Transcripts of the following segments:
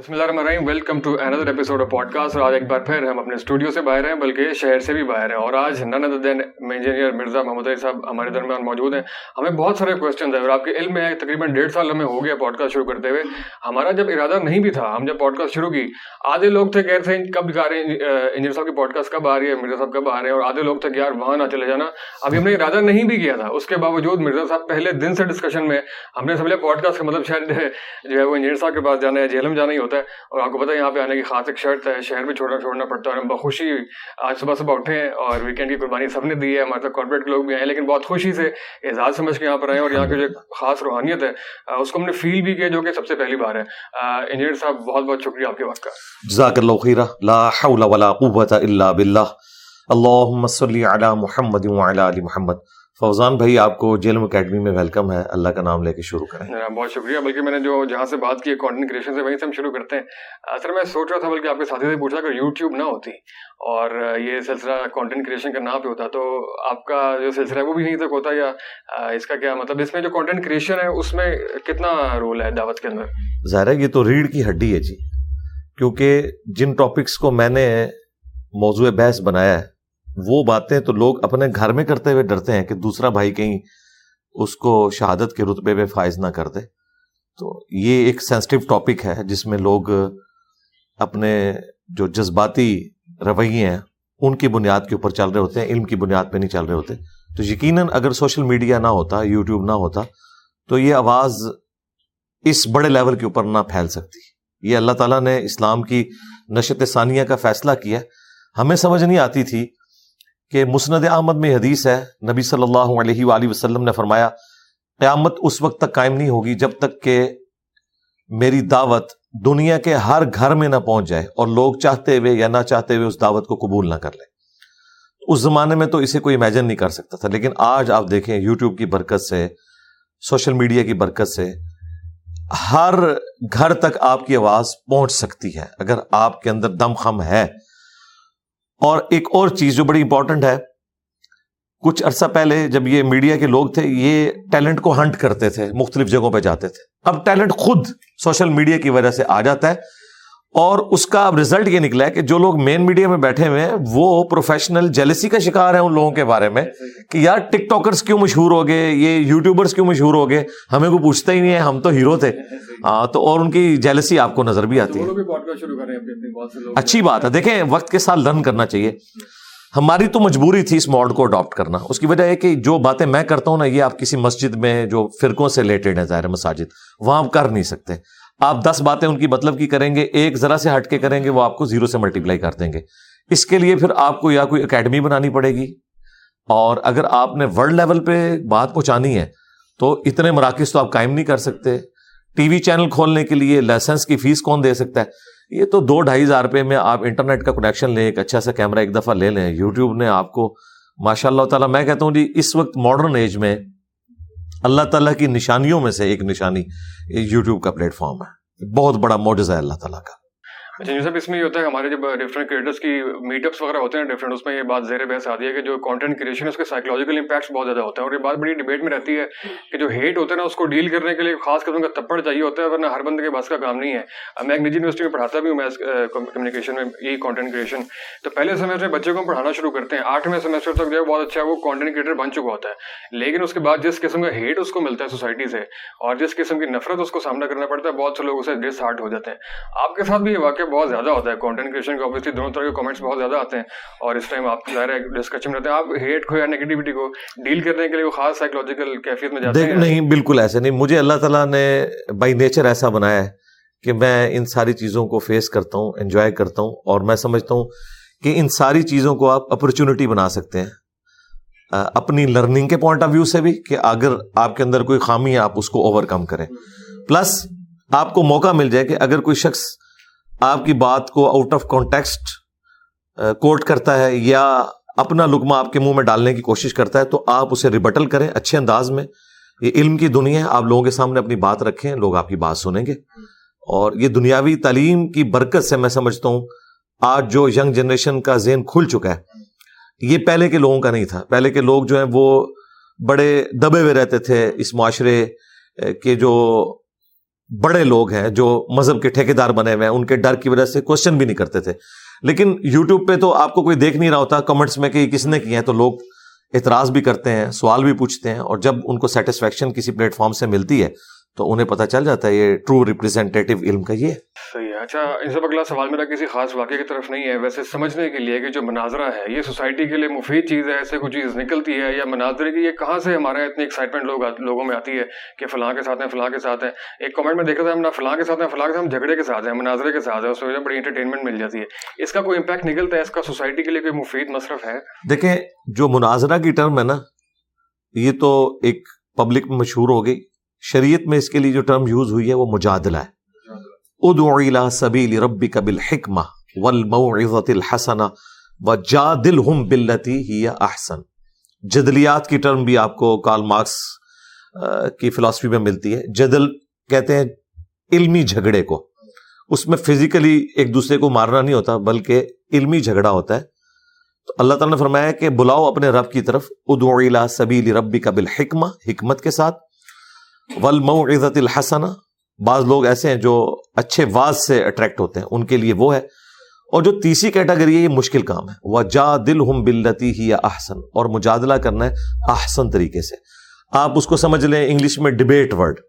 بسم اللہ الرحمن الرحیم welcome to another episode of podcast اور آج ایک بار پھر ہم اپنے اسٹوڈیو سے باہر ہیں، بلکہ شہر سے بھی باہر ہیں۔ اور آج none other than engineer Mirza Muhammad Ali Sahib ہمارے درمیان موجود ہیں۔ ہمیں بہت سارے کوشچنز ہیں اور آپ کے علم میں تقریباً ڈیڑھ سال ہمیں ہو گیا پوڈ کاسٹ شروع کرتے ہوئے۔ ہمارا جب ارادہ نہیں بھی تھا، ہم جب پوڈ کاسٹ شروع کی، آدھے لوگ تھے کہہ رہے تھے، کب دکھا رہے ہیں انجینئر صاحب کی پوڈ کاسٹ کب آ رہی ہے، مرزا صاحب کب آ رہے ہیں؟ اور آدھے لوگ تھے کہ یار، وہاں نہ چلے جانا۔ ابھی ہم نے ارادہ نہیں بھی کیا تھا۔ اس کے باوجود مرزا صاحب پہلے دن سے ڈسکشن میں ہم نے سمجھا پوڈ کاسٹ کا مطلب شاید جو ہے وہ انجینئر صاحب کے پاس جانا ہے جیلم جانا ہی ہوتا ہوتا ہے اور آپ کو پتا ہے یہاں پہ آنے کی خاص ایک شرط ہے، شہر میں چھوڑنا چھوڑنا پڑتا ہے اور ہم بخوشی آج صبح صبح اٹھے ہیں اور ویکینڈ کی قربانی سب نے دی ہے۔ ہمارے ساتھ کارپوریٹ کے لوگ بھی آئے لیکن بہت خوشی سے اعزاز سمجھ کے یہاں پر آئے اور یہاں کی جو خاص روحانیت ہے اس کو ہم نے فیل بھی کیا جو کہ سب سے پہلی بار ہے۔ انجینئر صاحب، بہت بہت شکریہ آپ کے وقت کا۔ جزاک اللہ خیرہ۔ لا حول ولا قوت الا باللہ۔ اللہم صلی علی محمد وعلی علی محمد۔ فوزان بھائی آپ کو جیلم اکیڈمی میں ویلکم ہے۔ اللہ کا نام لے کے شروع کریں۔ بہت شکریہ۔ بلکہ میں نے جو جہاں سے بات کی کانٹینٹ کریشن سے وہیں سے ہم شروع کرتے ہیں۔ اصل میں سوچ رہا تھا بلکہ آپ کے ساتھی سے پوچھا اگر یوٹیوب نہ ہوتی اور یہ سلسلہ کانٹینٹ کریشن کا نہ پہ ہوتا تو آپ کا جو سلسلہ ہے وہ بھی یہیں تک ہوتا یا اس کا کیا مطلب؟ اس میں جو کانٹینٹ کریشن ہے اس میں کتنا رول ہے دعوت کے اندر؟ ظاہر ہے یہ تو ریڑھ کی ہڈی ہے جی۔ کیونکہ جن ٹاپکس کو میں نے موضوع بحث بنایا ہے وہ باتیں تو لوگ اپنے گھر میں کرتے ہوئے ڈرتے ہیں کہ دوسرا بھائی کہیں اس کو شہادت کے رتبے میں فائز نہ کر دے۔ تو یہ ایک سینسٹیو ٹاپک ہے جس میں لوگ اپنے جو جذباتی رویے ہیں، ان کی بنیاد کے اوپر چل رہے ہوتے ہیں، علم کی بنیاد پہ نہیں چل رہے ہوتے۔ تو یقیناً اگر سوشل میڈیا نہ ہوتا، یوٹیوب نہ ہوتا، تو یہ آواز اس بڑے لیول کے اوپر نہ پھیل سکتی۔ یہ اللہ تعالیٰ نے اسلام کی نشت ثانیہ کا فیصلہ کیا۔ ہمیں سمجھ نہیں آتی تھی کہ مسند احمد میں حدیث ہے، نبی صلی اللہ علیہ وآلہ وسلم نے فرمایا، قیامت اس وقت تک قائم نہیں ہوگی جب تک کہ میری دعوت دنیا کے ہر گھر میں نہ پہنچ جائے اور لوگ چاہتے ہوئے یا نہ چاہتے ہوئے اس دعوت کو قبول نہ کر لیں۔ اس زمانے میں تو اسے کوئی امیجن نہیں کر سکتا تھا، لیکن آج آپ دیکھیں یوٹیوب کی برکت سے، سوشل میڈیا کی برکت سے، ہر گھر تک آپ کی آواز پہنچ سکتی ہے۔ اگر آپ کے اندر دم خم ہے اور ایک اور چیز جو بڑی امپورٹنٹ ہے، کچھ عرصہ پہلے جب یہ میڈیا کے لوگ تھے، یہ ٹیلنٹ کو ہنٹ کرتے تھے، مختلف جگہوں پہ جاتے تھے۔ اب ٹیلنٹ خود سوشل میڈیا کی وجہ سے آ جاتا ہے۔ اور اس کا اب ریزلٹ یہ نکلا ہے کہ جو لوگ مین میڈیا میں بیٹھے ہوئے ہیں وہ پروفیشنل جیلسی کا شکار ہیں ان لوگوں کے بارے میں کہ یار ٹک ٹاکرس کیوں مشہور ہو گئے یہ یوٹیوبرس کیوں مشہور ہو گئے ہمیں کوئی پوچھتا ہی نہیں ہے ہم تو ہیرو تھے۔ ہاں تو اور ان کی جیلسی آپ کو نظر بھی آتی ہے۔ اچھی بات ہے۔ دیکھیں وقت کے ساتھ لرن کرنا چاہیے۔ ہماری تو مجبوری تھی اس موڈ کو اڈاپٹ کرنا۔ اس کی وجہ یہ کہ جو باتیں میں کرتا ہوں نا یہ آپ کسی مسجد میں جو فرقوں سے ریلیٹڈ ہے ظاہر مساجد وہاں آپ کر نہیں سکتے۔ آپ دس باتیں ان کی مطلب کی کریں گے، ایک ذرا سے ہٹ کے کریں گے، وہ آپ کو زیرو سے ملٹیپلائی کر دیں گے۔ اس کے لیے پھر آپ کو یا کوئی اکیڈمی بنانی پڑے گی۔ اور اگر آپ نے ورلڈ لیول پہ بات پہنچانی ہے، تو اتنے مراکز تو آپ قائم نہیں کر سکتے۔ ٹی وی چینل کھولنے کے لیے لائسنس کی فیس کون دے سکتا ہے؟ یہ تو دو ڈھائی ہزار روپے میں آپ انٹرنیٹ کا کنیکشن لیں، ایک اچھا سا کیمرہ ایک دفعہ لے لیں۔ یوٹیوب نے آپ کو ماشاء اللہ تعالیٰ، میں کہتا ہوں جی اس وقت ماڈرن ایج میں اللہ تعالیٰ کی نشانیوں میں سے ایک نشانی یوٹیوب کا پلیٹ فارم ہے۔ بہت بڑا موجز ہے اللہ تعالیٰ کا۔ اچھا جی اس میں یہ ہوتا ہے، ہمارے جب ڈفرنٹ کریٹرس کی میٹ اپس وغیرہ ہوتے ہیں ڈفرنٹ اس میں یہ بات زیر بحث آتی ہے کہ جو کانٹینٹ کریشن ہے، اس کے سائیکولوجیکل امپیکٹس بہت زیادہ ہوتے ہیں اور یہ بات بڑی ڈبیٹ میں رہتی ہے کہ جو ہیٹ ہوتا ہے نا، اس کو ڈیل کرنے کے لیے خاص قسم کا تپڑ چاہیے ہوتا ہے، ورنہ ہر بندے کے بس کا کام نہیں ہے۔ میں ایک نجی یونیورسٹی میں پڑھاتا بھی ہوں میتھس کمیونیکیشن میں یہی کانٹینٹ کریشن تو پہلے سیمسٹر میں بچے کو ہم پڑھانا شروع کرتے ہیں۔ آٹھویں سیمسٹر تک جو ہے بہت اچھا وہ کانٹینٹ کریٹر بن چکا ہوتا ہے۔ لیکن اس کے بعد جس قسم کا ہیٹ اس کو ملتا ہے سوسائٹی سے اور جس قسم کی نفرت اس کو سامنا کرنا پڑتا ہے، بہت سے لوگ اسے ڈس ہارٹ ہو جاتے ہیں۔ آپ کے ساتھ بھی یہ واقعہ بہت زیادہ ہوتا ہے. کانٹینٹ کریشن کا اوبیسلی دونوں طرح کے کامنٹس بہت زیادہ آتے ہیں. اور اس ٹائم آپ ظاہر ہے ڈسکشن رہتے ہیں. آپ ہیٹ کو یا نیگیٹیوٹی کو ڈیل کرنے کے لیے وہ خاص سائیکولوجیکل کیفیت میں جاتے ہیں. نہیں بالکل ایسے نہیں. مجھے اللہ تعالیٰ نے بائی نیچر ایسا بنایا ہے کہ میں ان ساری چیزوں کو فیس کرتا ہوں انجوائے کرتا ہوں اور میں سمجھتا ہوں کہ ان ساری چیزوں کو آپ اپرچونٹی بنا سکتے ہیں. اپنی لرننگ کے پوائنٹ آف ویو سے بھی کہ اگر آپ کے اندر کوئی خامی ہے آپ اس کو اوور کم کریں. پلس آپ کو موقع مل جائے کہ اگر کوئی شخص آپ کی بات کو آؤٹ آف کانٹیکسٹ کوٹ کرتا ہے یا اپنا لکما آپ کے منہ میں ڈالنے کی کوشش کرتا ہے تو آپ اسے ریبٹل کریں اچھے انداز میں۔ یہ علم کی دنیا ہے، آپ لوگوں کے سامنے اپنی بات رکھیں، لوگ آپ کی بات سنیں گے۔ اور یہ دنیاوی تعلیم کی برکت سے میں سمجھتا ہوں، آج جو ینگ جنریشن کا ذہن کھل چکا ہے، یہ پہلے کے لوگوں کا نہیں تھا۔ پہلے کے لوگ جو ہیں وہ بڑے دبے ہوئے رہتے تھے اس معاشرے کے جو بڑے لوگ ہیں جو مذہب کے ٹھیکیدار بنے ہوئے ہیں، ان کے ڈر کی وجہ سے کوشچن بھی نہیں کرتے تھے۔ لیکن یوٹیوب پہ تو آپ کو کوئی دیکھ نہیں رہا ہوتا کمنٹس میں کہ کس نے کیے ہیں، تو لوگ اعتراض بھی کرتے ہیں، سوال بھی پوچھتے ہیں اور جب ان کو سیٹسفیکشن کسی پلیٹ فارم سے ملتی ہے تو انہیں پتہ چل جاتا ہے یہ ٹرو ریپرزینٹیو علم کا یہ صحیح ہے۔ اچھا ان سے اگلا سوال میرا کسی خاص واقعے کی طرف نہیں ہے۔ ویسے سمجھنے کے لیے کہ جو مناظرہ ہے یہ سوسائٹی کے لیے مفید چیز ہے ایسے کوئی چیز نکلتی ہے یا مناظرے کی یہ کہاں سے ہمارے اتنی ایکسائٹمنٹ لوگ لوگوں میں آتی ہے کہ فلاں کے ساتھ ہیں فلاں کے ساتھ ہیں۔ ایک کمنٹ میں دیکھا تھا ہم نہ فلاں کے ساتھ ہیں فلاں کے ساتھ ہم جھگڑے کے ساتھ ہیں مناظرے کے ساتھ ہیں اس وجہ بڑی انٹرٹینمنٹ مل جاتی ہے۔ اس کا کوئی امپیکٹ نکلتا ہے؟ اس کا سوسائٹی کے لیے کوئی مفید مصرف ہے؟ دیکھیں جو مناظرہ کی ٹرم ہے نا یہ تو ایک پبلک میں مشہور ہو گئی۔ شریعت میں اس کے لیے جو ٹرم یوز ہوئی ہے وہ مجادلہ ہے۔ ادعو الى سبیل ربک بالحکمہ والموعظۃ الحسنہ وجادلہم باللتی ہی احسن۔ جدلیات کی ٹرم بھی آپ کو کارل مارکس کی فلسفی میں ملتی ہے۔ جدل کہتے ہیں علمی جھگڑے کو۔ اس میں فزیکلی ایک دوسرے کو مارنا نہیں ہوتا، بلکہ علمی جھگڑا ہوتا ہے۔ تو اللہ تعالیٰ نے فرمایا کہ بلاؤ اپنے رب کی طرف، ادعو الى سبیل ربک بالحکمہ، حکمت کے ساتھ۔ والموعظۃ الحسنہ بعض لوگ ایسے ہیں جو اچھے واز سے اٹریکٹ ہوتے ہیں، ان کے لیے وہ ہے۔ اور جو تیسری کیٹاگری ہے، یہ مشکل کام ہے۔ وہ جا دل ہم بلتی ہی یا احسن اور مجادلہ کرنا ہے احسن طریقے سے۔ آپ اس کو سمجھ لیں، انگلش میں ڈبیٹ ورڈ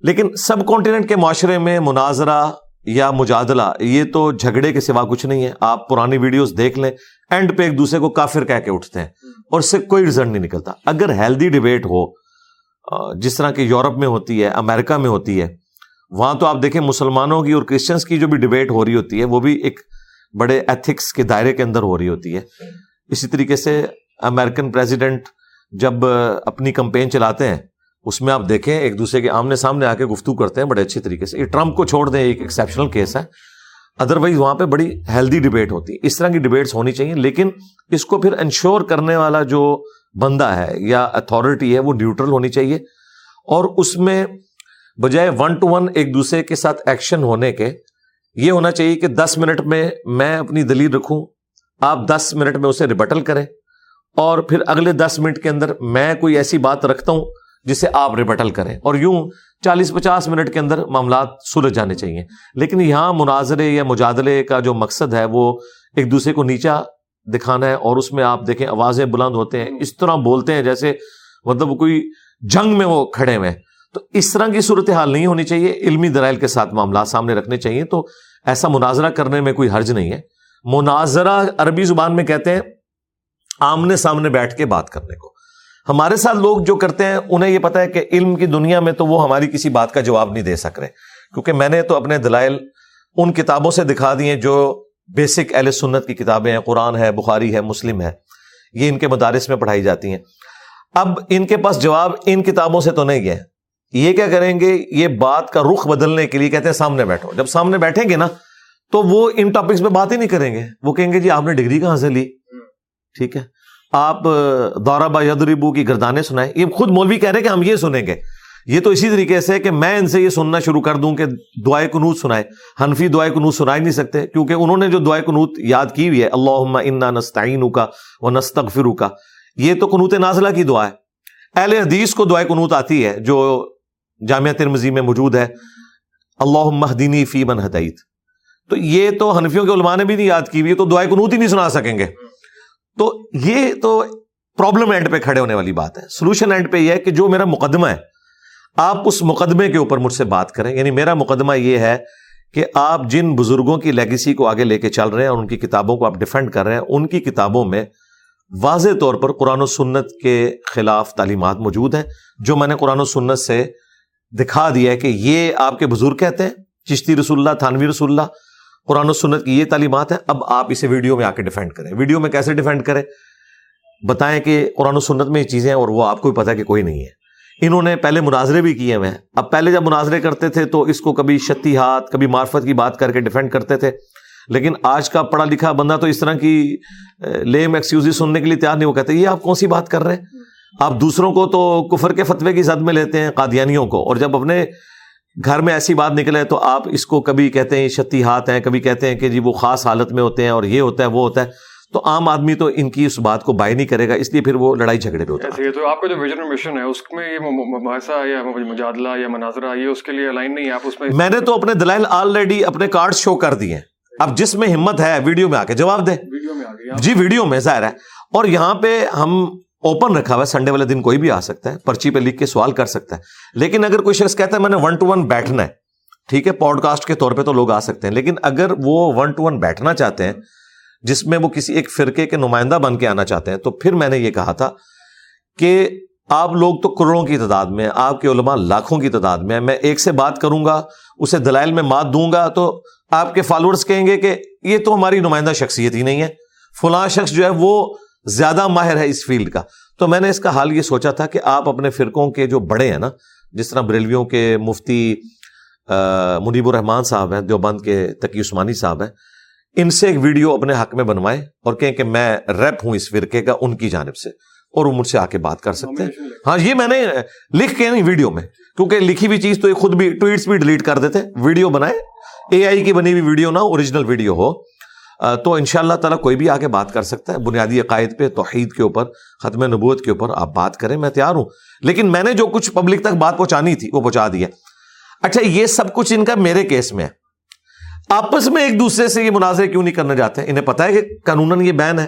لیکن سب کانٹیننٹ کے معاشرے میں مناظرہ یا مجادلہ، یہ تو جھگڑے کے سوا کچھ نہیں ہے۔ آپ پرانی ویڈیوز دیکھ لیں اینڈ پہ ایک دوسرے کو کافر کہہ کے اٹھتے ہیں۔ اور اس سے کوئی رزلٹ نہیں نکلتا۔ اگر ہیلدی ڈبیٹ ہو جس طرح کہ یورپ میں ہوتی ہے، امریکہ میں ہوتی ہے، وہاں تو آپ دیکھیں مسلمانوں کی اور کرسچنس کی جو بھی ڈبیٹ ہو رہی ہوتی ہے، وہ بھی ایک بڑے ایتھکس کے دائرے کے اندر ہو رہی ہوتی ہے۔ اسی طریقے سے امیرکن پریزیڈنٹ جب اپنی کمپین چلاتے ہیں، اس میں آپ دیکھیں، ایک دوسرے کے آمنے سامنے آ کے گفتگو کرتے ہیں، بڑے اچھے طریقے سے۔ یہ ٹرمپ کو چھوڑ دیں، ایک ایکسیپشنل کیس ہے۔ ادروائز وہاں پہ بڑی ہیلدی ڈبیٹ ہوتی۔ ہے اس طرح کی ڈبیٹس ہونی چاہیے، لیکن اس کو پھر انشور کرنے والا جو بندہ ہے یا اتھارٹی ہے، وہ نیوٹرل ہونی چاہیے۔ اور اس میں بجائے ون ٹو ون ایک دوسرے کے ساتھ ایکشن ہونے کے، یہ ہونا چاہیے کہ دس منٹ میں میں اپنی دلیل رکھوں، آپ دس منٹ میں اسے ریبٹل کریں۔ اور پھر اگلے دس منٹ کے اندر میں کوئی ایسی بات رکھتا ہوں جسے آپ ریبٹل کریں۔ اور یوں چالیس پچاس منٹ کے اندر معاملات سلجھ جانے چاہیے۔ لیکن یہاں مناظرے یا مجادلے کا جو مقصد ہے، وہ ایک دوسرے کو نیچا دکھانا ہے اور اس میں آپ دیکھیں آوازیں بلند ہوتے ہیں، اس طرح بولتے ہیں جیسے مطلب کوئی جنگ میں وہ کھڑے ہوئے تو اس طرح کی صورت حال نہیں ہونی چاہیے، علمی درائل کے ساتھ معاملات سامنے رکھنے چاہیے۔ تو ایسا مناظرہ کرنے میں کوئی حرج نہیں ہے۔ مناظرہ عربی زبان میں کہتے ہیں، آمنے سامنے بیٹھ کے بات کرنے کو۔ ہمارے ساتھ لوگ جو کرتے ہیں، انہیں یہ پتا ہے کہ علم کی دنیا میں تو وہ ہماری کسی بات کا جواب نہیں دے سک رہے۔ کیونکہ میں نے تو اپنے دلائل ان کتابوں سے دکھا دیے جو بیسک اہل سنت کی کتابیں ہیں، قرآن ہے، بخاری ہے، مسلم ہے، یہ ان کے مدارس میں پڑھائی جاتی ہیں۔ اب ان کے پاس جواب ان کتابوں سے تو نہیں ہے۔ یہ کیا کریں گے؟ یہ بات کا رخ بدلنے کے لیے کہتے ہیں، سامنے بیٹھو۔ جب سامنے بیٹھیں گے نا، تو وہ ان ٹاپکس پہ بات ہی نہیں کریں گے۔ وہ کہیں گے جی آپ نے ڈگری کہاں سے لی؟ ٹھیک ہے۔ آپ دورہ با یدریبو کی گردانے سنائے یہ خود مولوی کہہ رہے کہ ہم یہ سنیں گے۔ یہ تو اسی طریقے سے کہ میں ان سے یہ سننا شروع کر دوں کہ دعائے کنوت سنائے۔ حنفی دعائے کنوت سنا ہی نہیں سکتے کیونکہ انہوں نے جو دعائے کنوت یاد کی ہوئی ہے اللہ انا نستعین کا و نستغفر کا یہ تو کنوت نازلہ کی دعا ہے۔ اہل حدیث کو دعائے کنوت آتی ہے جو جامعہ ترمزی میں موجود ہے۔ اللہ مہدینی فی من ہدعت تو یہ تو حنفیوں کے علماء نے بھی نہیں یاد کی ہوئی تو دعائے کنوت ہی نہیں سنا سکیں گے۔ تو یہ تو پرابلم اینڈ پہ کھڑے ہونے والی بات ہے۔ سولوشن اینڈ پہ یہ ہے کہ جو میرا مقدمہ ہے آپ اس مقدمے کے اوپر مجھ سے بات کریں۔ یعنی میرا مقدمہ یہ ہے کہ آپ جن بزرگوں کی لیگیسی کو آگے لے کے چل رہے ہیں اور ان کی کتابوں کو آپ ڈیفینڈ کر رہے ہیں، ان کی کتابوں میں واضح طور پر قرآن و سنت کے خلاف تعلیمات موجود ہیں۔ جو میں نے قرآن و سنت سے دکھا دیا ہے کہ یہ آپ کے بزرگ کہتے ہیں، چشتی رسول اللہ، تھانوی رسول اللہ، قرآن و سنت کی یہ تعلیمات ہیں۔ اب آپ اسے ویڈیو میں آ کے ڈیفینڈ کریں۔ ویڈیو میں کیسے ڈیفینڈ کریں؟ بتائیں کہ قرآن و سنت میں یہ چیزیں ہیں اور وہ آپ کو بھی پتا کہ کوئی نہیں ہے۔ انہوں نے پہلے مناظرے بھی کیے ہوئے ہیں۔ اب پہلے جب مناظرے کرتے تھے تو اس کو کبھی شتی ہاتھ، کبھی معرفت کی بات کر کے ڈیفینڈ کرتے تھے۔ لیکن آج کا پڑھا لکھا بندہ تو اس طرح کی لیم ایکسکیوز سننے کے لیے تیار نہیں، وہ کہتے یہ آپ کون سی بات کر رہے ہیں؟ آپ دوسروں کو تو کفر کے فتوے کی زد میں لیتے ہیں، قادیانیوں کو۔ اور جب اپنے گھر میں ایسی بات نکلے تو آپ اس کو کبھی کہتے ہیں شتی ہاتھ ہیں، کبھی کہتے ہیں کہ جی وہ خاص حالت میں ہوتے ہیں اور یہ ہوتا ہے، وہ ہوتا ہے۔ تو عام آدمی تو ان کی اس بات کو بائی نہیں کرے گا اس لیے پھر وہ لڑائی جھگڑے پہ ہوتا ایسے تو آپ کا جو ویژن مشن ہے اس میں یہ مباحثہ یا مجادلہ یا مناظرہ یہ اس کے لیے الائن نہیں ہے؟ آپ اس میں میں نے تو اپنے دلائل آلریڈی اپنے کارڈ شو کر دیے اب جس میں ہمت ہے ویڈیو میں آ کے جواب دے۔ ویڈیو میں آ جی ویڈیو میں ظاہر ہے۔ اور یہاں پہ ہم اوپن رکھا ہوا ہے سنڈے والے دن کوئی بھی آ سکتا ہے پرچی پہ لکھ کے سوال کر سکتا ہے۔ لیکن اگر کوئی شخص کہتا ہے میں نے ون ٹو ون بیٹھنا ہے ٹھیک ہے پوڈ کاسٹ کے طور پہ تو لوگ آ سکتے ہیں۔ لیکن اگر وہ ون ٹو ون بیٹھنا چاہتے ہیں جس میں وہ کسی ایک فرقے کے نمائندہ بن کے آنا چاہتے ہیں، تو پھر میں نے یہ کہا تھا کہ آپ لوگ تو کروڑوں کی تعداد میں، آپ کے علماء لاکھوں کی تعداد میں میں ایک سے بات کروں گا، اسے دلائل میں مات دوں گا، تو آپ کے فالوورس کہیں گے کہ یہ تو ہماری نمائندہ شخصیت ہی نہیں ہے۔ فلاں شخص جو ہے وہ زیادہ ماہر ہے اس فیلڈ کا۔ تو میں نے اس کا حال یہ سوچا تھا کہ آپ اپنے فرقوں کے جو بڑے ہیں نا، جس طرح بریلویوں کے مفتی منیب الرحمان صاحب ہیں، دیوبند کے تقی عثمانی صاحب ہیں ان سے ایک ویڈیو اپنے حق میں بنوائے اور کہیں کہ میں ریپ ہوں اس فرقے کا ان کی جانب سے اور وہ مجھ سے آ کے بات کر سکتے ہیں۔ ہاں یہ میں نے لکھ کے نہیں ویڈیو میں کیونکہ لکھی ہوئی چیز تو خود بھی ٹویٹس بھی ڈیلیٹ کر دیتے ویڈیو بنائے اے آئی کی بنی ہوئی ویڈیو نہ اوریجنل ویڈیو ہو۔ تو ان شاء اللہ تعالیٰ کوئی بھی آ کے بات کر سکتا ہے بنیادی عقائد پہ توحید کے اوپر ختم نبوت کے اوپر آپ بات کریں میں تیار ہوں۔ لیکن میں نے جو کچھ پبلک تک بات پہنچانی تھی وہ پہنچا دی ہے۔ اچھا یہ سب کچھ ان کا میرے کیس میں ہے۔ آپس میں ایک دوسرے سے یہ مناظر کیوں نہیں کرنا چاہتے انہیں پتا ہے کہ قانون یہ بین ہے۔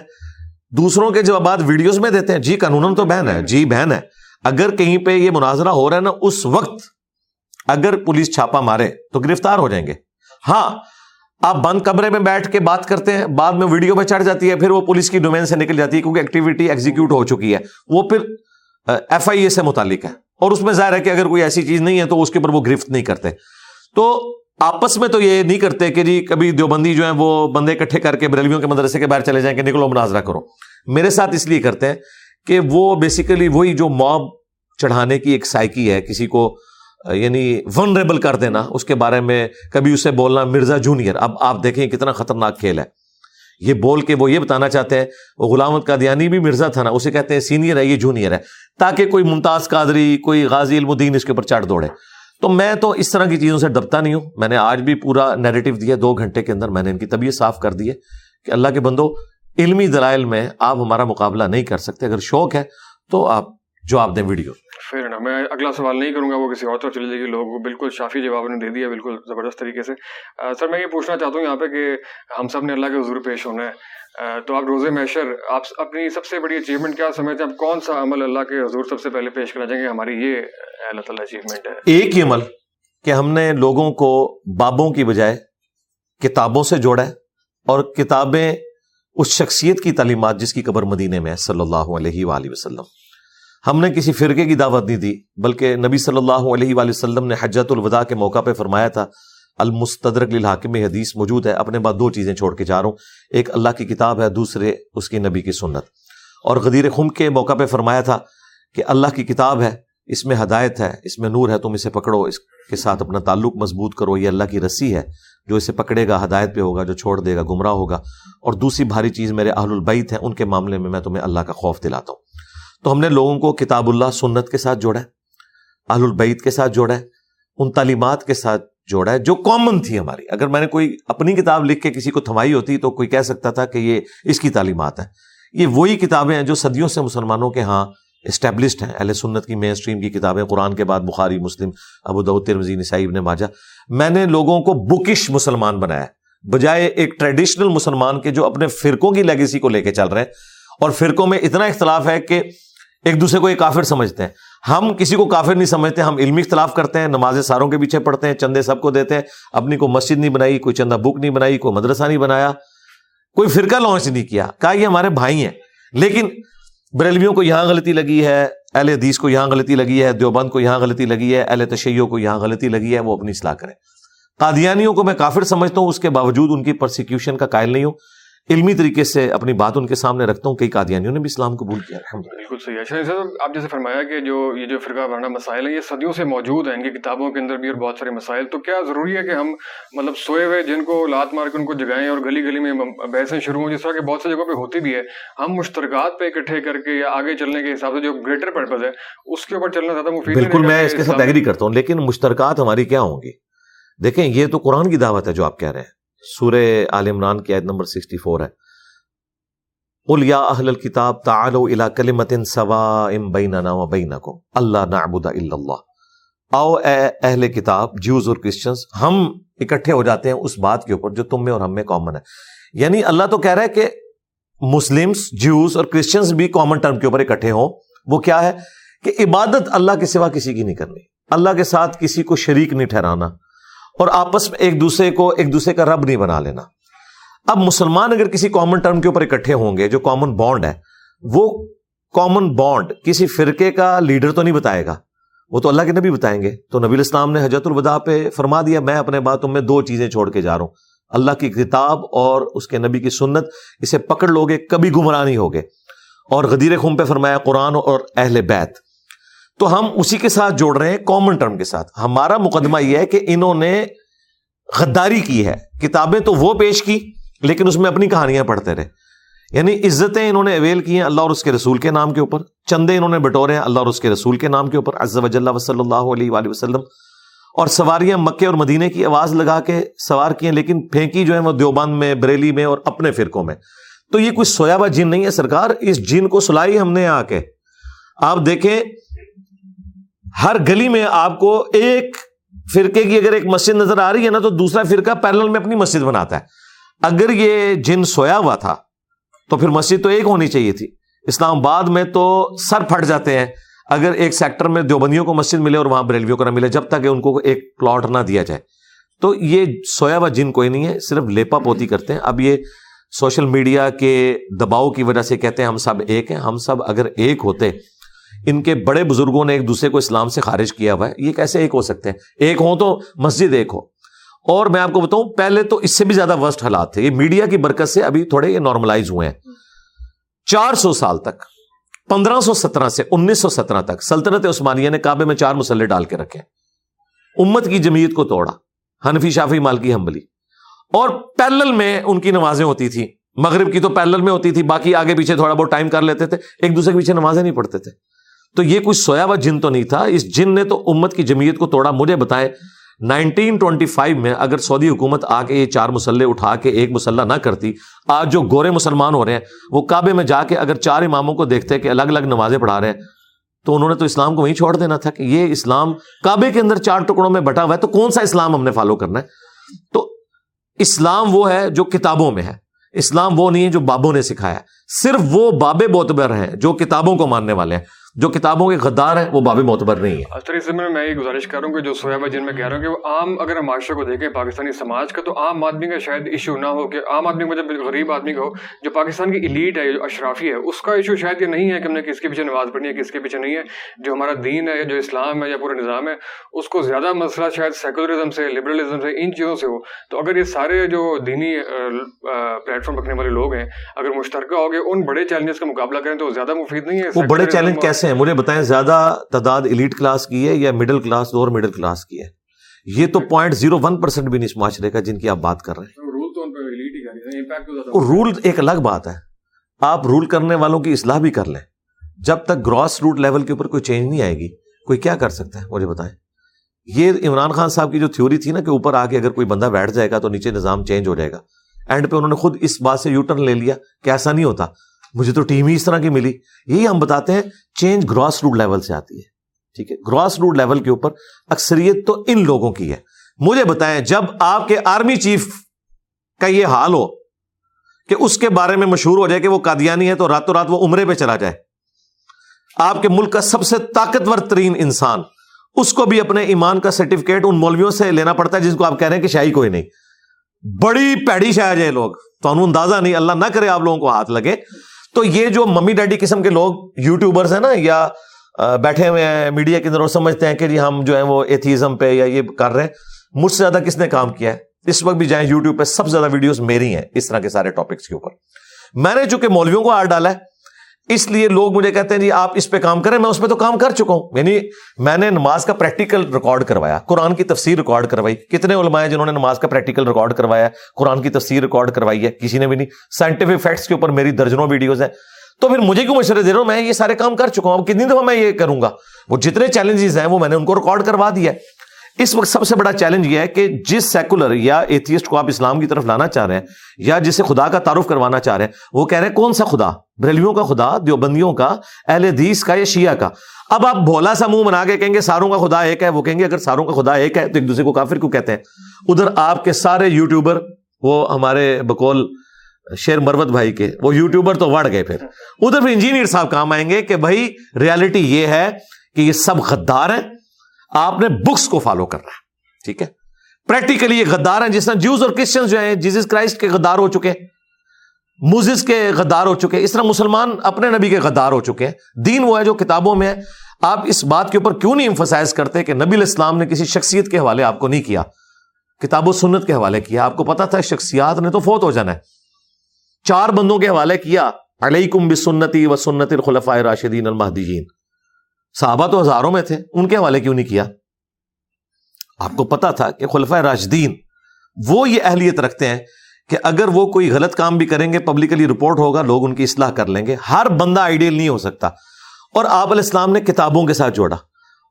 دوسروں کے جوابات ویڈیوز میں دیتے ہیں۔ جی قانون تو بین ہے۔ جی بین ہے۔ اگر کہیں پہ یہ مناظرہ ہو رہا ہے نا، اس وقت اگر پولیس چھاپا مارے تو گرفتار ہو جائیں گے۔ ہاں آپ بند کمرے میں بیٹھ کے بات کرتے ہیں، بعد میں ویڈیو پہ چڑھ جاتی ہے، پھر وہ پولیس کی ڈومین سے نکل جاتی ہے کیونکہ ایکٹیویٹی ایگزیکیوٹ ہو چکی ہے۔ وہ پھر ایف آئی اے سے متعلق ہے۔ اور اس میں ظاہر ہے کہ اگر کوئی ایسی چیز نہیں ہے تو اس کے اوپر وہ گرفت نہیں کرتے۔ تو آپس میں تو یہ نہیں کرتے کہ جی کبھی دیوبندی جو ہے وہ بندے اکٹھے کر کے بریلویوں کے مدرسے کے باہر چلے جائیں کہ نکلو مناظرہ کرو۔ میرے ساتھ اس لیے کرتے ہیں کہ وہ بیسیکلی وہی جو موب چڑھانے کی ایک سائیکی ہے، کسی کو یعنی ونریبل کر دینا، اس کے بارے میں کبھی اسے بولنا مرزا جونیئر۔ اب آپ دیکھیں کتنا خطرناک کھیل ہے۔ یہ بول کے وہ یہ بتانا چاہتے ہیں، وہ غلامت قادیانی بھی مرزا تھا نا، اسے کہتے ہیں سینئر ہے، یہ جونیئر ہے۔ تاکہ کوئی ممتاز قادری، کوئی غازی علم الدین اس کے اوپر چڑھ دوڑے۔ تو میں تو اس طرح کی چیزوں سے ڈبتا نہیں ہوں۔ میں نے آج بھی پورا نیگیٹو دیا دو گھنٹے کے اندر میں نے ان کی طبیعت صاف کر دی ہے کہ اللہ کے بندو، علمی دلائل میں آپ ہمارا مقابلہ نہیں کر سکتے۔ اگر شوق ہے تو آپ جواب دیں ویڈیو۔ پھر نا میں اگلا سوال نہیں کروں گا، وہ کسی اور طرف چلے جائے گی۔ لوگ بالکل شافی جواب نے دے دیا بالکل زبردست طریقے سے۔ سر، میں یہ پوچھنا چاہتا ہوں یہاں پہ کہ ہم سب نے اللہ کے حضور پیش ہونا ہے۔ تو آپ روزے میشر آپ اپنی سب سے بڑی اچیومنٹ کیا سمجھتے ہیں؟ آپ کون سا عمل اللہ کے حضور سب سے پہلے پیش کرنا چاہیں گے؟ ہماری یہ اللہ تعالیٰ اچیومنٹ ہے۔ ایک ہی عمل کہ ہم نے لوگوں کو بابوں کی بجائے کتابوں سے جوڑا ہے اور کتابیں اس شخصیت کی تعلیمات جس کی قبر مدینے میں ہے، صلی اللہ علیہ وآلہ وسلم۔ ہم نے کسی فرقے کی دعوت نہیں دی، بلکہ نبی صلی اللہ علیہ وآلہ وسلم نے حجت الوداع کے موقع پہ فرمایا تھا المستدرک للحاکم حدیث موجود ہے۔ اپنے بعد دو چیزیں چھوڑ کے جا رہا ہوں۔ ایک اللہ کی کتاب ہے، دوسرے اس کی نبی کی سنت۔ اور غدیر خم کے موقع پہ فرمایا تھا کہ اللہ کی کتاب ہے، اس میں ہدایت ہے، اس میں نور ہے، تم اسے پکڑو، اس کے ساتھ اپنا تعلق مضبوط کرو۔ یہ اللہ کی رسی ہے، جو اسے پکڑے گا، ہدایت پہ ہوگا، جو چھوڑ دے گا، گمراہ ہوگا۔ اور دوسری بھاری چیز میرے اہل البیت ہیں، ان کے معاملے میں میں تمہیں اللہ کا خوف دلاتا ہوں۔ تو ہم نے لوگوں کو کتاب اللہ، سنت کے ساتھ جوڑا ہے، اہل البعید کے ساتھ جوڑا ہے، ان تعلیمات کے ساتھ جوڑا ہے، جو کامن تھی ہماری۔ اگر میں نے کوئی اپنی کتاب لکھ کے کسی کو تھمائی ہوتی تو کوئی کہہ سکتا تھا کہ یہ اس کی تعلیمات ہیں۔ یہ وہی کتابیں ہیں جو صدیوں سے مسلمانوں کے ہاں اسٹیبلشڈ ہیں۔ اہل سنت کی مین اسٹریم کی کتابیں، قرآن کے بعد بخاری، مسلم، ابو ترمزی نسائی، ابن ماجہ۔ میں نے لوگوں کو بکش مسلمان بنایا بجائے ایک ٹریڈیشنل مسلمان کے جو اپنے فرقوں کی لیگیسی کو لے کے چل رہے ہیں۔ اور فرقوں میں اتنا اختلاف ہے کہ ایک دوسرے کو یہ کافر سمجھتے ہیں۔ ہم کسی کو کافر نہیں سمجھتے، ہم علمی اختلاف کرتے ہیں نماز ساروں کے پیچھے پڑھتے ہیں، چندے سب کو دیتے ہیں، اپنی کوئی مسجد نہیں بنائی، کوئی چندہ بک نہیں بنائی، کوئی مدرسہ نہیں بنایا، کوئی فرقہ لانچ نہیں کیا۔ کہا یہ ہمارے بھائی ہیں۔ لیکن بریلویوں کو یہاں غلطی لگی ہے، اہل حدیث کو یہاں غلطی لگی ہے، دیوبند کو یہاں غلطی لگی ہے، اہل تشیعوں کو یہاں غلطی لگی ہے، وہ اپنی اصلاح کریں۔ قادیانیوں کو میں کافر سمجھتا ہوں، اس کے باوجود ان کی پرسیکیوشن کا قائل نہیں ہوں۔ علمی طریقے سے اپنی بات ان کے سامنے رکھتا ہوں کئی قادیانیوں نے بھی اسلام قبول کیا بالکل صحیح۔ ہے صاحب آپ جیسے فرمایا کہ جو یہ جو فرقہ وارانہ مسائل ہیں یہ صدیوں سے موجود ہیں ان کی کتابوں کے اندر بھی اور بہت سارے مسائل۔ تو کیا ضروری ہے کہ ہم مطلب سوئے ہوئے جن کو لات مار کے ان کو جگائیں اور گلی گلی میں بحثیں شروع ہوں جس طرح کہ بہت سی جگہوں پہ ہوتی بھی ہے۔ ہم مشترکات پہ اکٹھے کر کے یا آگے چلنے کے حساب سے جو گریٹر پرپز ہے اس کے اوپر چلنا زیادہ مفید بالکل میں اس کے ساتھ ایگری کرتا ہوں لیکن مشترکات ہماری کیا ہوں گی؟ دیکھیں یہ تو قرآن کی دعوت ہے جو آپ کہہ رہے ہیں۔ سورہ عال عمران کی عید نمبر سکسٹی فور ہے۔ اولیا اہل الکتاب تعالوا الى کلمت سواء بیننا و بینکم اللہ نعبد الا اللہ آؤ اے اہل کتاب جیوز اور کرسچنز ہم اکٹھے ہو جاتے ہیں اس بات کے اوپر جو تم میں اور ہم میں کامن ہے۔ یعنی اللہ تو کہہ رہا ہے کہ مسلمس جیوز اور کرسچنز بھی کامن ٹرم کے اوپر اکٹھے ہوں۔ وہ کیا ہے کہ عبادت اللہ کے سوا کسی کی نہیں کرنی۔ اللہ کے ساتھ کسی کو شریک نہیں ٹھہرانا۔ اور آپس میں ایک دوسرے کو ایک دوسرے کا رب نہیں بنا لینا۔ اب مسلمان اگر کسی کامن ٹرم کے اوپر اکٹھے ہوں گے، جو کامن بانڈ ہے، وہ کامن بانڈ کسی فرقے کا لیڈر تو نہیں بتائے گا۔ وہ تو اللہ کے نبی بتائیں گے۔ تو نبی الاسلام نے حجرت الوداع پہ فرما دیا، میں اپنے باتوں میں دو چیزیں چھوڑ کے جا رہا ہوں۔ اللہ کی کتاب اور اس کے نبی کی سنت، اسے پکڑ لو گے کبھی گمراہ نہیں ہوگے۔ اور غدیر خم پہ فرمایا، قرآن اور اہل بیت۔ تو ہم اسی کے ساتھ جوڑ رہے ہیں کامن ٹرم کے ساتھ۔ ہمارا مقدمہ یہ ہے کہ انہوں نے غداری کی ہے۔ کتابیں تو وہ پیش کی، لیکن اس میں اپنی کہانیاں پڑھتے رہے۔ یعنی عزتیں انہوں نے اویل کی ہیں اللہ اور اس کے رسول کے نام کے اوپر۔ چندے انہوں نے بٹورے ہیں اللہ اور اس کے رسول کے نام کے اوپر۔ عز و جل صلی اللہ علیہ وآلہ وسلم۔ اور سواریاں مکے اور مدینے کی آواز لگا کے سوار کی ہیں لیکن پھینکی جو ہے وہ دیوبند میں، بریلی میں اور اپنے فرقوں میں۔ تو یہ کوئی سویا ہوا جن نہیں ہے سرکار۔ اس جن کو سلائی ہم نے آ کے۔ آپ دیکھیں ہر گلی میں آپ کو ایک فرقے کی اگر ایک مسجد نظر آ رہی ہے نا، تو دوسرا فرقہ پیرل میں اپنی مسجد بناتا ہے۔ اگر یہ جن سویا ہوا تھا، تو پھر مسجد تو ایک ہونی چاہیے تھی۔ اسلام آباد میں تو سر پھٹ جاتے ہیں۔ اگر ایک سیکٹر میں دیوبندیوں کو مسجد ملے اور وہاں بریلویوں کو نہ ملے، جب تک ان کو ایک پلاٹ نہ دیا جائے۔ تو یہ سویا ہوا جن کوئی نہیں ہے، صرف لیپا پوتی کرتے ہیں۔ اب یہ سوشل میڈیا کے دباؤ کی وجہ سے کہتے ہیں، ہم سب ایک ہیں۔ ہم سب اگر ایک ہوتے ان کے بڑے بزرگوں نے ایک دوسرے کو اسلام سے خارج کیا ہوا ہے، یہ کیسے ایک ہو سکتے ہیں؟ ایک ہو تو مسجد ایک ہو۔ اور میں آپ کو بتاؤں، پہلے تو اس سے بھی زیادہ ورسٹ حالات تھے۔ یہ میڈیا کی برکت سے ابھی تھوڑے یہ نارملائز ہوئے ہیں۔ چار سو سال تک، پندرہ سو سترہ سے انیس سو سترہ تک سلطنت عثمانیہ نے کعبے میں چار مسلح ڈال کے رکھے۔ امت کی جمیت کو توڑا، حنفی شافی مال کی ہمبلی اور پیلل میں ان کی نمازیں ہوتی تھی مغرب کی تو پیلل میں ہوتی تھی، باقی آگے پیچھے تھوڑا بہت ٹائم کر لیتے تھے، ایک دوسرے کے پیچھے نمازیں نہیں پڑھتے تھے۔ تو یہ کوئی سویا ہوا جن تو نہیں تھا۔ اس جن نے تو امت کی جمیت کو توڑا، مجھے بتائے، نائنٹین ٹوینٹی فائیو میں اگر سعودی حکومت آ کے یہ چار مسلح اٹھا کے ایک مسلح نہ کرتی، آج جو گورے مسلمان ہو رہے ہیں، وہ کعبے میں جا کے اگر چار اماموں کو دیکھتے کہ الگ الگ نمازیں پڑھا رہے ہیں، تو انہوں نے تو اسلام کو وہیں چھوڑ دینا تھا کہ یہ اسلام کعبے کے اندر چار ٹکڑوں میں بٹا ہوا ہے، تو کون سا اسلام ہم نے فالو کرنا ہے؟ تو اسلام وہ ہے جو کتابوں میں ہے۔ اسلام وہ نہیں ہے جو بابوں نے سکھایا صرف وہ بابے بوتبر ہیں جو کتابوں کو ماننے والے ہیں۔ جو کتابوں کے غدار ہیں وہ باب معتبر نہیں ہے سر اس میں میں یہ گزارش کر رہا ہوں کہ جو سویب جن میں کہہ رہا ہوں کہ وہ عام اگر ہم معاشرے کو دیکھیں پاکستانی سماج کا تو عام آدمی کا شاید ایشو نہ ہو کہ عام آدمی مجھے غریب آدمی کا ہو جو پاکستان کی ایلیٹ ہے جو اشرافی ہے اس کا ایشو شاید یہ نہیں ہے کہ ہم نے کس کے پیچھے نماز پڑھنی ہے کس کے پیچھے نہیں ہے۔ جو ہمارا دین ہے جو اسلام ہے یا پورا نظام ہے اس کو زیادہ مسئلہ شاید سیکولرزم سے لبرلزم سے ان چیزوں سے ہو۔ تو اگر یہ سارے جو دینی پلیٹ فارم رکھنے والے لوگ ہیں اگر مشترکہ ہو گئے ان بڑے چیلنجز کا مقابلہ کریں تو زیادہ مفید نہیں ہے۔ وہ بڑے چیلنج کیسے ہیں مجھے بتائیں زیادہ تعداد ایلیٹ کلاس کی ہے یا مڈل کلاس اور مڈل کلاس کی ہے؟ یہ تو پوائنٹ زیرو ون پرسینٹ بھی نہیں اس معاشرے کا جن کی آپ بات کر رہے ہیں۔ رول ایک الگ بات ہے۔ آپ رول کرنے والوں کی اصلاح بھی کر لیں۔ جب تک گراس روٹ لیول کے اوپر کوئی چینج نہیں آئے گی کوئی کیا کر سکتا ہے؟ مجھے بتائیں۔ یہ عمران خان صاحب کی جو تھیوری تھی نا کہ اوپر آ کے اگر کوئی بندہ بیٹھ جائے گا تو نیچے نظام چینج ہو جائے گا۔ اینڈ پہ انہوں نے خود اس بات سے یو ٹرن لے لیا کہ ایسا نہیں ہوتا۔ مجھے تو ٹیم ہی اس طرح کی ملی۔ یہی ہم بتاتے ہیں چینج گراس روٹ لیول سے آتی ہے۔ ٹھیک ہے؟ گراس روٹ لیول کے اوپر اکثریت تو ان لوگوں کی ہے۔ مجھے بتائیں، جب آپ کے آرمی چیف کا یہ حال ہو کہ اس کے بارے میں مشہور ہو جائے کہ وہ قادیانی ہے تو راتوں رات وہ عمرے پہ چلا جائے۔ آپ کے ملک کا سب سے طاقتور ترین انسان، اس کو بھی اپنے ایمان کا سرٹیفکیٹ ان مولویوں سے لینا پڑتا ہے جس کو آپ کہہ رہے ہیں کہ شاہی کوئی نہیں۔ بڑی پیڑی شاہ جائے لوگ۔ تو اندازہ نہیں، اللہ نہ کرے آپ لوگوں کو ہاتھ لگے۔ تو یہ جو ممی ڈیڈی قسم کے لوگ یوٹیوبرز ہیں نا، یا بیٹھے ہوئے ہیں میڈیا کے اندر اور سمجھتے ہیں کہ جی ہم جو ہیں وہ ایتھیزم پہ یا یہ کر رہے ہیں، مجھ سے زیادہ کس نے کام کیا ہے؟ اس وقت بھی جائیں یوٹیوب پہ سب سے زیادہ ویڈیوز میری ہیں اس طرح کے سارے ٹاپکس کے اوپر۔ میں نے چونکہ مولویوں کو ہار ڈالا ہے اس لیے لوگ مجھے کہتے ہیں جی آپ اس پہ کام کریں، میں اس پہ تو کام کر چکا ہوں۔ یعنی میں نے نماز کا پریکٹیکل ریکارڈ کروایا۔ قرآن کی تفسیر ریکارڈ کروائی۔ کتنے علماء ہیں جنہوں نے نماز کا پریکٹیکل ریکارڈ کروایا قرآن کی تفسیر ریکارڈ کروائی ہے۔ کسی نے بھی نہیں۔ سائنٹیفک فیکٹس کے اوپر میری درجنوں ویڈیوز ہیں۔ تو پھر مجھے کیوں مشورے دے رہا ہوں میں یہ سارے کام کر چکا ہوں۔ اب کتنی دفعہ میں یہ کروں گا؟ وہ جتنے چیلنجز ہیں وہ میں نے ان کو ریکارڈ کروا دیا اس وقت سب سے بڑا چیلنج یہ ہے کہ جس سیکولر یا ایتھیسٹ کو آپ اسلام کی طرف لانا چاہ رہے ہیں یا جسے خدا کا تعارف کروانا چاہ رہے ہیں، وہ کہہ رہے ہیں، کون سا خدا؟ بریلویوں کا خدا، دیوبندیوں کا، اہل حدیث کا یا شیعہ کا؟ اب آپ بھولا سا منہ بنا کے کہیں گے ساروں کا خدا ایک ہے، وہ کہیں گے اگر ساروں کا خدا ایک ہے تو ایک دوسرے کو کافر کیوں کہتے ہیں؟ ادھر آپ کے سارے یوٹیوبر وہ ہمارے بکول شیر مروت بھائی کے، وہ یوٹیوبر تو وڑ گئے پھر۔ ادھر پھر انجینئر صاحب کام آئیں گے کہ بھائی ریالٹی یہ ہے کہ یہ سب غدار ہیں۔ آپ نے بکس کو فالو کرنا ہے، ٹھیک ہے؟ پریکٹیکلی یہ غدار ہیں، جس طرح جوز اور کرسچن جو ہیں جیزس کرائسٹ کے غدار ہو چکے موزس کے غدار ہو چکے، اس طرح مسلمان اپنے نبی کے غدار ہو چکے ہیں۔ دین وہ ہے جو کتابوں میں ہے۔ آپ اس بات کے اوپر کیوں نہیں امفسائز کرتے کہ نبی الاسلام نے کسی شخصیت کے حوالے آپ کو نہیں کیا؟ کتاب و سنت کے حوالے کیا۔ آپ کو پتا تھا شخصیات نے تو فوت ہو جانا ہے۔ چار بندوں کے حوالے کیا، علیکم بسنتی و سنت الخلفاء راشدین المہدیین۔ صحابہ تو ہزاروں میں تھے، ان کے حوالے کیوں نہیں کیا؟ آپ کو پتا تھا کہ خلفۂ راشدین وہ یہ اہلیت رکھتے ہیں کہ اگر وہ کوئی غلط کام بھی کریں گے پبلکلی رپورٹ ہوگا، لوگ ان کی اصلاح کر لیں گے۔ ہر بندہ آئیڈیل نہیں ہو سکتا۔ اور آپ علیہ السلام نے کتابوں کے ساتھ جوڑا۔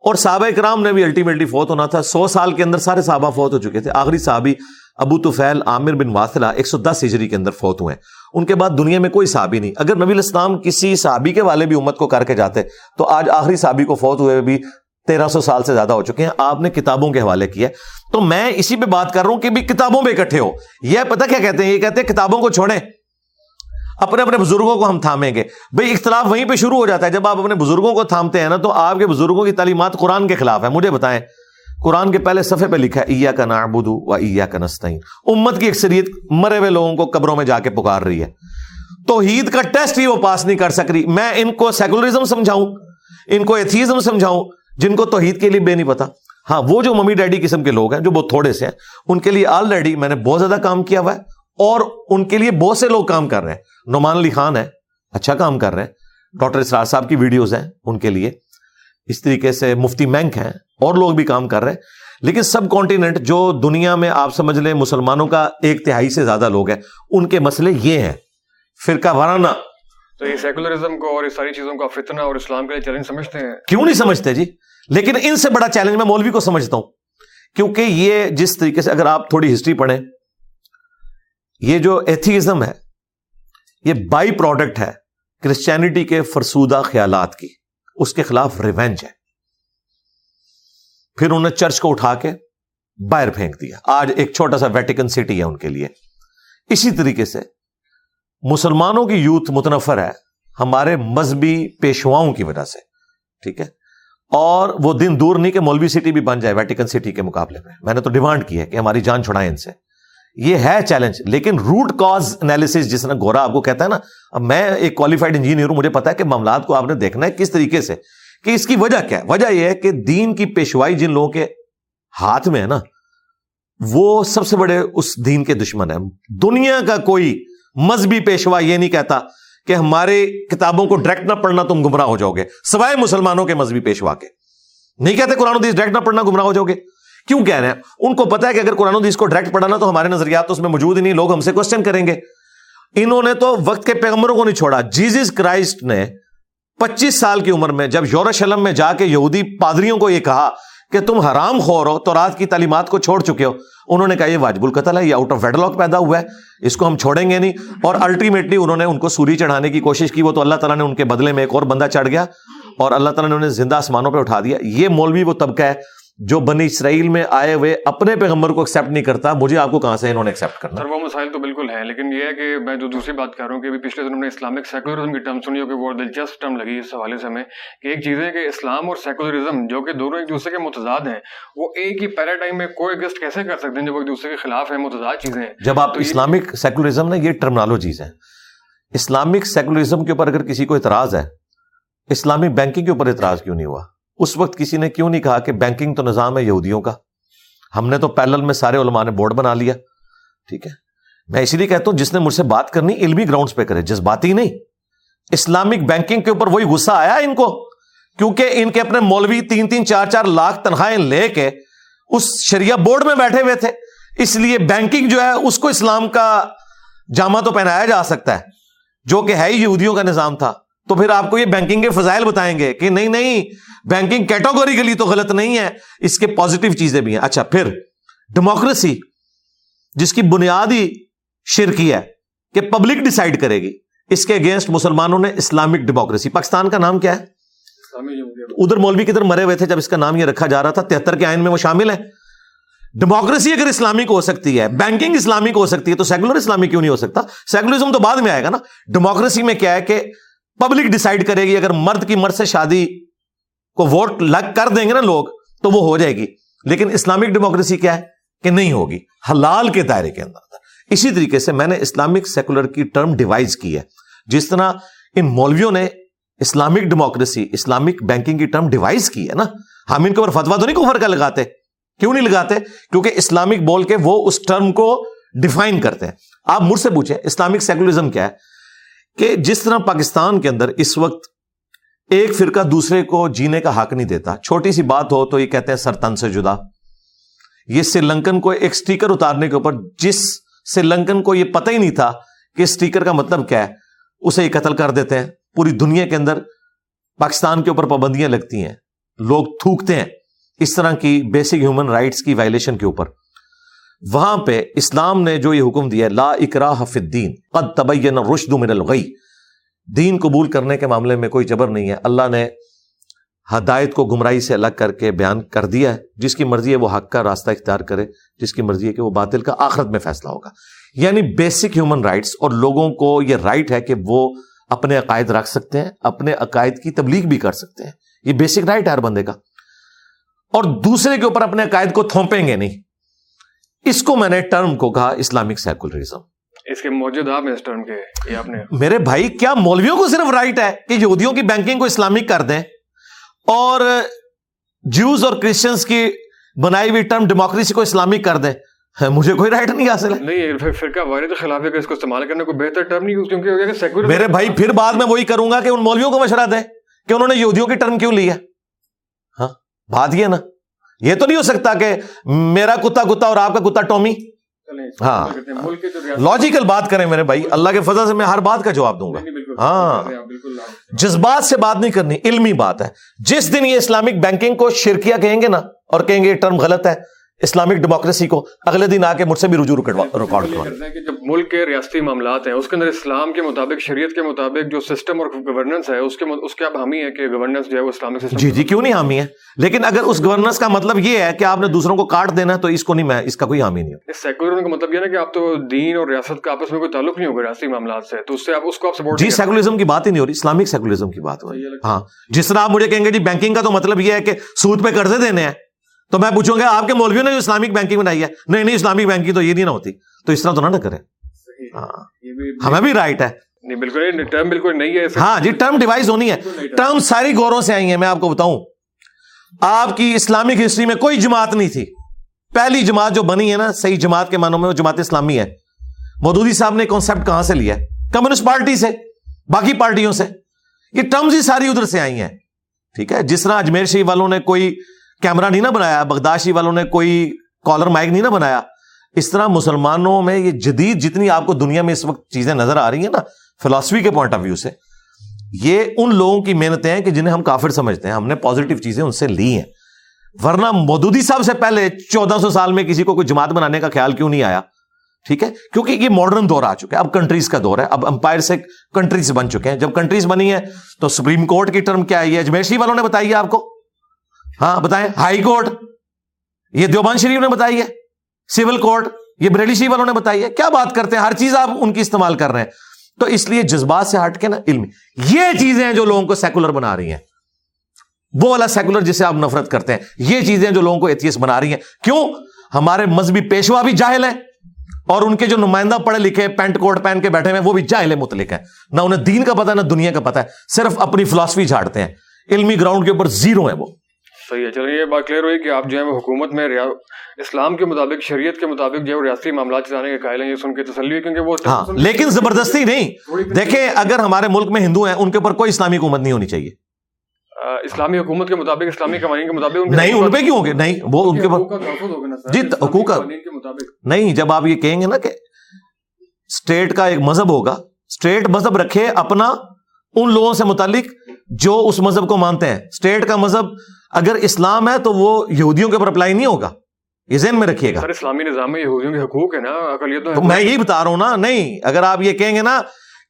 اور صحابہ کرام نے بھی الٹیمیٹلی فوت ہونا تھا۔ سو سال کے اندر سارے صحابہ فوت ہو چکے تھے۔ آخری صحابی ابو توفیل عامر بن واسلہ ایک سو دس ہجری کے اندر فوت ہوئے۔ ان کے بعد دنیا میں کوئی صحابی نہیں۔ اگر نبی الاسلام کسی صحابی کے والے بھی امت کو کر کے جاتے، تو آج آخری صحابی کو فوت ہوئے بھی تیرہ سو سال سے زیادہ ہو چکے ہیں۔ آپ نے کتابوں کے حوالے کیا تو میں اسی پہ بات کر رہا ہوں کہ بھی کتابوں پہ اکٹھے ہو۔ یہ پتا کیا کہتے ہیں؟ یہ کہتے ہیں کتابوں کو چھوڑیں۔ اپنے اپنے بزرگوں کو ہم تھامیں گے۔ بھائی اختلاف وہیں پہ شروع ہو جاتا ہے۔ جب آپ اپنے بزرگوں کو تھامتے ہیں نا، تو آپ کے بزرگوں کی تعلیمات قرآن کے خلاف ہے مجھے بتائیں۔ قرآن کے پہلے صفحے پہ لکھا ہے ایا کا نابود و ایا کا نستعین. امت کی اکثریت مرے ہوئے لوگوں کو قبروں میں جا کے پکار رہی ہے۔ توحید کا ٹیسٹ ہی وہ پاس نہیں کر سک رہی۔ میں ان کو سیکولرزم سمجھاؤں، ان کو ایتھیزم سمجھاؤں، جن کو توحید کے لیے بے نہیں پتا۔ ہاں وہ جو ممی ڈیڈی قسم کے لوگ ہیں، جو بہت تھوڑے سے ہیں، ان کے لیے آلریڈی میں نے بہت زیادہ کام کیا ہوا ہے اور ان کے لیے بہت سے لوگ کام کر رہے ہیں۔ نعمان علی خان ہے اچھا کام کر رہے ہیں۔ ڈاکٹر اسرار صاحب کی ویڈیوز ہیں ان کے لیے۔ اس طریقے سے مفتی مینک ہیں۔ اور لوگ بھی کام کر رہے ہیں۔ لیکن سب کانٹیننٹ جو دنیا میں آپ سمجھ لیں مسلمانوں کا ایک تہائی سے زیادہ لوگ ہیں ان کے مسئلے یہ ہیں۔ فرقہ وارانہ۔ تو یہ سیکولرزم کو اور اس ساری چیزوں کا فتنہ اور اسلام کے لیے چیلنج سمجھتے ہیں۔ کیوں نہیں سمجھتے جی؟ لیکن ان سے بڑا چیلنج میں مولوی کو سمجھتا ہوں۔ کیونکہ یہ جس طریقے سے اگر آپ تھوڑی ہسٹری پڑھیں یہ جو ایتھیزم ہے یہ بائی پروڈکٹ ہے کرسچینٹی کے فرسودہ خیالات کی۔ اس کے خلاف ریونج ہے۔ پھر انہوں نے چرچ کو اٹھا کے باہر پھینک دیا۔ آج ایک چھوٹا سا ویٹیکن سٹی ہے ان کے لیے۔ اسی طریقے سے مسلمانوں کی یوتھ متنفر ہے ہمارے مذہبی پیشواؤں کی وجہ سے، ٹھیک ہے؟ اور وہ دن دور نہیں کہ مولوی سٹی بھی بن جائے ویٹیکن سٹی کے مقابلے میں۔ میں نے تو ڈیمانڈ کی ہے کہ ہماری جان چھڑائیں ان سے۔ یہ ہے چیلنج لیکن روٹ کاز انالیس جس نے گورا آپ کو کہتا ہے نا، اب میں ایک کوالیفائڈ انجینئر ہوں، مجھے پتا ہے کہ معاملات کو آپ نے دیکھنا ہے کس طریقے سے۔ کہ اس کی وجہ کیا ہے؟ وجہ یہ ہے کہ دین کی پیشوائی جن لوگوں کے ہاتھ میں ہے نا، وہ سب سے بڑے اس دین کے دشمن ہے دنیا کا کوئی مذہبی پیشوا یہ نہیں کہتا کہ ہمارے کتابوں کو ڈائریکٹ نہ پڑھنا تم گمراہ ہو جاؤ گے۔ سوائے مسلمانوں کے مذہبی پیشوا کے۔ نہیں کہتے قرآن حدیث ڈائریکٹ نہ پڑھنا گمراہ ہو جاؤ گے۔ کیوں کہہ رہے ہیں؟ ان کو پتا ہے کہ اگر قرآن حدیث کو ڈائریکٹ پڑھانا تو ہمارے نظریات تو اس میں موجود ہی نہیں، لوگ ہم سے کوشچن کریں گے۔ انہوں نے تو وقت کے پیغمبروں کو نہیں چھوڑا۔ جیزس کرائسٹ نے پچیس سال کی عمر میں جب یوروشلم میں جا کے یہودی پادریوں کو یہ کہا کہ تم حرام خور ہو، تو رات کی تعلیمات کو چھوڑ چکے ہو۔ انہوں نے کہا، یہ واجب القتل ہے، یہ آؤٹ آف ویڈ لاک پیدا ہوا ہے، اس کو ہم چھوڑیں گے نہیں۔ اور الٹیمیٹلی انہوں نے ان کو سوری چڑھانے کی کوشش کی، وہ تو اللہ تعالیٰ نے ان کے بدلے میں ایک اور بندہ چڑھ گیا اور اللہ تعالیٰ نے انہیں زندہ آسمانوں پہ اٹھا دیا۔ یہ مولوی وہ طبقہ ہے جو بنی اسرائیل میں آئے ہوئے اپنے پیغمبر کو ایکسپٹ نہیں کرتا مجھے آپ کو کہاں سے انہوں نے ایکسپٹ کرنا؟ سر وہ مسائل تو بالکل ہیں لیکن یہ ہے کہ میں جو دوسری بات کر رہا ہوں کہ پچھلے دنوں نے اسلامک سیکولرزم کی ٹرم سنی ہو کہ وہ دلچسپ ٹرم لگی اس حوالے سے ہمیں کہ ایک چیز ہے کہ اسلام اور سیکولرزم جو کہ دونوں ایک دوسرے کے متضاد ہیں وہ ایک ہی پیراڈائم میں کوئی ایگزٹ کیسے کر سکتے ہیں جو ایک دوسرے کے خلاف ہیں متضاد چیزیں ہیں؟ جب آپ اسلامک سیکولرزم نا یہ ٹرمنالوجیز ہیں۔ اسلامک سیکولرزم کے اوپر اگر کسی کو اعتراض ہے اسلامک بینکنگ کے اوپر اعتراض کیوں نہیں ہوا؟ اس وقت کسی نے کیوں نہیں کہا کہ بینکنگ تو نظام ہے یہودیوں کا؟ ہم نے تو پیلل میں سارے علماء نے بورڈ بنا لیا۔ ٹھیک ہے۔ میں اسی لیے کہتا ہوں، جس نے مجھ سے بات کرنی، علمی گراؤنڈ پہ کرے، جذباتی نہیں۔ اسلامک بینکنگ کے اوپر وہی غصہ آیا ان کو؟ کیونکہ ان کے اپنے مولوی تین تین چار چار لاکھ تنخواہیں لے کے اس شریعہ بورڈ میں بیٹھے ہوئے تھے۔ اس لیے بینکنگ جو ہے، اس کو اسلام کا جامع تو پہنایا جا سکتا ہے، جو کہ ہے ہی یہودیوں کا نظام تھا۔ تو پھر آپ کو یہ بینکنگ کے فضائل بتائیں گے کہ نہیں نہیں بینکنگ کیٹاگوری کے لیے تو غلط نہیں ہے اس کے پازیٹو چیزیں بھی ہیں۔ اچھا پھر ڈیموکریسی جس کی بنیادی شرکی ہے کہ پبلک ڈسائڈ کرے گی اس کے اگینسٹ مسلمانوں نے اسلامک ڈیموکریسی پاکستان کا نام کیا ہے؟ ادھر مولوی کدھر مرے ہوئے تھے جب اس کا نام یہ رکھا جا رہا تھا تہتر کے آئین میں وہ شامل ہے ڈیموکریسی اگر اسلامک ہو سکتی ہے بینکنگ اسلامک ہو سکتی ہے تو سیکولر اسلامک کیوں نہیں ہو سکتا؟ سیکولرزم تو بعد میں آئے گا نا۔ ڈیموکریسی میں کیا ہے کہ پبلک ڈسائڈ کرے گی، اگر مرد کی مرد سے شادی کو ووٹ لگ کر دیں گے نا لوگ، تو وہ ہو جائے گی۔ لیکن اسلامک ڈیموکریسی کیا ہے؟ کہ نہیں ہوگی۔ حلال کے دائرے کے اندر اسی طریقے سے میں نے اسلامک سیکولر کی ٹرم ڈیوائز کی ہے۔ جس طرح ان مولویوں نے اسلامک ڈیموکریسی اسلامک بینکنگ کی ٹرم ڈیوائز کی ہے نا۔ ہم ان کے اوپر فتوا تو نہیں کفر کا لگاتے۔ کیوں نہیں لگاتے؟ کیونکہ اسلامک بول کے وہ اس ٹرم کو ڈیفائن کرتے ہیں۔ آپ مجھ سے پوچھیں، اسلامک سیکولرزم کیا ہے؟ کہ جس طرح پاکستان کے اندر اس وقت ایک فرقہ دوسرے کو جینے کا حق نہیں دیتا، چھوٹی سی بات ہو تو یہ کہتے ہیں سرتن سے جدا۔ یہ سری لنکن کو ایک سٹیکر اتارنے کے اوپر، جس سری لنکن کو یہ پتہ ہی نہیں تھا کہ سٹیکر کا مطلب کیا ہے، اسے یہ قتل کر دیتے ہیں۔ پوری دنیا کے اندر پاکستان کے اوپر پابندیاں لگتی ہیں۔ لوگ تھوکتے ہیں اس طرح کی بیسک ہیومن رائٹس کی وائلیشن کے اوپر۔ وہاں پہ اسلام نے جو یہ حکم دیا لا اکرا فی الدین، قد تبین رشد من الغی۔ دین قبول کرنے کے معاملے میں کوئی جبر نہیں ہے۔ اللہ نے ہدایت کو گمراہی سے الگ کر کے بیان کر دیا ہے۔ جس کی مرضی ہے وہ حق کا راستہ اختیار کرے، جس کی مرضی ہے کہ وہ باطل کا آخرت میں فیصلہ ہوگا۔ یعنی بیسک ہیومن رائٹس اور لوگوں کو یہ رائٹ ہے کہ وہ اپنے عقائد رکھ سکتے ہیں، اپنے عقائد کی تبلیغ بھی کر سکتے ہیں۔ یہ بیسک رائٹ ہے ہر بندے کا۔ اور دوسرے کے اوپر اپنے عقائد کو تھوپیں گے نہیں۔ اس کو میں نے ٹرم کو کہا اسلامک سیکولرزم اس کے موجود آپ اس ٹرم کے یہ آپ نے میرے بھائی کیا مولویوں کو صرف رائٹ ہے کہ یہودیوں کی بینکنگ کو اسلامک کر دیں؟ اور جوز اور کرسچنس کی بنائی ہوئی ٹرم ڈیموکریسی کو اسلامک کر دیں؟ مجھے کوئی رائٹ نہیں حاصل ہے۔ نہیں فرقہ وارد خلاف ہے کہ اس کو استعمال کرنے کو بہتر ٹرم نہیں کیونکہ سیکولر میرے بھائی پھر بعد میں وہی کروں گا کہ ان مولویوں کو مشورہ دیں کہ انہوں نے یہودیوں کی ٹرم کیوں لی ہے؟ ہاں بات یہ نا۔ یہ تو نہیں ہو سکتا کہ میرا کتا کتا اور آپ کا کتا ٹومی؟ ہاں۔ لاجیکل بات کریں میرے بھائی اللہ کے فضل سے میں ہر بات کا جواب دوں گا۔ ہاں۔ جذبات سے بات نہیں کرنی علمی بات ہے۔ جس دن یہ اسلامک بینکنگ کو شرکیا کہیں گے نا اور کہیں گے یہ ٹرم غلط ہے اسلامک ڈیموکریسی کو اگلے دن آ کے مجھ سے بھی رجوع ریکارڈ کہ جب ملک کے ریاستی معاملات ہیں اس کے اندر اسلام کے مطابق شریعت کے مطابق جو سسٹم اور گورننس ہے اس کے اس کے اب حامی ہے کہ گورننس جو ہے وہ اسلامک سسٹم جی جی کیوں نہیں حامی ہے لیکن اگر اس گورننس کا مطلب یہ ہے کہ آپ نے دوسروں کو کاٹ دینا تو اس کو نہیں میں اس کا کوئی حامی نہیں ہے سیکولر کا مطلب یہ نا کہ آپ تو دین اور ریاست کا آپس میں کوئی تعلق نہیں ہوگا ریاستی معاملات سے تو اس سے آپ اس کو آپ سپورٹ جی سیکولرزم کی بات ہی نہیں ہو رہی اسلامک سیکولرزم کی بات ہو رہی۔ ہاں جس طرح آپ مجھے کہیں گے جی بینکنگ کا تو مطلب یہ ہے کہ سود پہ قرضے دینے ہیں۔ تو میں پوچھوں گا آپ کے مولویوں نے جو اسلامک بینکنگ بنائی ہے؟ نہیں نہیں اسلامک بینکنگ تو یہ نہیں نہ ہوتی۔ تو اس طرح تو نہ کرے ہاں۔ ہمیں بھی رائٹ ہے۔ بالکل ٹرم بالکل نہیں ہے۔ ہاں جی ٹرم ڈیوائز ہونی ہے۔ ٹرم ساری گوروں سے آئی ہیں میں آپ کو بتاؤں۔ آپ کی اسلامک ہسٹری میں کوئی جماعت نہیں تھی۔ پہلی جماعت جو بنی ہے نا صحیح جماعت کے معنوں میں وہ جماعت اسلامی ہے۔ مودودی صاحب نے کانسیپٹ کہاں سے لیا کمیونسٹ پارٹی سے باقی پارٹیوں سے۔ یہ ٹرمز ہی ساری ادھر سے آئی ہیں۔ ٹھیک ہے جس طرح اجمیر شریف والوں نے کوئی کیمرہ نہیں نہ بنایا، بغداشی والوں نے کوئی کالر مائک نہیں نہ بنایا۔ اس طرح مسلمانوں میں یہ جدید جتنی آپ کو دنیا میں اس وقت چیزیں نظر آ رہی ہیں نا فلاسفی کے پوائنٹ آف ویو سے، یہ ان لوگوں کی محنتیں ہیں کہ جنہیں ہم کافر سمجھتے ہیں۔ ہم نے پازیٹو چیزیں ان سے لی ہیں۔ ورنہ مودودی صاحب سے پہلے چودہ سو سال میں کسی کو کوئی جماعت بنانے کا خیال کیوں نہیں آیا؟ ٹھیک ہے؟ کیونکہ یہ ماڈرن دور آ چکا ہے، اب کنٹریز کا دور ہے۔ اب امپائر سے کنٹریز بن چکے ہیں۔ جب کنٹریز بنی ہے تو سپریم کورٹ کی ٹرم کیا ہے؟ یہ اجمیشی والوں نے بتائی ہے آپ کو۔ ہاں بتائیں۔ ہائی کورٹ، یہ دیوبان شریف نے بتائی ہے۔ سول کورٹ، یہ بریلی شریف والوں نے بتائی ہے۔ کیا بات کرتے ہیں؟ ہر چیز آپ ان کی استعمال کر رہے ہیں۔ تو اس لیے جذبات سے ہٹ کے نا، علم۔ یہ چیزیں جو لوگوں کو سیکولر بنا رہی ہیں، وہ والا سیکولر جسے آپ نفرت کرتے ہیں، یہ چیزیں جو لوگوں کو ایتھیس بنا رہی ہیں۔ کیوں؟ ہمارے مذہبی پیشوا بھی جاہل ہیں، اور ان کے جو نمائندہ پڑھے لکھے پینٹ کوٹ پہن کے بیٹھے ہوئے وہ بھی جاہل متعلق ہیں۔ نہ انہیں دین کا پتا نہ دنیا کا پتا ہے، صرف اپنی فلاسفی جھاڑتے ہیں۔ علمی گراؤنڈ کے اوپر زیرو ہے وہ۔ صحیح ہے۔ چلیے یہ بات کلیئر ہوئی کہ آپ جو ہے وہ حکومت میں اسلام کے مطابق شریعت کے مطابق جو ہے ریاستی معاملات چلانے کے قائل ہیں یہ سن کے تسلی ہے کیونکہ وہ ہاں لیکن زبردستی نہیں۔ دیکھیں اگر ہمارے ملک میں ہندو ہیں ان کے اوپر کوئی اسلامی حکومت نہیں ہونی چاہیے۔ اسلامی حکومت کے مطابق اسلامی قوانین کے مطابق نہیں ان پہ کیوں گے نہیں وہ ان کے جی حقوق نہیں جب آپ یہ کہیں گے نا کہ اسٹیٹ کا ایک مذہب ہوگا اسٹیٹ مذہب رکھے اپنا ان لوگوں سے متعلق جو اس مذہب کو مانتے ہیں۔ اسٹیٹ کا مذہب اگر اسلام ہے تو وہ یہودیوں کے اوپر اپلائی نہیں ہوگا یہ ذہن میں رکھیے گا۔ سر اسلامی نظام میں یہودیوں کے حقوق ہے نا اقلیتوں تو میں یہی بتا رہا ہوں نا نہیں اگر آپ یہ کہیں گے نا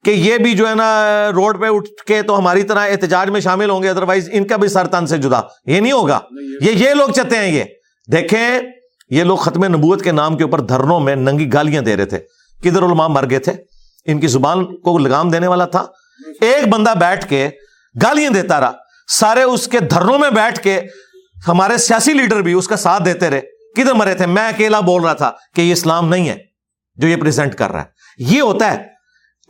کہ یہ بھی جو ہے نا روڈ پہ اٹھ کے تو ہماری طرح احتجاج میں شامل ہوں گے ادروائز ان کا بھی سر تن سے جدا یہ نہیں ہوگا۔ یہ یہ لوگ چاہتے ہیں یہ۔ دیکھیں یہ لوگ ختم نبوت کے نام کے اوپر دھرنوں میں ننگی گالیاں دے رہے تھے۔ کدھر علماء مر گئے تھے؟ ان کی زبان کو لگام دینے والا تھا۔ ایک بندہ بیٹھ کے گالیاں دیتا رہا۔ سارے اس کے دھرنوں میں بیٹھ کے ہمارے سیاسی لیڈر بھی اس کا ساتھ دیتے رہے۔ کدھر مرے تھے؟ میں اکیلا بول رہا تھا کہ یہ اسلام نہیں ہے جو یہ پریزنٹ کر رہا ہے۔ یہ ہوتا ہے،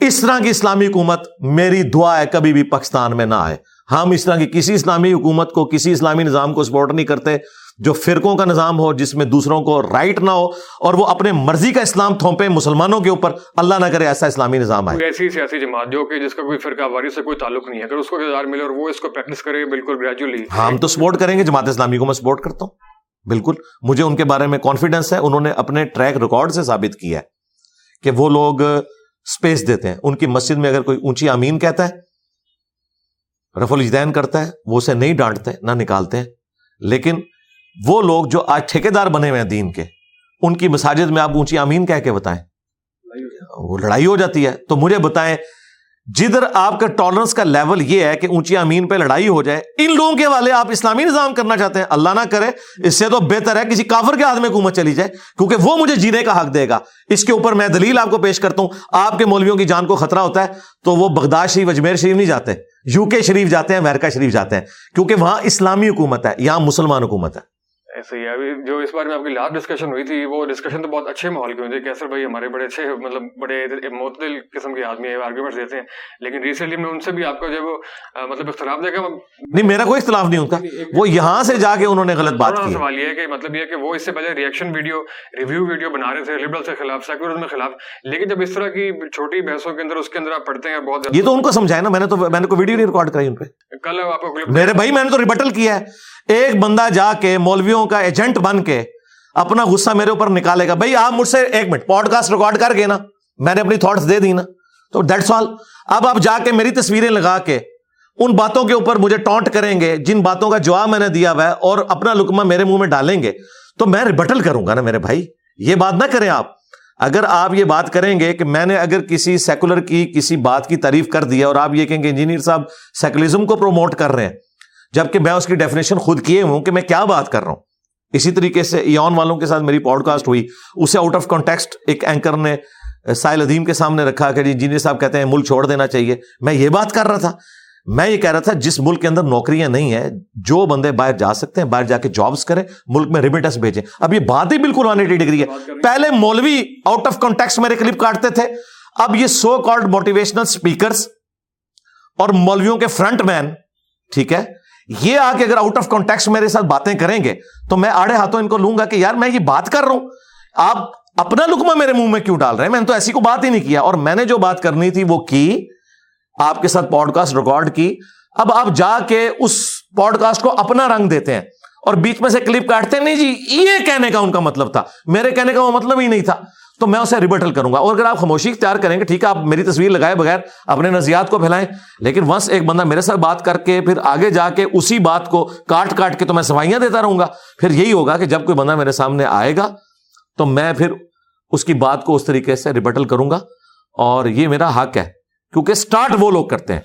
اس طرح کی اسلامی حکومت میری دعا ہے کبھی بھی پاکستان میں نہ آئے۔ ہم اس طرح کی کسی اسلامی حکومت کو، کسی اسلامی نظام کو سپورٹ نہیں کرتے۔ جو فرقوں کا نظام ہو جس میں دوسروں کو رائٹ نہ ہو اور وہ اپنے مرضی کا اسلام تھوپے مسلمانوں کے اوپر اللہ نہ کرے ایسا اسلامی نظام آئے۔ ایسی سیاسی جماعت جو کہ جس کا کوئی فرقہ واری سے کوئی تعلق نہیں ہے اگر اس کو کردار ملے اور وہ اس کو پریکٹس کرے بالکل گریجولی ہم تو سپورٹ کریں گے جماعت اسلامی کو میں سپورٹ کرتا ہوں۔ بالکل مجھے ان کے بارے میں کانفیڈنس ہے انہوں نے اپنے ٹریک ریکارڈ سے ثابت کیا ہے کہ وہ لوگ اسپیس دیتے ہیں۔ ان کی مسجد میں اگر کوئی اونچی امین کہتا ہے رف الجدین کرتا ہے وہ اسے نہیں ڈانٹتے نہ نکالتے۔ ہیں لیکن وہ لوگ جو آج ٹھیکے دار بنے ہوئے ہیں دین کے، ان کی مساجد میں آپ اونچی امین کہہ کے بتائیں۔ وہ لڑائی ہو جاتی ہے۔ تو مجھے بتائیں، جدھر آپ کا ٹالرنس کا لیول یہ ہے کہ اونچی امین پہ لڑائی ہو جائے، ان لوگوں کے والے آپ اسلامی نظام کرنا چاہتے ہیں۔ اللہ نہ کرے، اس سے تو بہتر ہے کسی کافر کے ہاتھ میں حکومت چلی جائے، کیونکہ وہ مجھے جینے کا حق دے گا۔ اس کے اوپر میں دلیل آپ کو پیش کرتا ہوں۔ آپ کے مولویوں کی جان کو خطرہ ہوتا ہے، تو وہ بغداد شریف، اجمیر شریف نہیں جاتے۔ یو کے شریف جاتے ہیں، امریکہ شریف جاتے ہیں، کیونکہ وہاں اسلامی حکومت ہے، یہاں مسلمان حکومت ہے۔ ایسے ہی ابھی جو اس بارے میں آپ کی لاسٹ ڈسکشن ہوئی تھی وہ ڈسکشن تو بہت اچھے ماحول کی ہوئی تھی۔ کیسر بھائی ہمارے بڑے اچھے مطلب بڑے معتدل قسم کے آدمی آرگیومنٹ دیتے ہیں۔ لیکن ریسنٹلی میں ان سے بھی آپ کا جب مطلب اختلاف دیکھا نہیں میرا کوئی اختلاف نہیں ہوتا۔ وہ یہاں سے جا کے انہوں نے غلط بات کی سوال یہ ہے کہ مطلب یہ کہ وہ اس سے پہلے ریئیکشن ویڈیو ریویو ویڈیو بنا رہے تھے لبرل سے خلاف سیکولرزم کے خلاف۔ لیکن جب اس طرح کی چھوٹی بحثوں کے اندر اس کے اندر آپ پڑھتے ہیں بہت یہ تو ان کو سمجھایا نا میں نے تو میں نے کوئی ویڈیو نہیں ریکارڈ کرائی ان پہ۔ میرے بھائی، میں نے تو ریبٹل کیا ہے۔ ایک بندہ جا کے مولویوں کا ایجنٹ بن کے اپنا غصہ میرے اوپر نکالے گا۔ بھائی، آپ مجھ سے ایک منٹ پوڈ کاسٹ ریکارڈ کر گئے نا، میں نے اپنی تھاٹس دے دی نا۔ تو دیٹس آل اب آپ جا کے میری تصویریں لگا کے ان باتوں کے اوپر مجھے ٹونٹ کریں گے، جن باتوں کا جواب میں نے دیا ہوا ہے اور اپنا لکما میرے منہ میں ڈالیں گے۔ تو میں ریبٹل کروں گا نا میرے بھائی۔ یہ بات نہ کریں آپ۔ اگر آپ یہ بات کریں گے کہ میں نے اگر کسی سیکولر کی کسی بات کی تعریف کر دیا اور آپ یہ کہیں گے، انجینئر صاحب سیکولرزم کو پروموٹ کر رہے ہیں۔ جبکہ میں اس کی ڈیفینیشن خود کیے ہوں کہ میں کیا بات کر رہا ہوں۔ اسی طریقے سے ایون والوں کے ساتھ میری پوڈ کاسٹ ہوئی۔ اسے آؤٹ آف کانٹیکسٹ ایک اینکر نے، سائل ادیم کے سامنے رکھا کہ جی انجینئر صاحب کہتے ہیں ملک چھوڑ دینا چاہیے۔ میں یہ بات کر رہا تھا۔ میں یہ کہہ رہا تھا جس ملک کے اندر نوکریاں نہیں ہیں جو بندے باہر جا سکتے ہیں باہر جا کے جابس کریں ملک میں ریمیٹنس بھیجیں۔ اب یہ بات ہی بالکل ون ایٹی ڈگری ہے۔ پہلے مولوی آؤٹ آف کانٹیکس میرے کلپ کاٹتے تھے۔ اب یہ سو کالڈ موٹیویشنل اسپیکرس اور مولویوں کے فرنٹ مین ٹھیک ہے؟ یہ آ کے اگر آؤٹ آف کانٹیکس میرے ساتھ باتیں کریں گے تو میں آڑے ہاتھوں ان کو لوں گا کہ یار میں یہ بات کر رہا ہوں۔ آپ اپنا لکما میرے منہ میں کیوں ڈال رہے ہیں؟ میں نے تو ایسی کو بات ہی نہیں کیا۔ اور میں نے جو بات کرنی تھی وہ کی آپ کے ساتھ پوڈ کاسٹ ریکارڈ کی۔ اب آپ جا کے اس پوڈ کاسٹ کو اپنا رنگ دیتے ہیں اور بیچ میں سے کلپ کاٹتے نہیں جی یہ کہنے کا ان کا مطلب تھا۔ میرے کہنے کا وہ مطلب ہی نہیں تھا۔ تو میں اسے ریبٹل کروں گا۔ اور اگر آپ خاموشی اختیار کریں گے، ٹھیک ہے، آپ میری تصویر لگائے بغیر اپنے نظریات کو پھیلائیں۔ لیکن ونس ایک بندہ میرے ساتھ بات کر کے پھر آگے جا کے اسی بات کو کاٹ کاٹ کے تو میں سوائیاں دیتا رہوں گا۔ پھر یہی ہوگا کہ جب کوئی بندہ میرے سامنے آئے گا، تو میں پھر اس کی بات کو اس طریقے سے ریبٹل کروں گا۔ اور یہ میرا حق ہے۔ کیونکہ اسٹارٹ وہ لوگ کرتے ہیں۔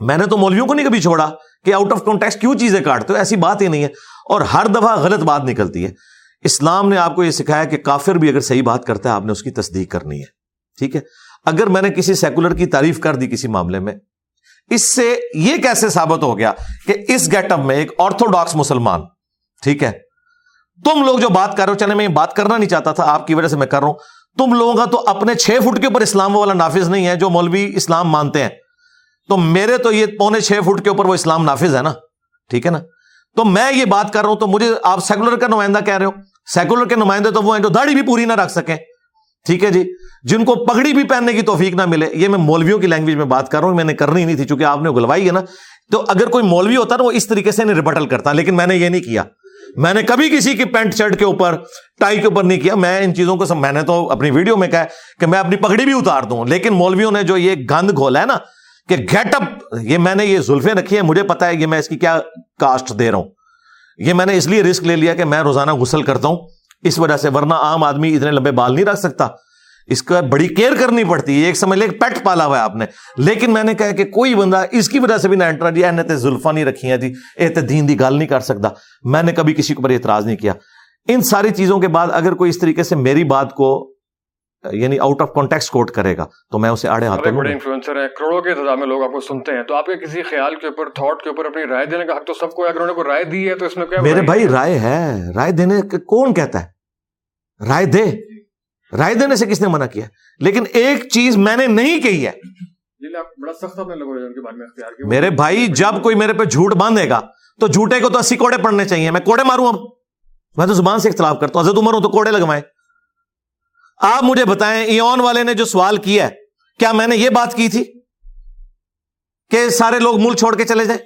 میں نے تو مولویوں کو نہیں کبھی چھوڑا کہ آؤٹ آف کانٹیکس کیوں چیزیں کاٹتے ہو؟ ایسی بات ہی نہیں ہے۔ اور ہر دفعہ غلط بات نکلتی ہے۔ اسلام نے آپ کو یہ سکھایا کہ کافر بھی اگر صحیح بات کرتا ہے، آپ نے اس کی تصدیق کرنی ہے۔ ٹھیک ہے؟ اگر میں نے کسی سیکولر کی تعریف کر دی کسی معاملے میں، اس سے یہ کیسے ثابت ہو گیا کہ اس گیٹ اپ میں ایک آرتھوڈاکس مسلمان، ٹھیک ہے؟ تم لوگ جو بات کر رہے ہو، چلے میں یہ بات کرنا نہیں چاہتا تھا، آپ کی وجہ سے میں کر رہا ہوں۔ تم لوگوں کا تو اپنے چھ فٹ کے اوپر اسلام والا نافذ نہیں ہے جو مولوی اسلام مانتے ہیں۔ تو میرے تو یہ پونے چھ فٹ کے اوپر وہ اسلام نافذ ہے نا؟ ٹھیک ہے نا؟ تو میں یہ بات کر رہا ہوں تو مجھے آپ سیکولر کا نمائندہ کہہ رہے ہو۔ سیکولر کے نمائندے تو وہ ہیں جو داڑھی بھی پوری نہ رکھ سکیں۔ ٹھیک ہے جی؟ جن کو پگڑی بھی پہننے کی توفیق نہ ملے۔ یہ میں مولویوں کی لینگویج میں بات کر رہا ہوں، میں نے کرنی نہیں تھی چونکہ آپ نے گلوائی ہے نا۔ تو اگر کوئی مولوی ہوتا نا، وہ اس طریقے سے ریبٹل کرتا، لیکن میں نے یہ نہیں کیا۔ میں نے کبھی کسی کی پینٹ شرٹ کے اوپر ٹائی کے اوپر نہیں کیا۔ میں ان چیزوں کو میں نے تو اپنی ویڈیو میں کہا کہ میں اپنی پگڑی بھی اتار دوں۔ لیکن مولویوں نے جو یہ گند گھولا ہے نا کہ گیٹ اپ یہ میں نے یہ زلفے رکھی ہیں، مجھے پتا ہے یہ میں اس کی کیا کاسٹ دے رہا ہوں۔ یہ میں نے اس لیے رسک لے لیا کہ میں روزانہ غسل کرتا ہوں۔ اس وجہ سے ورنہ عام آدمی اتنے لمبے بال نہیں رکھ سکتا۔ اس کا بڑی کیئر کرنی پڑتی ہے ایک سمجھ لے پیٹ پالا ہوا ہے آپ نے۔ لیکن میں نے کہا کہ کوئی بندہ اس کی وجہ سے بھی نہ انٹرا جی تے زلفا نہیں رکھی ہیں جی اے تے دین دی گال نہیں کر سکتا۔ میں نے کبھی کسی کے اوپر اعتراض نہیں کیا۔ ان ساری چیزوں کے بعد اگر کوئی اس طریقے سے میری بات کو یعنی آؤٹ آف کانٹیکٹ کوٹ کرے گا تو میں اسے آڑے ہاتھوں بڑے انفلوئنسر ہیں کروڑوں کے تعداد میں لوگ آپ کو سنتے ہیں۔ تو آپ کے کسی خیال کے اوپر تھاٹ کے اوپر اپنی رائے دینے کا حق تو سب کو اگر انہوں نے کوئی رائے دی ہے تو اس میں کیا میرے بھائی رائے ہے۔ رائے دینے کون کہتا ہے؟ رائے دے۔ رائے دینے سے کس نے منع کیا؟ لیکن ایک چیز میں نے نہیں کہی ہے۔ میرے بھائی جب کوئی میرے پہ جھوٹ باندھے گا تو جھوٹے کو تو اسی کوڑے پڑنے چاہیے۔ میں کوڑے ماروں اب۔ میں تو زبان سے اختلاف کرتا ہوں۔ حضرت عمر ہوں تو کوڑے لگوائے آپ مجھے بتائیں ایون والے نے جو سوال کیا ہے کیا میں نے یہ بات کی تھی کہ سارے لوگ ملک چھوڑ کے چلے جائیں؟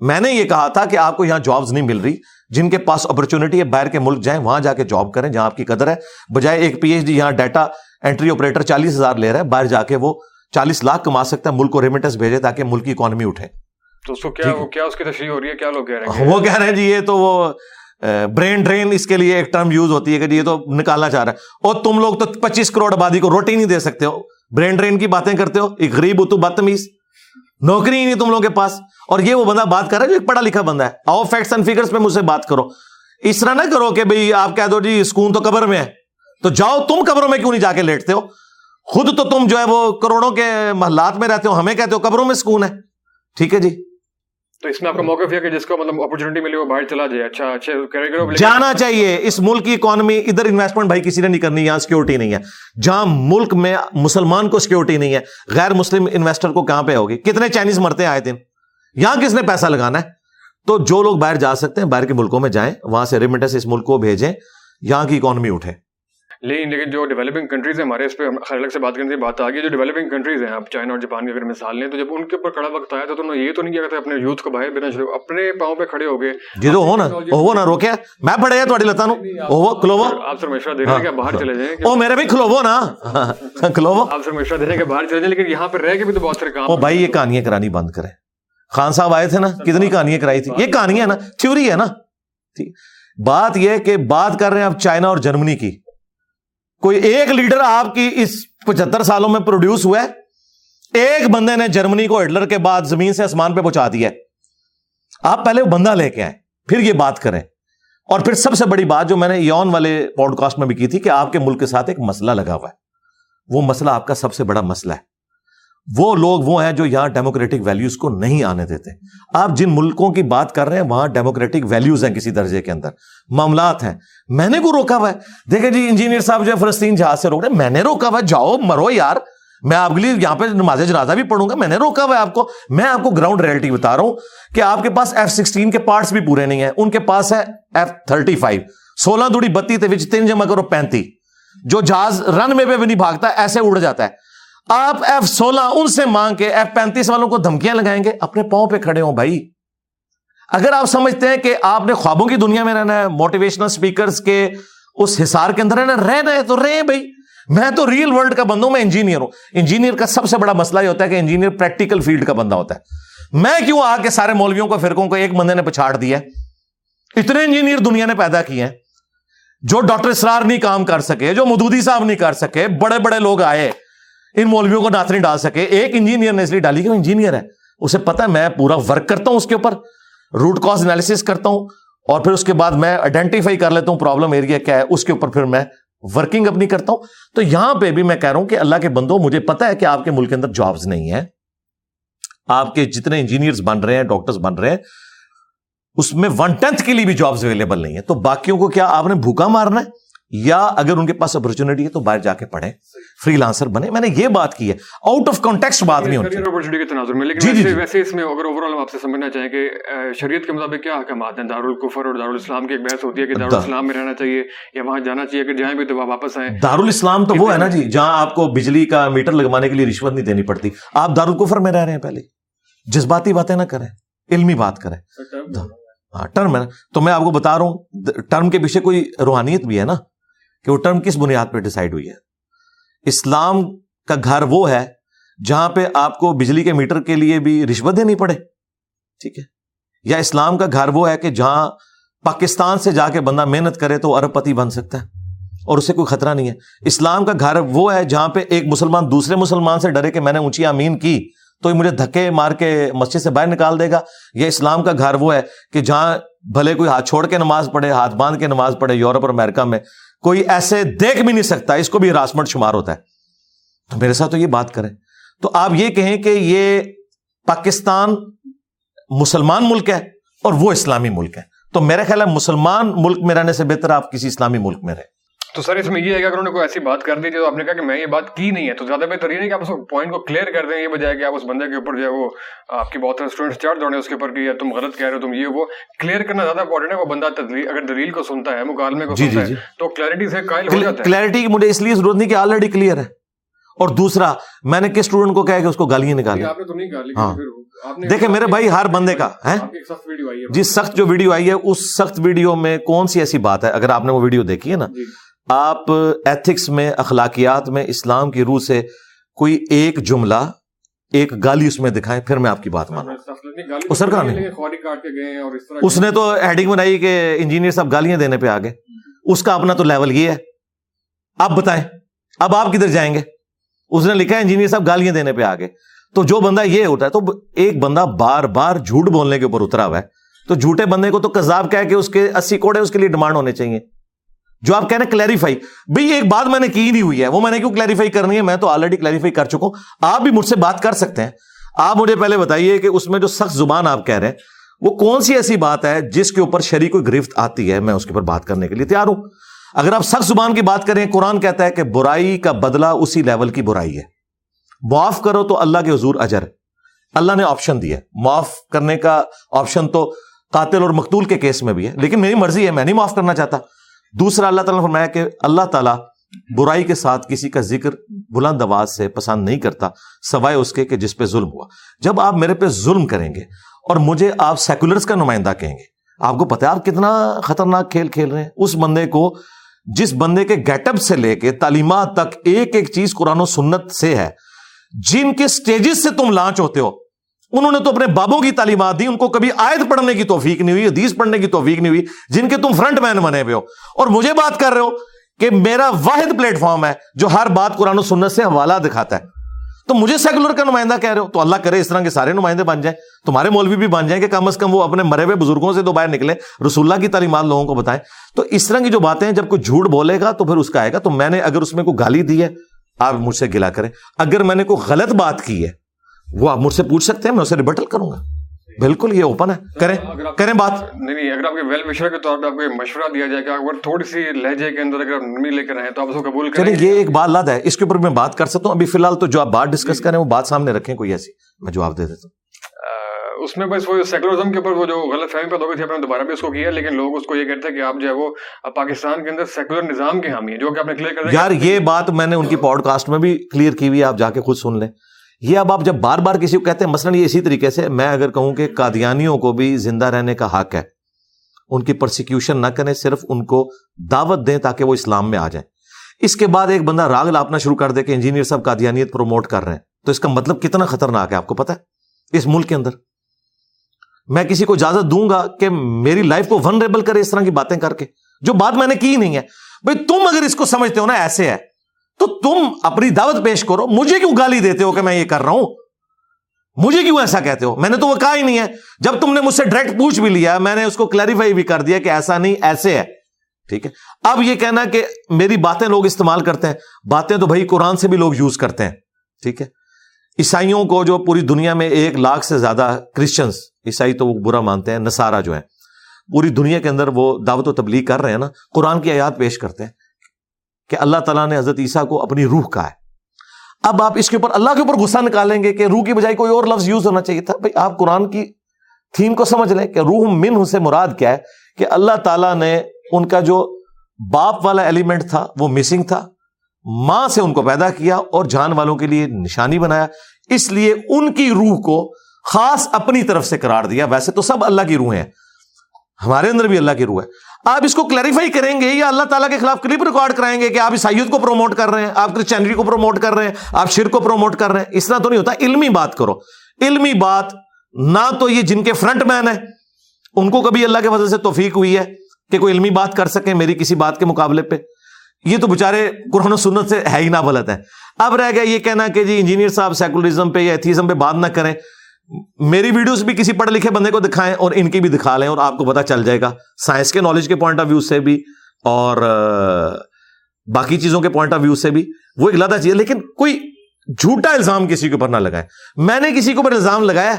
میں نے یہ کہا تھا کہ آپ کو یہاں جابز نہیں مل رہی۔ جن کے پاس اپرچونٹی ہے باہر کے ملک جائیں وہاں جا کے جاب کریں جہاں آپ کی قدر ہے۔ بجائے ایک پی ایچ ڈی یہاں ڈیٹا انٹری آپریٹر چالیس ہزار لے رہا ہے باہر جا کے وہ چالیس لاکھ کما سکتا ہے ملک کو ریمیٹنس بھیجے تاکہ ملک کی اکانومی اٹھے۔ تو اس کو کیا کیا اس کی تشریح ہو رہی ہے؟ کیا لوگ کہہ رہے ہیں؟ وہ کہہ رہے ہیں جی یہ تو وہ برین ڈرین اس کے لیے ایک ٹرم یوز ہوتی ہے کہ جی یہ تو نکالنا چاہ رہا ہے۔ اور تم لوگ تو پچیس کروڑ آبادی کو روٹی نہیں دے سکتے ہو۔ برین ڈرین کی باتیں کرتے ہو ایک غریب ہو تو بدتمیز۔ نوکری ہی نہیں تم لوگوں کے پاس۔ اور یہ وہ بندہ بات کر رہا ہے جو ایک پڑھا لکھا بندہ ہے۔ آؤ فیکٹس اینڈ فیگرس پہ مجھ سے بات کرو۔ اس طرح نہ کرو کہ بھائی آپ کہہ دو جی سکون تو قبر میں ہے۔ تو جاؤ تم قبروں میں کیوں نہیں جا کے لیٹتے ہو؟ خود تو تم جو ہے وہ کروڑوں کے محلات میں رہتے ہو ہمیں کہتے ہو قبروں میں سکون ہے۔ ٹھیک ہے جی۔ تو اس میں آپ کا موقف ہے کہ جس کو مطلب اپرچونٹی ملی وہ باہر چلا جائے۔ اچھا اچھا جانا چاہیے۔ اس ملک کی اکانومی ادھر انویسٹمنٹ بھائی کسی نے نہیں کرنی یہاں سیکورٹی نہیں ہے۔ جہاں ملک میں مسلمان کو سیکورٹی نہیں ہے غیر مسلم انویسٹر کو کہاں پہ ہوگی؟ کتنے چائنیز مرتے آئے دن؟ یہاں کس نے پیسہ لگانا ہے؟ تو جو لوگ باہر جا سکتے ہیں باہر کے ملکوں میں جائیں وہاں سے ریمیٹنس اس ملک کو بھیجیں یہاں کی اکانومی اٹھے۔ لیکن لیکن جو ڈیولپنگ کنٹریز ہیں ہمارے اس پہ الگ سے بات کرنے کی بات آ گئی جو ڈیولپنگ کنٹریز ہیں آپ چائنا اور جاپان کی اگر مثال لیں تو جب ان کے اوپر کڑا وقت آیا تو انہوں نے یہ تو نہیں کیا تھا اپنے یوتھ کو باہر بھیجنا شروع اپنے پاؤں پہ کھڑے ہو گئے۔ جی تو ہو نا وہ نہ روکے۔ میں پڑے تھوڑی لتا وہ کلوو آپ سر مشورہ دے رہے ہیں کہ باہر چلے جائیں او میرے بھی کلوو نا۔ کلوو آپ سر مشورہ دے رہے ہیں کہ باہر چلے جائیں لیکن یہاں پہ رہ کے بھی تو بہت سارے کام او بھائی یہ کہانیاں کرانی بند کریں۔ خان صاحب آئے تھے نا کتنی کہانیاں کرائی تھی یہ کہانیاں نا تھیوری ہے نا۔ بات یہ کہ بات کر رہے ہیں آپ چائنا اور جرمنی کی۔ کوئی ایک لیڈر آپ کی اس پچہتر سالوں میں پروڈیوس ہوا ہے؟ ایک بندے نے جرمنی کو ہٹلر کے بعد زمین سے آسمان پہ پہنچا دیا آپ پہلے وہ بندہ لے کے آئے پھر یہ بات کریں۔ اور پھر سب سے بڑی بات جو میں نے یون والے پوڈ کاسٹ میں بھی کی تھی کہ آپ کے ملک کے ساتھ ایک مسئلہ لگا ہوا ہے۔ وہ مسئلہ آپ کا سب سے بڑا مسئلہ ہے۔ وہ لوگ وہ ہیں جو یہاں ڈیموکریٹک ویلیوز کو نہیں آنے دیتے۔ آپ جن ملکوں کی بات کر رہے ہیں، وہاں ڈیموکریٹک ویلیوز ہیں کسی درجے کے اندر۔ معاملات ہیں۔ میں نے کو روکا ہوا ہے۔ دیکھیں جی انجینئر صاحب جو ہے فلسطین جہاز سے روک رہے میں نے روکا ہوا ہے۔ جاؤ، مرو یار۔ میں آپ کے لیے یہاں پہ نماز جنازہ بھی پڑھوں گا۔ میں نے روکا ہوا ہے آپ کو۔ میں آپ کو گراؤنڈ ریئلٹی بتا رہا ہوں کہ آپ کے پاس ایف سکسٹین کے پارٹس بھی پورے نہیں ہیں۔ ان کے پاس ہے ایف تھرٹی فائیو سولہ دوڑی بتی تین جمع کرو پینتی۔ جو جہاز رن میں پہ بھی نہیں بھاگتا، ایسے اڑ جاتا ہے۔ آپ ایف سولہ ان سے مانگ کے ایف پینتیس والوں کو دھمکیاں لگائیں گے؟ اپنے پاؤں پہ کھڑے ہوں بھائی۔ اگر آپ سمجھتے ہیں کہ آپ نے خوابوں کی دنیا میں رہنا ہے موٹیویشنل اسپیکر کے اس حسار کے اندر رہنا رہنا ہے تو رہے بھائی۔ میں تو ریئل ورلڈ کا بندہ ہوں، میں انجینئر ہوں۔ انجینئر کا سب سے بڑا مسئلہ یہ ہوتا ہے کہ انجینئر پریکٹیکل فیلڈ کا بندہ ہوتا ہے۔ میں کیوں آ کے سارے مولویوں کو، فرقوں کو ایک بندے نے پچھاڑ دیا اتنے انجینئر دنیا نے پیدا کیے ہیں۔ جو ڈاکٹر اسرار نہیں کام کر سکے، جو مدودی صاحب نہیں کر سکے، بڑے بڑے لوگ آئے۔ ان مولویوں کو نات نہیں ڈال سکے۔ ایک انجینئر نے اس لیے ڈالی کہ وہ انجینئر ہے۔ اسے پتا ہے میں پورا ورک کرتا ہوں اس کے اوپر روٹ کاز انالیس کرتا ہوں اور پھر اس کے بعد میں آئیڈینٹیفائی کر لیتا ہوں پرابلم ایریا کیا ہے۔ اس کے اوپر پھر میں ورکنگ اپنی کرتا ہوں۔ تو یہاں پہ بھی میں کہہ رہا ہوں کہ اللہ کے بندوں، مجھے پتا ہے کہ آپ کے ملک کے اندر جابس نہیں ہے آپ کے جتنے انجینئرس بن رہے ہیں ڈاکٹرس بن رہے ہیں، اس میں ون ٹینتھ کے لیے بھی جابس اویلیبل نہیں ہے تو باقیوں کو کیا آپ نے بھوکا مارنا ہے؟ یا اگر ان کے پاس اپرچونٹی ہے تو باہر جا کے پڑھیں۔ فری لانسر بنے میں نے یہ بات کی ہے۔ آؤٹ آف کانٹیکٹ بات نہیں ہوتی۔ کے تناظر میں لیکن جی جی ویسے اس میں اگر اوور آل ہم آپ سے سمجھنا چاہیں کہ شریعت کے مطابق کیا حکمات ہیں؟ دارالکفر اور دارالاسلام کی ایک بحث ہوتی ہے کہ دارالاسلام میں رہنا چاہیے یا وہاں جانا چاہیے۔ کہ جہاں بھی تو واپس آئیں۔ دارالاسلام تو وہ ہے نا جی جہاں آپ کو بجلی کا میٹر لگوانے کے لیے رشوت نہیں دینی پڑتی۔ آپ دارالکفر میں رہ رہے ہیں پہلے۔ جذباتی باتیں نہ کریں۔ علمی بات کریں۔ ہاں ٹرم ہے تو میں آپ کو بتا رہا ہوں ٹرم کے پیچھے کوئی روحانیت بھی ہے نا؟ کہ وہ ٹرم کس بنیاد پہ ڈسائڈ ہوئی ہے؟ اسلام کا گھر وہ ہے جہاں پہ آپ کو بجلی کے میٹر کے لیے بھی رشوت دینی پڑے۔ ٹھیک ہے؟ یا اسلام کا گھر وہ ہے کہ جہاں پاکستان سے جا کے بندہ محنت کرے تو ارب پتی بن سکتا ہے اور اسے کوئی خطرہ نہیں ہے۔ اسلام کا گھر وہ ہے جہاں پہ ایک مسلمان دوسرے مسلمان سے ڈرے کہ میں نے اونچی امین کی تو مجھے دھکے مار کے مسجد سے باہر نکال دے گا۔ یہ اسلام کا گھر وہ ہے کہ جہاں بھلے کوئی ہاتھ چھوڑ کے نماز پڑھے، ہاتھ باندھ کے نماز پڑھے یورپ اور امریکہ میں، کوئی ایسے دیکھ بھی نہیں سکتا، اس کو بھی ہراسمنٹ شمار ہوتا ہے۔ تو میرے ساتھ تو یہ بات کریں۔ تو آپ یہ کہیں کہ یہ پاکستان مسلمان ملک ہے اور وہ اسلامی ملک ہے۔ تو میرا خیال ہے مسلمان ملک میں رہنے سے بہتر آپ کسی اسلامی ملک میں رہیں۔ تو سر اس میں یہ ہے کہ اگر انہوں نے کوئی ایسی بات کر دی تو آپ نے کہا کہ میں یہ بات کی نہیں ہے تو زیادہ بہتر یہ نہیں کہ آپ اس پوائنٹ کو کلیئر کر دیں یہ بجائے کہ آپ اس بندے کے اوپر جو ہے وہ آپ کی بہت سارے اسٹوڈنٹس چڑھ دوڑے اس کے اوپر کہ تم غلط کہہ رہے ہو تم یہ وہ کلیئر کرنا زیادہ امپورٹنٹ ہے۔ وہ بندہ اگر دلیل کو سنتا ہے مکالمے کو جی، سنتا جی، ہے جی۔ تو کلیئرٹی سے قائل ہو جاتا ہے۔ کلیئرٹی کی مجھے اس لیے ضرورت نہیں کہ آلریڈی کلیئر ہے۔ اور دوسرا میں نے کس اسٹوڈنٹ کو کہا کہ اس کو گالیاں نکالی ہاں۔ دیکھیں میرے بھائی ہر بندے کا ہے۔ جی سخت جو ویڈیو آئی ہے اس سخت ویڈیو میں کون سی ایسی بات ہے؟ اگر آپ نے وہ ویڈیو دیکھی ہے نا۔ آپ ایتھکس میں، اخلاقیات میں اسلام کی روح سے کوئی ایک جملہ، ایک گالی اس میں دکھائیں، پھر میں آپ کی بات مانا سر کہاں اس نے تو ہیڈنگ بنائی کہ انجینئر صاحب گالیاں دینے پہ آگے اس کا اپنا تو لیول یہ ہے۔ آپ بتائیں، اب آپ کدھر جائیں گے؟ اس نے لکھا ہے انجینئر صاحب گالیاں دینے پہ آگے تو جو بندہ یہ ہوتا ہے، تو ایک بندہ بار بار جھوٹ بولنے کے اوپر اترا ہوا ہے۔ تو جھوٹے بندے کو تو کذاب کہہ کہ اس کے اسی کوڑے اس کے لیے ڈیمانڈ ہونے چاہیے۔ جو آپ کہنا کلیریفائی بھائی ایک بات میں نے کی نہیں ہوئی ہے. وہ میں نے کیوں کلیریفائی کرنی ہے؟ میں تو آلریڈی کلیریفائی کر چکا ہوں. آپ بھی مجھ سے بات کر سکتے ہیں. آپ مجھے پہلے بتائیے کہ اس میں جو سخت زبان آپ کہہ رہے ہیں، وہ کون سی ایسی بات ہے جس کے اوپر شریک کوئی گرفت آتی ہے؟ میں اس کے اوپر بات کرنے کے لیے تیار ہوں. اگر آپ سخت زبان کی بات کریں، قرآن کہتا ہے کہ برائی کا بدلہ اسی لیول کی برائی ہے. معاف کرو تو اللہ کے حضور اجر. اللہ نے آپشن دیا معاف کرنے کا آپشن تو قاتل اور مقتول کے کیس میں بھی ہے، لیکن میری مرضی ہے، میں نہیں معاف کرنا چاہتا. دوسرا اللہ تعالیٰ نے فرمایا کہ اللہ تعالیٰ برائی کے ساتھ کسی کا ذکر بلند آواز سے پسند نہیں کرتا، سوائے اس کے کہ جس پہ ظلم ہوا۔ جب آپ میرے پہ ظلم کریں گے اور مجھے آپ سیکولرس کا نمائندہ کہیں گے، آپ کو پتا ہے آپ کتنا خطرناک کھیل کھیل رہے ہیں؟ اس بندے کو جس بندے کے گیٹ اپ سے لے کے تعلیمات تک ایک ایک چیز قرآن و سنت سے ہے، جن کے سٹیجز سے تم لانچ ہوتے ہو انہوں نے تو اپنے بابوں کی تعلیمات دی، ان کو کبھی آیت پڑھنے کی توفیق نہیں ہوئی، حدیث پڑھنے کی توفیق نہیں ہوئی، جن کے تم فرنٹ مین بنے ہوئے ہو۔ اور مجھے بات کر رہے ہو کہ میرا واحد پلیٹ فارم ہے جو ہر بات قرآن و سنت سے حوالہ دکھاتا ہے۔ تو مجھے سیکولر کا نمائندہ کہہ رہے ہو، تو اللہ کرے اس طرح کے سارے نمائندے بن جائیں۔ تمہارے مولوی بھی بن جائیں کہ کم از کم وہ اپنے مرے ہوئے بزرگوں سے تو باہر نکلے رسول اللہ کی تعلیمات لوگوں کو بتائیں۔ تو اس طرح کی جو باتیں ہیں، جب کوئی جھوٹ بولے گا تو پھر اس کا آئے گا۔ تو میں نے اگر اس میں کوئی گالی دی ہے، آپ مجھ سے گلا کریں۔ اگر میں نے کوئی غلط بات کی ہے وہ آپ مجھ سے پوچھ سکتے ہیں میں اسے ریبٹل کروں گا۔ بالکل یہ اوپن ہے۔ کریں کریں بات۔ نہیں اگر آپ کے ویل وشر کے طور پہ آپ کو مشورہ دیا جائے کہ اگر تھوڑی سی لہجے کے اندر اگر نرمی لے کر رہے تو آپ اس کو قبول کریں۔ یہ ایک بات لاد ہے۔ اس کے اوپر میں بات کر سکتا ہوں۔ ابھی فی الحال تو جو آپ بات ڈسکس کریں وہ بات سامنے رکھیں کوئی ایسی میں جواب دے دیتا ہوں۔ اس میں بس وہ سیکولرزم کے اوپر وہ جو غلط فہمی پیدا ہوئی تھی آپ نے دوبارہ بھی اس کو کیا لیکن لوگ اس کو یہ کہتے ہیں کہ آپ جو ہے وہ پاکستان کے اندر سیکولر نظام کے حامی ہیں جو کہ آپ نے کلیئر کر یار یہ بات میں نے ان کی پوڈ کاسٹ میں بھی کلیئر کی ہوئی آپ جا کے خود سن لیں۔ یہ اب آپ جب بار بار کسی کو کہتے ہیں، مثلاً یہ اسی طریقے سے، میں اگر کہوں کہ قادیانیوں کو بھی زندہ رہنے کا حق ہے، ان کی پرسیکیوشن نہ کریں، صرف ان کو دعوت دیں تاکہ وہ اسلام میں آ جائیں۔ اس کے بعد ایک بندہ راگ لاپنا شروع کر دے کہ انجینئر صاحب قادیانیت پروموٹ کر رہے ہیں۔ تو اس کا مطلب کتنا خطرناک ہے، آپ کو پتا ہے؟ اس ملک کے اندر۔ میں کسی کو اجازت دوں گا کہ میری لائف کو ونریبل کرے اس طرح کی باتیں کر کے، جو بات میں نے کی نہیں ہے۔ بھائی تم اگر اس کو سمجھتے ہو نا، ایسے ہے۔ تو تم اپنی دعوت پیش کرو، مجھے کیوں گالی دیتے ہو کہ میں یہ کر رہا ہوں؟ مجھے کیوں ایسا کہتے ہو؟ میں نے تو وہ کہا ہی نہیں ہے۔ جب تم نے مجھ سے ڈائریکٹ پوچھ بھی لیا، میں نے اس کو کلیریفائی بھی کر دیا کہ ایسا نہیں، ایسے ہے۔ ٹھیک ہے؟ اب یہ کہنا کہ میری باتیں لوگ استعمال کرتے ہیں۔ باتیں تو بھائی قرآن سے بھی لوگ یوز کرتے ہیں۔ ٹھیک ہے؟ عیسائیوں کو جو پوری دنیا میں ایک لاکھ سے زیادہ کرسچنس عیسائی تو وہ برا مانتے ہیں نسارا جو ہے پوری دنیا کے اندر وہ دعوت و تبلیغ کر رہے ہیں نا، قرآن کی آیات پیش کرتے ہیں۔ کہ اللہ تعالیٰ نے حضرت عیسیٰ کو اپنی روح کا ہے۔ اب آپ اس کے اوپر اللہ کے اوپر غصہ نکالیں گے کہ روح کی بجائے کوئی اور لفظ یوز ہونا چاہیے تھا۔ بھائی، آپ قرآن کی تھیم کو سمجھ لیں کہ روح من سے مراد کیا ہے کہ اللہ تعالیٰ نے ان کا جو باپ والا ایلیمنٹ تھا، وہ مسنگ تھا۔ ماں سے ان کو پیدا کیا اور جان والوں کے لیے نشانی بنایا۔ اس لیے ان کی روح کو خاص اپنی طرف سے قرار دیا۔ ویسے تو سب اللہ کی روح ہیں۔ ہمارے اندر بھی اللہ کی روح ہے۔ آپ اس کو کلیریفائی کریں گے یا اللہ تعالیٰ کے خلاف کلپ ریکارڈ کرائیں گے کہ آپ عیسائیت کو پروموٹ کر رہے ہیں، آپ کرسچینٹی کو پروموٹ کر رہے ہیں، آپ شر کو پروموٹ کر رہے ہیں۔ اس طرح تو نہیں ہوتا، علمی بات کرو۔ علمی بات، نہ تو یہ جن کے فرنٹ مین ہے ان کو کبھی اللہ کے وجہ سے توفیق ہوئی ہے کہ کوئی علمی بات کر سکیں میری کسی بات کے مقابلے پہ۔ یہ تو بےچارے قرآن و سنت سے ہے ہی نہ غلط ہے اب رہ گیا یہ کہنا کہ جی انجینئر صاحب سیکولرزم پہ یا ایتھیزم پہ بات نہ کریں۔ میری ویڈیوز بھی کسی پڑھے لکھے بندے کو دکھائیں اور ان کی بھی دکھا لیں اور آپ کو پتا چل جائے گا۔ سائنس کے نالج کے پوائنٹ آف ویو سے بھی اور باقی چیزوں کے پوائنٹ آف ویو سے بھی وہ ایک لادہ چیز ہے۔ لیکن کوئی جھوٹا الزام کسی کے اوپر نہ لگائے۔ میں نے کسی کے اوپر الزام لگایا؟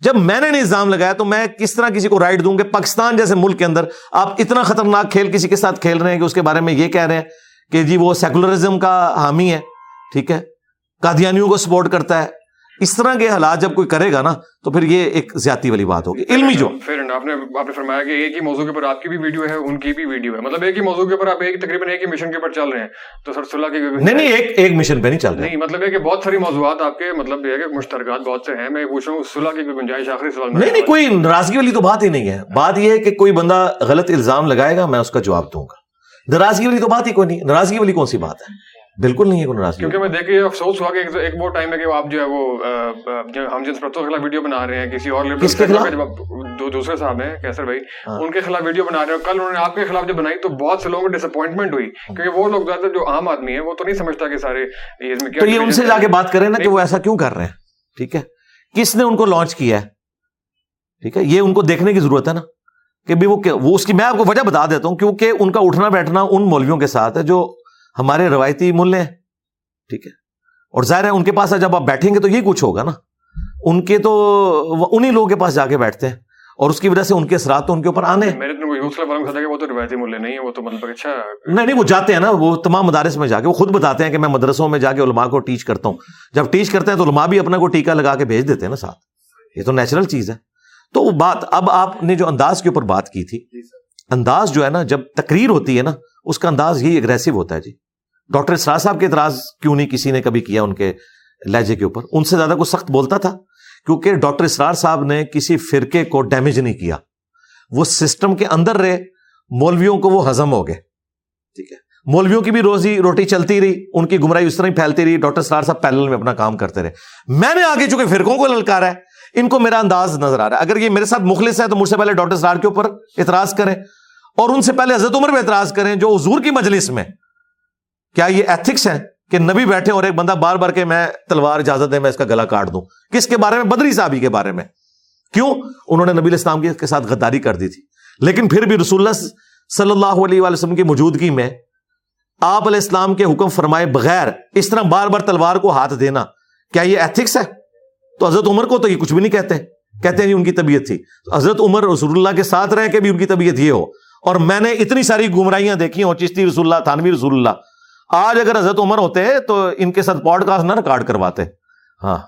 جب میں نے نہیں الزام لگایا تو میں کس طرح کسی کو رائٹ دوں کہ پاکستان جیسے ملک کے اندر آپ اتنا خطرناک کھیل کسی کے ساتھ کھیل رہے ہیں کہ اس کے بارے میں یہ کہہ رہے ہیں کہ جی وہ سیکولرزم کا حامی ہے۔ ٹھیک ہے۔ قادیانیوں کو سپورٹ کرتا ہے۔ اس طرح کے حالات جب کوئی کرے گا نا تو پھر یہ ایک زیادتی والی بات ہوگی۔ علمی جو۔ پھر آپ نے آپ نے فرمایا کہ ایک ہی موضوع کے اوپر آپ کی بھی ویڈیو ہے ان کی بھی ویڈیو ہے۔ مطلب ایک ہی موضوع کے اوپر آپ ایک تقریباً ایک ہی مشن کے اوپر چل رہے ہیں۔ تو سر صلاح کی نہیں نہیں ایک ایک مشن پہ نہیں چل رہے۔ نہیں مطلب ہے کہ بہت ساری موضوعات آپ کے مطلب یہ ہے کہ مشترکات بہت سے ہیں۔ میں پوچھ رہا ہوں صلاح کی کوئی گنجائش آخری سوال نہیں نہیں کوئی ناراضگی والی تو بات ہی نہیں ہے۔ بات یہ ہے کہ کوئی بندہ غلط الزام لگائے گا میں اس کا جواب دوں گا۔ ناراضگی والی تو بات ہی کوئی نہیں ناراضگی والی کون سی بات ہے؟ بالکل نہیں ہے کوئی ناراضگی۔ کیونکہ میں دیکھ افسوس ہوا کہ ایک وہ ٹائم ہے کہ آپ جو ہے وہ ہم جنس پرتوں کے خلاف ویڈیو بنا رہے ہیں کسی اور کس کے خلاف؟ دو دوسرے صاحب ہیں کیسر بھائی ہاں۔ ان کے خلاف ویڈیو بنا رہے ہیں کل انہوں نے آپ کے خلاف جب بنائی تو بہت سے لوگوں کو ڈس اپوائنٹمنٹ ہوئی کیونکہ وہ لوگ زیادہ جو عام آدمی ہیں وہ تو نہیں سمجھتا کہ سارے تو یہ ان سے جا کے بات کریں نا کہ وہ ایسا کیوں کر رہے ہیں؟ ٹھیک ہے؟ کس نے ان کو لانچ کیا ہے؟ ٹھیک ہے؟ یہ ان کو دیکھنے کی ضرورت ہے نا کہ بھی وہ اس کی میں آپ کو وجہ بتا دیتا ہوں کیونکہ ان کا اٹھنا بیٹھنا ان مولویوں کے ساتھ ہے جو ہمارے روایتی ملے ہیں۔ ٹھیک ہے۔ اور ظاہر ہے ان کے پاس جب آپ بیٹھیں گے تو یہی کچھ ہوگا نا۔ ان کے تو انہیں لوگوں کے پاس جا کے بیٹھتے ہیں۔ اور اس کی وجہ سے ان کے اثرات تو ان کے اوپر آنے مطلب اچھا نہیں نہیں وہ جاتے ہیں نا وہ تمام مدارس میں جا کے وہ خود بتاتے ہیں کہ میں مدرسوں میں جا کے علماء کو ٹیچ کرتا ہوں۔ جب ٹیچ کرتے ہیں تو علماء بھی اپنا کو ٹیکا لگا کے بھیج دیتے ہیں نا ساتھ۔ یہ تو نیچرل چیز ہے۔ تو وہ بات اب آپ نے جو انداز کے اوپر بات کی تھی جی انداز جو ہے نا جب تقریر ہوتی ہے نا اس کا انداز یہی اگریسو ہوتا ہے جی۔ ڈاکٹر اسرار صاحب کے اعتراض کیوں نہیں کسی نے کبھی کیا ان کے لہجے کے اوپر؟ ان سے زیادہ کوئی سخت بولتا تھا؟ کیونکہ ڈاکٹر اسرار صاحب نے کسی فرقے کو ڈیمیج نہیں کیا۔ وہ سسٹم کے اندر رہے، مولویوں کو وہ ہزم ہو گئے۔ ٹھیک ہے۔ مولویوں کی بھی روزی روٹی چلتی رہی، ان کی گمراہی اس طرح ہی پھیلتی رہی، ڈاکٹر اسرار صاحب پیلل میں اپنا کام کرتے رہے۔ میں نے آگے چونکہ فرقوں کو للکارا ہے، ان کو میرا انداز نظر آ رہا ہے۔ اگر یہ میرے ساتھ مخلص ہے تو مجھ سے پہلے ڈاکٹر اسرار کے اوپر اعتراض کریں۔ اور ان سے پہلے حضرت عمر پہ اعتراض کریں جو حضور کی مجلس میں کیا یہ ایتھکس ہے کہ نبی بیٹھے اور ایک بندہ بار بار کے میں تلوار اجازت دے میں اس کا گلا کاٹ دوں؟ کس کے بارے میں؟ بدری صاحبی کے بارے میں۔ کیوں؟ انہوں نے نبی اسلام کے ساتھ غداری کر دی تھی۔ لیکن پھر بھی رسول اللہ صلی اللہ علیہ وسلم کی موجودگی میں آپ علیہ السلام کے حکم فرمائے بغیر اس طرح بار بار تلوار کو ہاتھ دینا، کیا یہ ایتھکس ہے؟ تو حضرت عمر کو تو یہ کچھ بھی نہیں کہتے۔ کہتے ہیں جی ان کی طبیعت تھی۔ حضرت عمر رسول اللہ کے ساتھ رہ کے بھی ان کی طبیعت یہ ہو۔ اور میں نے اتنی ساری گمراہیاں دیکھی ہوں چشتی رسول اللہ، تھانوی رسول اللہ۔ آج اگر حضرت عمر ہوتے تو ان کے ساتھ پوڈ کاسٹ نہ ریکارڈ کرواتے۔ ہاں۔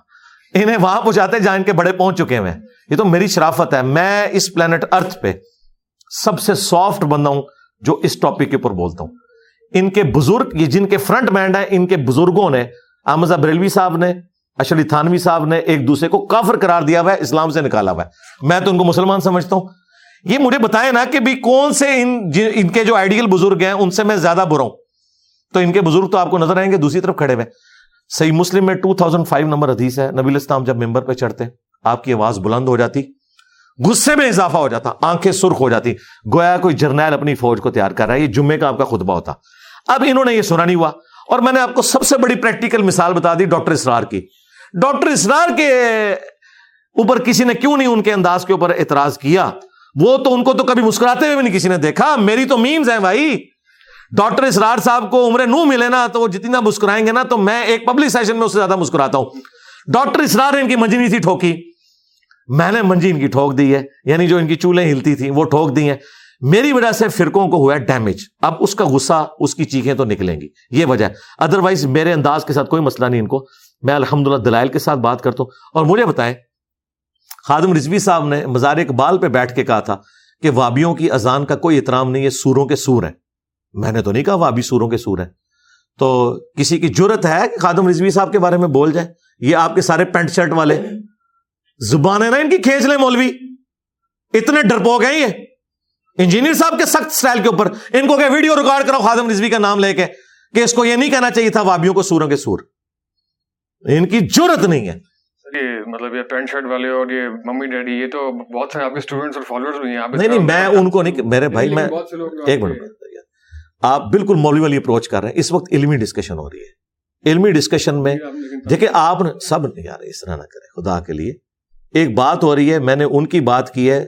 انہیں وہاں پہنچاتے جہاں ان کے بڑے پہنچ چکے ہیں یہ تو میری شرافت ہے۔ میں اس پلانٹ ارتھ پہ سب سے سافٹ بندہ ہوں جو اس ٹاپک کے اوپر بولتا ہوں۔ ان کے بزرگ، یہ جن کے فرنٹ مینڈ ہیں، ان کے بزرگوں نے، احمد بریلوی صاحب نے، اشلی تھانوی صاحب نے ایک دوسرے کو کافر قرار دیا ہوا ہے، اسلام سے نکالا ہوا ہے۔ میں تو ان کو مسلمان سمجھتا ہوں۔ یہ مجھے بتائے نا کہ بھی کون سے ان ان کے جو آئیڈیل بزرگ ہیں، ان سے میں زیادہ برا ہوں۔ تو ان کے بزرگ تو آپ کو نظر آئیں گے، دوسری طرف کھڑے ہوئے۔ صحیح مسلم میں ٹو تھاؤزینڈ فائیو نمبر حدیث ہے، نبی اسلام جب ممبر پہ چڑھتے، آپ کی آواز بلند ہو جاتی، غصے میں اضافہ ہو جاتا، آنکھیں سرخ ہو جاتی۔ گویا کوئی جرنیل اپنی فوج کو تیار کر رہا ہے، یہ جمعے کا آپ کا خطبہ ہوتا۔ اب انہوں نے یہ سنا نہیں ہوا اور میں نے آپ کو سب سے بڑی پریکٹیکل مثال بتا دی ڈاکٹر اسرار کی۔ ڈاکٹر اسرار کے اوپر کسی نے کیوں نہیں ان کے انداز کے اوپر اعتراض کیا؟ وہ تو ان کو تو کبھی مسکراتے ہوئے بھی نہیں کسی نے دیکھا۔ میری تو میمز ہیں بھائی۔ ڈاکٹر اسرار صاحب کو عمر نو ملے نا تو وہ جتنا مسکرائیں گے نا تو میں ایک پبلک سیشن میں اس سے زیادہ مسکراتا ہوں۔ ڈاکٹر اسرار نے ان کی منجی نہیں تھی ٹھوکی۔ میں نے منجی ان کی ٹھوک دی ہے۔ یعنی جو ان کی چولہے ہلتی تھی وہ ٹھوک دی ہیں۔ میری وجہ سے فرقوں کو ہوا ہے ڈیمیج اب اس کا غصہ، اس کی چیخیں تو نکلیں گی۔ یہ وجہ ہے۔ ادروائز میرے انداز کے ساتھ کوئی مسئلہ نہیں ان کو۔ میں الحمد للہ دلائل کے ساتھ بات کرتا ہوں۔ اور مجھے بتائیں خادم رضوی صاحب نے مزار اقبال پہ بیٹھ کے کہا تھا کہ وابیوں کی اذان کا کوئی احترام نہیں ہے، سوروں کے سور ہیں۔ میں نے تو نہیں کہا وہ ابھی سوروں کے سور ہیں۔ تو کسی کی ضرورت ہے کہ خادم رضوی صاحب کے بارے میں بول جائے؟ یہ آپ کے سارے پینٹ شرٹ والے۔ زبان ہے نا ان کی کھینچ لیں مولوی۔ اتنے ڈرپوک ہیں یہ۔ انجینئر صاحب کے سخت سٹائل کے اوپر ان کو کہ ویڈیو ریکارڈ کرو خادم رضوی کا نام لے کے کہ اس کو یہ نہیں کہنا چاہیے تھا وابیوں کو سوروں کے سور۔ ان کی ضرورت نہیں ہے۔ یہ مطلب یہ پینٹ شرٹ والے اور یہ ممی ڈیڈی یہ تو بہت سے آپ کے اسٹوڈنٹس اور فالوورز بھی ہیں نہیں نہیں میں ان کو نہیں میرے بھائی میں ایک منٹ آپ بالکل مولوی والی اپروچ کر رہے ہیں اس وقت علمی ڈسکشن ہو رہی ہے۔ علمی ڈسکشن میں دیکھیں آپ سب یار اس طرح نہ کرے خدا کے لیے۔ ایک بات ہو رہی ہے میں نے ان کی بات کی ہے۔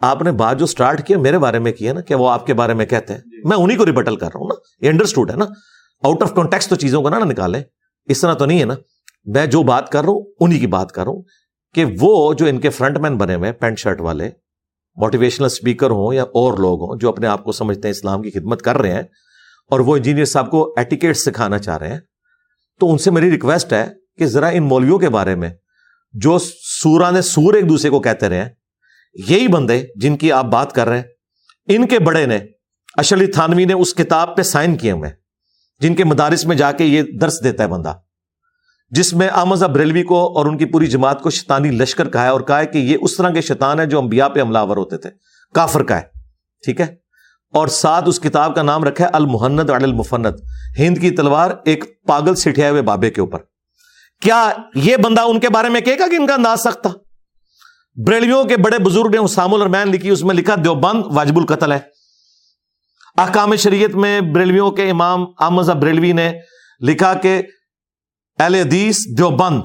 آپ نے بات جو سٹارٹ کیا میرے بارے میں کیا نا کہ وہ آپ کے بارے میں کہتے ہیں۔ جی۔ میں انہیں کو ریبٹل کر رہا ہوں نا یہ انڈرسٹوڈ ہے نا۔ آؤٹ آف کانٹیکس تو چیزوں کو نہ نکالے اس طرح تو نہیں ہے نا۔ میں جو بات کر رہا ہوں انہیں کی بات کر رہا ہوں کہ وہ جو ان کے فرنٹ مین بنے ہوئے پینٹ شرٹ والے موٹیویشنل اسپیکر ہوں یا اور لوگ ہوں جو اپنے آپ کو سمجھتے ہیں، اسلام کی خدمت کر رہے ہیں اور وہ انجینئر صاحب کو ایٹیکیٹ سکھانا چاہ رہے ہیں، تو ان سے میری ریکویسٹ ہے کہ ذرا ان مولویوں کے بارے میں جو سورا نے سور ایک دوسرے کو کہتے رہے ہیں، یہی بندے جن کی آپ بات کر رہے ہیں، ان کے بڑے نے اشلی تھانوی نے اس کتاب پہ سائن کیے ہوئے جن کے مدارس میں جا کے یہ درس دیتا ہے بندہ۔ جس میں آمزہ بریلوی کو اور ان کی پوری جماعت کو شیطانی لشکر کہا ہے اور کہا ہے کہ یہ اس طرح کے شیطان ہے جو انبیاء پہ حملہ ہوتے تھے۔ کافر کا ہے، ٹھیک ہے؟ اور ساتھ اس کتاب کا نام رکھا ہے المحنت المفنت ہند کی تلوار ایک پاگل سٹھیا ہوئے بابے کے اوپر۔ کیا یہ بندہ ان کے بارے میں کہے گا کہ ان کا انداز سکتا بریلویوں کے بڑے بزرگ نے حسام الرمین لکھی، اس میں لکھا، دیوبند واجب القتل ہے۔ احکام شریعت میں بریلویوں کے امام احمد بریلوی نے لکھا کہ اہل حدیث، دیوبند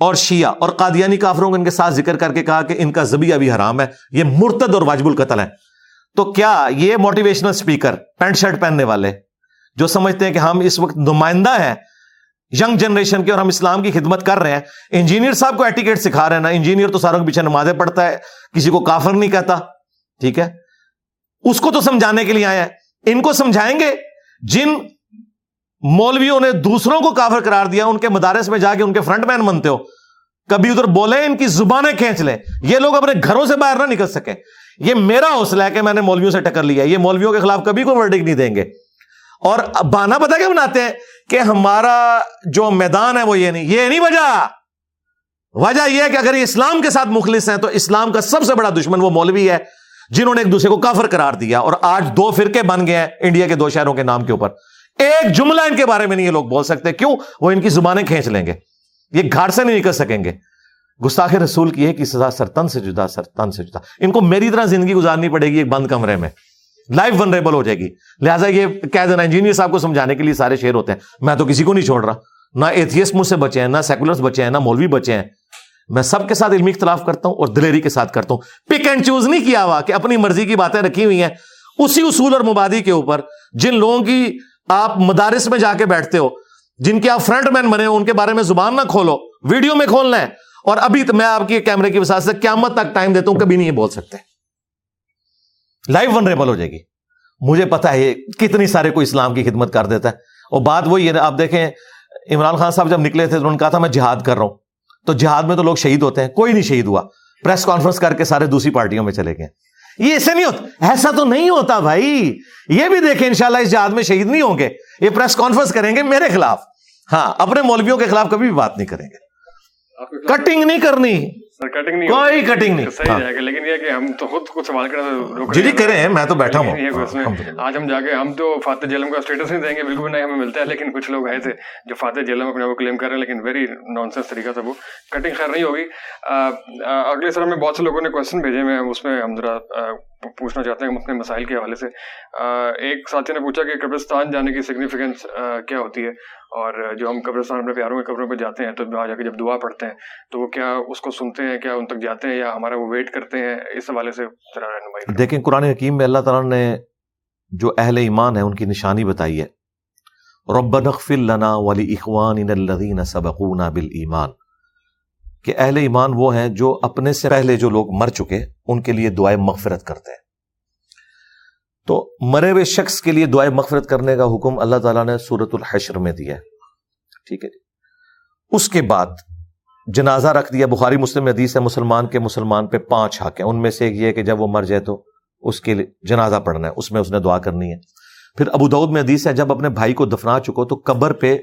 اور شیعہ اور قادیانی کافروں کو ان کے ساتھ ذکر کر کے کہا کہ ان کا زبی ابھی حرام ہے، یہ مرتد اور واجب القتل ہے۔ تو کیا یہ موٹیویشنل اسپیکر پینٹ شرٹ پہننے والے جو سمجھتے ہیں کہ ہم اس وقت نمائندہ ہیں ینگ جنریشن کے اور ہم اسلام کی خدمت کر رہے ہیں انجینئر صاحب کو ایٹیکیٹ سکھا رہے ہیں نا انجینئر تو ساروں کے پیچھے نمازیں پڑھتا ہے، کسی کو کافر نہیں کہتا، ٹھیک ہے؟ اس کو تو سمجھانے کے لیے آیا ہے ان کو سمجھائیں گے جن مولویوں نے دوسروں کو کافر قرار دیا، ان کے مدارس میں جا کے ان کے فرنٹ مین بنتے ہو۔ کبھی ادھر بولے ان کی زبانیں کھینچ لیں۔ یہ لوگ اپنے گھروں سے باہر نہ نکل سکے یہ میرا حوصلہ ہے کہ میں نے مولویوں سے ٹکر لیا یہ مولویوں کے خلاف کبھی کوئی ورڈک نہیں دیں گے۔ اور بانا پتا کیا بناتے ہیں؟ کہ ہمارا جو میدان ہے وہ یہ نہیں یہ نہیں وجہ۔ وجہ یہ ہے کہ اگر یہ اسلام کے ساتھ مخلص ہیں تو اسلام کا سب سے بڑا دشمن وہ مولوی ہے، جنہوں نے ایک دوسرے کو کافر قرار دیا۔ اور آج دو فرقے بن گئے ہیں انڈیا کے دو شہروں کے نام کے اوپر۔ ایک جملہ ان کے بارے میں نہیں یہ لوگ بول سکتے، کیوں؟ وہ ان کی زبانیں کھینچ لیں گے۔ یہ گھاٹ سے نہیں نکل سکیں گے۔ گستاخ رسول کی ہے کہ سزا سرتن سے جدا سرتن سے جدا۔ ان کو میری طرح زندگی گزارنی پڑے گی ایک بند کمرے میں۔ لائف ونریبل ہو جائے گی۔ لہٰذا یہ کہہ دینا انجینئر صاحب کو سمجھانے کے لیے سارے شیر ہوتے ہیں۔ میں تو کسی کو نہیں چھوڑ رہا۔ نہ ایتھیس مجھ سے بچے ہیں، نہ سیکولرس بچے ہیں، نہ مولوی بچے ہیں۔ میں سب کے ساتھ علمی اختلاف کرتا ہوں اور دلیری کے ساتھ کرتا ہوں۔ پک اینڈ چوز نہیں کیا ہوا کہ اپنی مرضی کی باتیں رکھی ہوئی ہیں۔ اسی اصول اور مبادی کے اوپر جن لوگوں کی آپ مدارس میں جا کے بیٹھتے ہو، جن کے آپ فرنٹ مین بنے ہو، ان کے بارے میں زبان نہ کھولو، ویڈیو میں کھولنا ہے۔ اور ابھی میں آپ کی کیمرے کی وساط سے قیامت تک ٹائم دیتا ہوں، کبھی نہیں بول سکتے۔ لائف ونریبل ہو جائے گی۔ مجھے پتا ہے کتنی سارے کو اسلام کی خدمت کر دیتا ہے۔ اور بات وہی ہے آپ دیکھیں، عمران خان صاحب جب نکلے تھے تو انہوں نے کہا تھا، میں جہاد کر رہا ہوں۔ تو جہاد میں تو لوگ شہید ہوتے ہیں، کوئی نہیں شہید ہوا۔ پریس کانفرنس کر کے سارے دوسری پارٹیوں میں چلے گئے۔ یہ ایسے نہیں ہوتا ایسا تو نہیں ہوتا بھائی۔ یہ بھی دیکھیں انشاءاللہ اس جہاد میں شہید نہیں ہوں گے۔ یہ پریس کانفرنس کریں گے میرے خلاف۔ ہاں اپنے مولویوں کے خلاف کبھی بھی بات نہیں کریں گے۔ کٹنگ نہیں کرنی۔ کٹنگ نہیں کوئی کٹنگ نہیں۔ صحیح جائے گا لیکن یہ کہ ہم تو خود کچھ سوال کرنا جی جی کریں میں تو بیٹھا ہوں۔ آج ہم جا کے ہم تو فاتح جیلم کا اسٹیٹس نہیں دیں گے بالکل نہیں ہمیں ملتا ہے لیکن کچھ لوگ آئے تھے جو فاتح جیلم اپنے وہ کلیم کر رہے ہیں لیکن ویری نان سینس طریقہ تھا وہ۔ کٹنگ خیر نہیں ہوگی۔ اگلے سر میں بہت سے لوگوں نے کوشچن بھیجے میں اس میں ہم ذرا پوچھنا چاہتے ہیں اپنے مسائل کے حوالے سے۔ ایک ساتھی نے پوچھا کہ قبرستان جانے کی سگنیفیکینس کیا ہوتی ہے؟ اور جو ہم قبرستان اپنے پیاروں کے قبروں پہ جاتے ہیں تو وہاں جا کے جب دعا پڑھتے ہیں تو وہ کیا اس کو سنتے ہیں؟ ہیں، کیا ان تک جاتے ہیں یا ہمارا وہ ویٹ کرتے ہیں؟ اس حوالے سے ذرا رہنمائی دیکھیں، قرآن حکیم میں اللہ تعالیٰ نے جو اہل ایمان ہے ان کی نشانی بتائی ہے۔ رب نغفر لنا ولی اخوان الذین سبقونا بالایمان کہ اہل ایمان وہ ہیں جو اپنے سے پہلے جو لوگ مر چکے، ان کے لیے دعائیں مغفرت کرتے ہیں۔ تو مرے ہوئے شخص کے لیے دعائیں مغفرت کرنے کا حکم اللہ تعالیٰ نے سورت الحشر میں دیا ہے۔ ٹھیک ہے جی۔ اس کے بعد جنازہ رکھ دیا، بخاری مسلم حدیث ہے، مسلمان کے مسلمان پہ پانچ حق ہیں۔ ان میں سے ایک یہ کہ جب وہ مر جائے تو اس کے لیے جنازہ پڑھنا ہے، اس میں اس نے دعا کرنی ہے۔ پھر ابو دعود میں حدیث ہے، جب اپنے بھائی کو دفنا چکو تو قبر پہ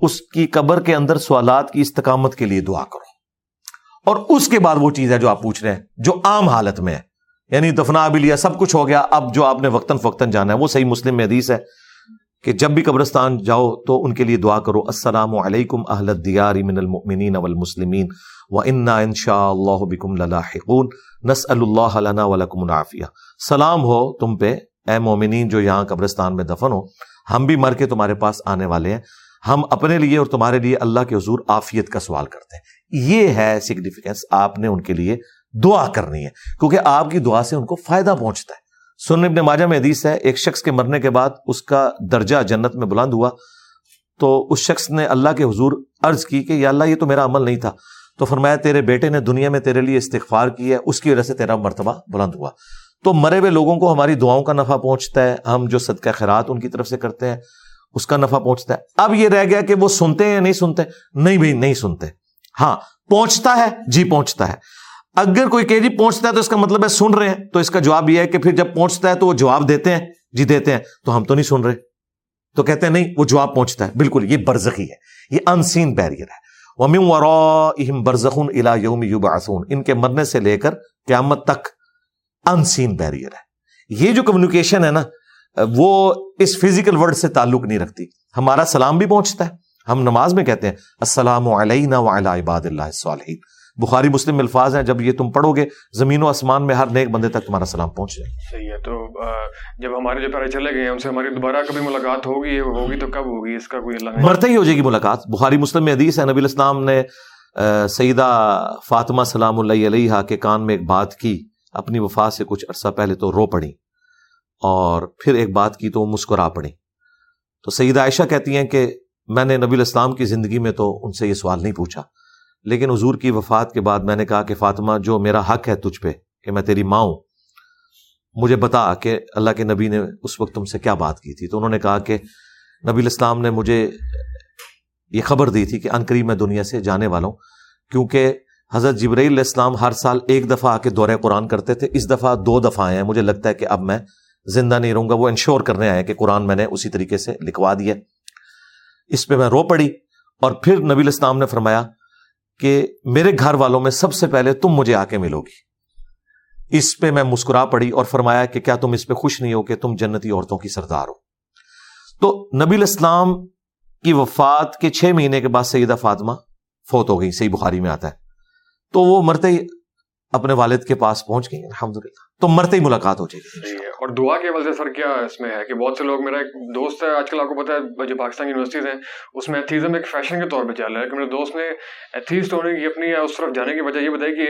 اس کی قبر کے اندر سوالات کی استقامت کے لیے دعا کرو۔ اور اس کے بعد وہ چیز ہے جو آپ پوچھ رہے ہیں، جو عام حالت میں ہے۔ یعنی دفنا بھی لیا، سب کچھ ہو گیا، اب جو آپ نے وقتاً فوقتاً جانا ہے، وہ صحیح مسلم میں حدیث ہے۔ کہ جب بھی قبرستان جاؤ تو ان کے لیے دعا کرو، السلام علیکم اہل الدیار من المؤمنین والمسلمین، و انا ان شاء اللہ بکم للاحقون، نسأل اللہ لنا ولکم العافیہ۔ سلام ہو تم پہ، اے مومنین جو یہاں قبرستان میں دفن ہو، ہم بھی مر کے تمہارے پاس آنے والے ہیں۔ ہم اپنے لیے اور تمہارے لیے اللہ کے حضور آفیت کا سوال کرتے ہیں۔ یہ ہے سگنیفیکینس آپ نے ان کے لیے دعا کرنی ہے، کیونکہ آپ کی دعا سے ان کو فائدہ پہنچتا ہے۔ سن ابن ماجہ میں حدیث ہے، ایک شخص کے مرنے کے بعد اس کا درجہ جنت میں بلند ہوا۔ تو اس شخص نے اللہ کے حضور عرض کی کہ یا اللہ یہ تو میرا عمل نہیں تھا۔ تو فرمایا، تیرے بیٹے نے دنیا میں تیرے لیے استغفار کی ہے، اس کی وجہ سے تیرا مرتبہ بلند ہوا۔ تو مرے ہوئے لوگوں کو ہماری دعاؤں کا نفع پہنچتا ہے۔ ہم جو صدقہ خیرات ان کی طرف سے کرتے ہیں، اس کا نفع پہنچتا ہے۔ اب یہ رہ گیا کہ وہ سنتے ہیں یا نہیں سنتے؟ نہیں بھائی، نہیں سنتے۔ ہاں پہنچتا ہے جی پہنچتا ہے۔ اگر کوئی کہ جی پہنچتا ہے تو اس کا مطلب ہے سن رہے ہیں، تو اس کا جواب یہ ہے کہ پھر جب پہنچتا ہے تو وہ جواب دیتے ہیں جی دیتے ہیں، تو ہم تو نہیں سن رہے۔ تو کہتے ہیں نہیں، وہ جواب پہنچتا ہے۔ بالکل، یہ برزخی ہے، یہ ان سین بیریئر ہے یوم ان کے مرنے سے لے کر قیامت تک ان سین بیریئر ہے۔ یہ جو کمیونیکیشن ہے نا، وہ اس فزیکل ورڈ سے تعلق نہیں رکھتی۔ ہمارا سلام بھی پہنچتا ہے۔ ہم نماز میں کہتے ہیں، السلام علینا وعلی عباد اللہ الصالحین۔ بخاری مسلم الفاظ ہیں جب یہ تم پڑھو گے زمین و آسمان میں ہر نیک بندے تک تمہارا سلام پہنچ جائے صحیح ہے تو جب ہمارے جو پیارے چلے گئے ان سے ہماری دوبارہ کبھی ملاقات ہوگی ہوگی تو کب ہوگی؟ اس کا کوئی اللہ مرتے ہی ہو جائے گی ملاقات۔ بخاری مسلم میں حدیث ہے نبی الاسلام نے سیدہ فاطمہ سلام اللہ علیہ کے کان میں ایک بات کی۔ اپنی وفات سے کچھ عرصہ پہلے تو رو پڑی اور پھر ایک بات کی تو وہ مسکرا پڑی۔ تو سیدہ عائشہ کہتی ہیں کہ میں نے نبی الاسلام کی زندگی میں تو ان سے یہ سوال نہیں پوچھا۔ لیکن حضور کی وفات کے بعد میں نے کہا کہ فاطمہ، جو میرا حق ہے تجھ پہ کہ میں تیری ماں ہوں، مجھے بتا کہ اللہ کے نبی نے اس وقت تم سے کیا بات کی تھی۔ تو انہوں نے کہا کہ نبی الاسلام نے مجھے یہ خبر دی تھی کہ انقریب میں دنیا سے جانے والا ہوں کیونکہ حضرت جبرائیل علیہ السلام ہر سال ایک دفعہ آ کے دورہ قرآن کرتے تھے، اس دفعہ دو دفعہ آئے ہیں۔ مجھے لگتا ہے کہ اب میں زندہ نہیں رہوں گا۔ وہ انشور کرنے آئے کہ قرآن میں نے اسی طریقے سے لکھوا دیا۔ اس پہ میں رو پڑی اور پھر نبی الاسلام نے فرمایا کہ میرے گھر والوں میں سب سے پہلے تم مجھے آ کے ملو گی۔ اس پہ میں مسکرا پڑی اور فرمایا کہ کیا تم اس پہ خوش نہیں ہو کہ تم جنتی عورتوں کی سردار ہو۔ تو نبی الاسلام کی وفات کے چھ مہینے کے بعد سیدہ فاطمہ فوت ہو گئی، صحیح بخاری میں آتا ہے۔ تو وہ مرتے ہی اپنے والد کے پاس پہنچ گئی الحمد للہ تو مرتے ہی ملاقات ہو جائے گی۔ اور دعا کے وجہ سر کیا اس میں ہے کہ بہت سے لوگ میرا ایک دوست ہے آج کل آپ کو پتا ہے جو پاکستان یونیورسٹیز ہیں۔ اس میں ایتھیزم ایک فیشن کے طور پہ چل رہا ہے کہ میرے دوست نے ایتھیسٹ ہونے کی اپنی اس طرف جانے کی وجہ یہ بتائی کہ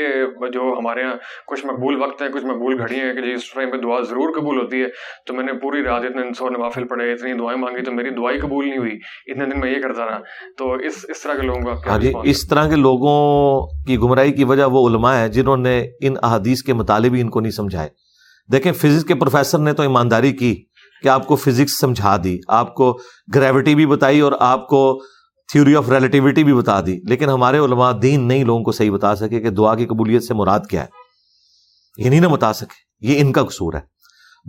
جو ہمارے یہاں کچھ مقبول وقت ہیں کچھ مقبول گھڑی ہیں کہ جس ٹائم پہ دعا ضرور قبول ہوتی ہے۔ تو میں نے پوری رات اتنے سو نوافل پڑھے اتنی دعائیں مانگی تو میری دعائی قبول نہیں ہوئی۔ اتنے دن میں یہ کرتا رہا۔ تو اس اس طرح کے لوگوں کا ہاں جی اس طرح کے لوگوں کی گمراہی کی وجہ وہ علماء ہیں جنہوں نے نے ان احادیث کے مطالب ان کو نہیں سمجھائے۔ دیکھیں، فزکس کے پروفیسر نے تو ایمانداری کی کہ آپ کو فزکس سمجھا دی، آپ کو گریوٹی بھی بتائی اور آپ کو تھیوری آف ریلیٹیوٹی بھی بتا دی۔ لیکن ہمارے علماء دین نہیں لوگوں کو صحیح بتا سکے کہ دعا کی قبولیت سے مراد کیا ہے۔ یہ نہیں نہ بتا سکے، یہ ان کا قصور ہے۔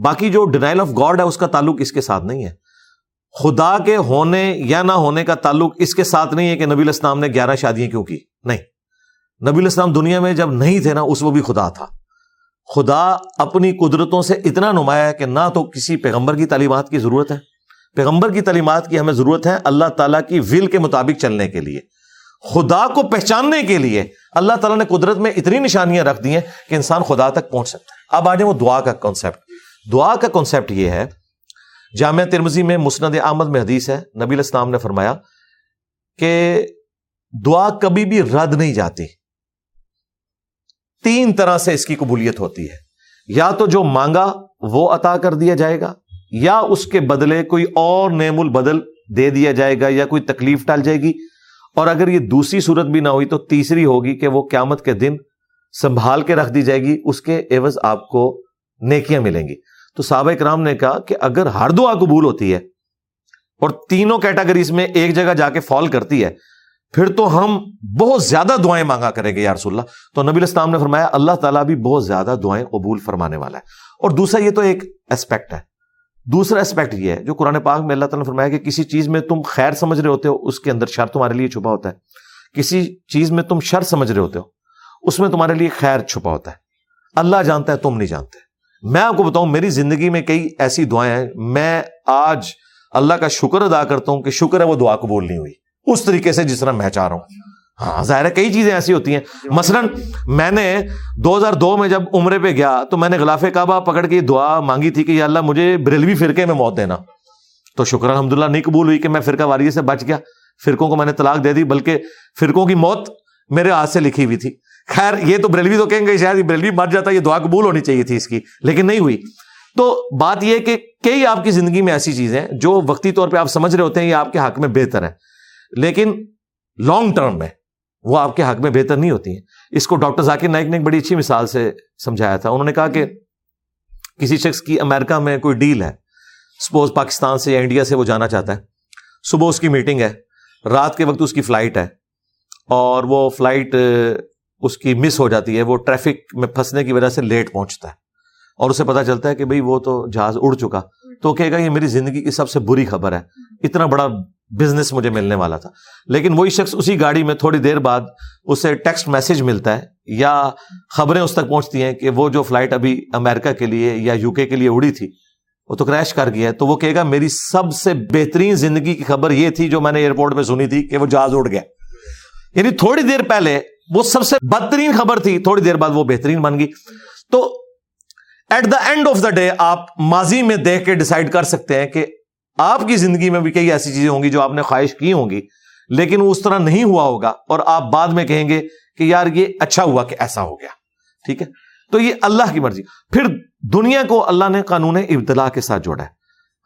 باقی جو ڈینائل آف گاڈ ہے، اس کا تعلق اس کے ساتھ نہیں ہے۔ خدا کے ہونے یا نہ ہونے کا تعلق اس کے ساتھ نہیں ہے کہ نبی الاسلام نے گیارہ شادیاں کیوں کی۔ نہیں۔ نبی الاسلام دنیا میں جب نہیں تھے نا، اس وہ بھی خدا تھا۔ خدا اپنی قدرتوں سے اتنا نمایاں ہے کہ نہ تو کسی پیغمبر کی تعلیمات کی ضرورت ہے۔ پیغمبر کی تعلیمات کی ہمیں ضرورت ہے اللہ تعالیٰ کی ول کے مطابق چلنے کے لیے۔ خدا کو پہچاننے کے لیے اللہ تعالیٰ نے قدرت میں اتنی نشانیاں رکھ دی ہیں کہ انسان خدا تک پہنچ سکتا ہے۔ اب آ جائیں وہ دعا کا کانسیپٹ دعا کا کانسیپٹ یہ ہے، جامعہ ترمزی میں مسند احمد میں حدیث ہے، نبی الاسلام نے فرمایا کہ دعا کبھی بھی رد نہیں جاتی۔ تین طرح سے اس کی قبولیت ہوتی ہے۔ یا تو جو مانگا وہ عطا کر دیا جائے گا، یا اس کے بدلے کوئی اور نیم البدل دے دیا جائے گا یا کوئی تکلیف ڈال جائے گی۔ اور اگر یہ دوسری صورت بھی نہ ہوئی تو تیسری ہوگی کہ وہ قیامت کے دن سنبھال کے رکھ دی جائے گی، اس کے عوض آپ کو نیکیاں ملیں گی۔ تو صحابہ کرام نے کہا کہ اگر ہر دعا قبول ہوتی ہے اور تینوں کیٹاگریز میں ایک جگہ جا کے فال کرتی ہے پھر تو ہم بہت زیادہ دعائیں مانگا کریں گے یا رسول اللہ۔ تو نبی الاسلام نے فرمایا، اللہ تعالیٰ بھی بہت زیادہ دعائیں قبول فرمانے والا ہے۔ اور دوسرا یہ تو ایک اسپیکٹ ہے۔ دوسرا اسپیکٹ یہ ہے جو قرآن پاک میں اللہ تعالیٰ نے فرمایا کہ کسی چیز میں تم خیر سمجھ رہے ہوتے ہو، اس کے اندر شر تمہارے لیے چھپا ہوتا ہے۔ کسی چیز میں تم شر سمجھ رہے ہوتے ہو، اس میں تمہارے لیے خیر چھپا ہوتا ہے۔ اللہ جانتا ہے، تم نہیں جانتے۔ میں آپ کو بتاؤں، میری زندگی میں کئی ایسی دعائیں ہیں۔ میں آج اللہ کا شکر ادا کرتا ہوں کہ شکر ہے، وہ دعا قبول نہیں ہوئی۔ اس طریقے سے جس طرح میں چاہ رہا ہوں۔ ہاں ظاہر ہے کئی چیزیں ایسی ہوتی ہیں۔ مثلا میں نے دو ہزار دو میں جب عمرے پہ گیا تو میں نے غلاف کعبہ پکڑ کے دعا مانگی تھی کہ یا اللہ مجھے بریلوی فرقے میں موت دینا۔ تو شکر الحمد للہ نہیں قبول ہوئی کہ میں فرقہ واریے سے بچ گیا۔ فرقوں کو میں نے طلاق دے دی، بلکہ فرقوں کی موت میرے ہاتھ سے لکھی ہوئی تھی۔ خیر، یہ تو بریلوی تو کہیں گے، شاید بریلوی مر جاتا، یہ دعا قبول ہونی چاہیے تھی اس کی، لیکن نہیں ہوئی۔ تو بات یہ کہ کئی آپ کی زندگی میں ایسی چیزیں جو وقتی طور پہ آپ سمجھ رہے ہوتے ہیں، یہ آپ کے حق میں بہتر ہے لیکن لانگ ٹرم میں وہ آپ کے حق میں بہتر نہیں ہوتی ہیں۔ اس کو ڈاکٹر ذاکر نائک نے ایک بڑی اچھی مثال سے سمجھایا تھا۔ انہوں نے کہا کہ کسی شخص کی امریکہ میں کوئی ڈیل ہے سپوز پاکستان سے یا انڈیا سے وہ جانا چاہتا ہے۔ صبح اس کی میٹنگ ہے، رات کے وقت اس کی فلائٹ ہے اور وہ فلائٹ اس کی مس ہو جاتی ہے۔ وہ ٹریفک میں پھنسنے کی وجہ سے لیٹ پہنچتا ہے۔ اور اسے پتا چلتا ہے کہ بھائی وہ تو جہاز اڑ چکا۔ تو کہے گا، یہ میری زندگی کی سب سے بری خبر ہے۔ اتنا بڑا بزنس مجھے ملنے والا تھا۔ لیکن وہی شخص اسی گاڑی میں تھوڑی دیر بعد اسے ٹیکسٹ میسج ملتا ہے یا خبریں اس تک پہنچتی ہیں کہ وہ جو فلائٹ ابھی امیرکا کے لیے یا یو کے لیے اڑی تھی، وہ تو کریش کر گیا ہے۔ تو وہ کہے گا، میری سب سے بہترین زندگی کی خبر یہ تھی جو میں نے ایئرپورٹ میں سنی تھی کہ وہ جہاز اڑ گیا۔ یعنی تھوڑی دیر پہلے وہ سب سے بدترین خبر تھی، تھوڑی دیر بعد وہ بہترین بن گئی۔ تو at the end of the day آپ ماضی میں دیکھ کے ڈسائڈ کر سکتے ہیں کہ آپ کی زندگی میں بھی کئی ایسی چیزیں ہوں گی جو آپ نے خواہش کی ہوں گی، لیکن وہ اس طرح نہیں ہوا ہوگا اور آپ بعد میں کہیں گے کہ یار یہ اچھا ہوا کہ ایسا ہو گیا۔ ٹھیک ہے؟ تو یہ اللہ کی مرضی۔ پھر دنیا کو اللہ نے قانون ابتلا کے ساتھ جوڑا ہے۔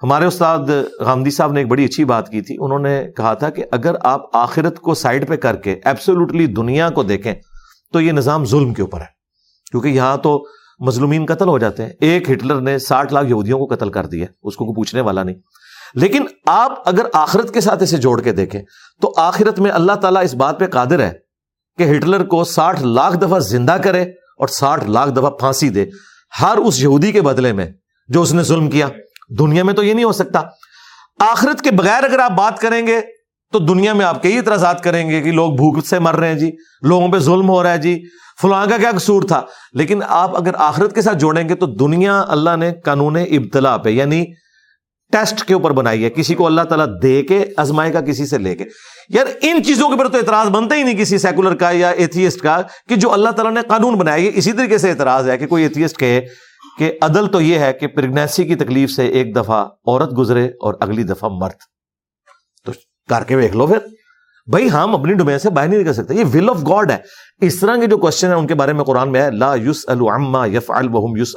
ہمارے استاد غامدی صاحب نے ایک بڑی اچھی بات کی تھی۔ انہوں نے کہا تھا کہ اگر آپ آخرت کو سائڈ پہ کر کے ایبسولوٹلی دنیا کو دیکھیں، تو یہ نظام ظلم کے اوپر ہے۔ کیونکہ یہاں تو مظلومین قتل ہو جاتے ہیں۔ ایک ہٹلر نے ساٹھ لاکھ یہودیوں کو قتل کر دیا، اس کو کوئی پوچھنے والا نہیں۔ لیکن آپ اگر آخرت کے ساتھ اسے جوڑ کے دیکھیں، تو آخرت میں اللہ تعالیٰ اس بات پہ قادر ہے کہ ہٹلر کو ساٹھ لاکھ دفعہ زندہ کرے اور ساٹھ لاکھ دفعہ پھانسی دے۔ ہر اس یہودی کے بدلے میں جو اس نے ظلم کیا۔ دنیا میں تو یہ نہیں ہو سکتا۔ آخرت کے بغیر اگر آپ بات کریں گے، تو دنیا میں آپ کئی اعتراضات کریں گے کہ لوگ بھوک سے مر رہے ہیں جی لوگوں پہ ظلم ہو رہا ہے جی فلاں کا کیا قصور تھا۔ لیکن آپ اگر آخرت کے ساتھ جوڑیں گے، تو دنیا اللہ نے قانون ابتلا پہ یعنی ٹیسٹ کے اوپر بنائی ہے، کسی کو اللہ تعالیٰ دے کے، ازمائے کا کسی سے لے کے۔ یار، ان چیزوں کے اوپر تو اعتراض بنتا ہی نہیں کسی سیکولر کا یا ایتھیسٹ کا کہ جو اللہ تعالیٰ نے قانون بنایا۔ یہ اسی طریقے سے اعتراض ہے کہ کوئی ایتھیسٹ کہے کہ عدل تو یہ ہے کہ پریگنیسی کی تکلیف سے ایک دفعہ عورت گزرے اور اگلی دفعہ مرد۔ تو کر کے دیکھ لو پھر۔ بھائی، ہم اپنی ڈومین سے باہر نہیں نکل سکتے۔ یہ ول آف گاڈ ہے۔ اس طرح کے جو کوشچن ہے ان کے بارے میں قرآن میں ہے، لا یوس یف یوس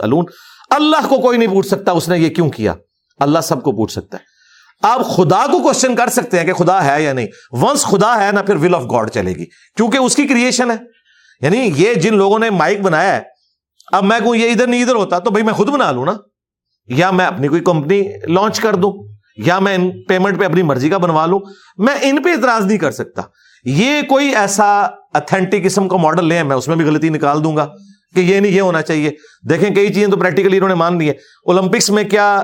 اللہ کو کوئی نہیں پوچھ سکتا اس نے یہ کیوں کیا۔ اللہ سب کو پوچھ سکتا ہے۔ آپ خدا کو کوشچن کر سکتے ہیں کہ خدا ہے یا نہیں۔ ونس خدا ہے نا پھر ول آف گاڈ چلے گی۔ کیونکہ اس کی کریشن ہے۔ یعنی یہ جن لوگوں نے مائک بنایا ہے، اب میں کہوں یہ ادھر نہیں ادھر ہوتا تو بھائی میں خود بنا لوں نا۔ یا میں اپنی کوئی کمپنی لانچ کر دوں، یا میں ان پیمنٹ پہ اپنی مرضی کا بنوا لوں۔ میں ان پہ اعتراض نہیں کر سکتا۔ یہ کوئی ایسا اتھینٹک قسم کا ماڈل لے میں اس میں بھی غلطی نکال دوں گا کہ یہ نہیں، یہ ہونا چاہیے۔ دیکھیں کئی چیزیں تو پریکٹیکلی انہوں نے مان لی ہے اولمپکس میں کیا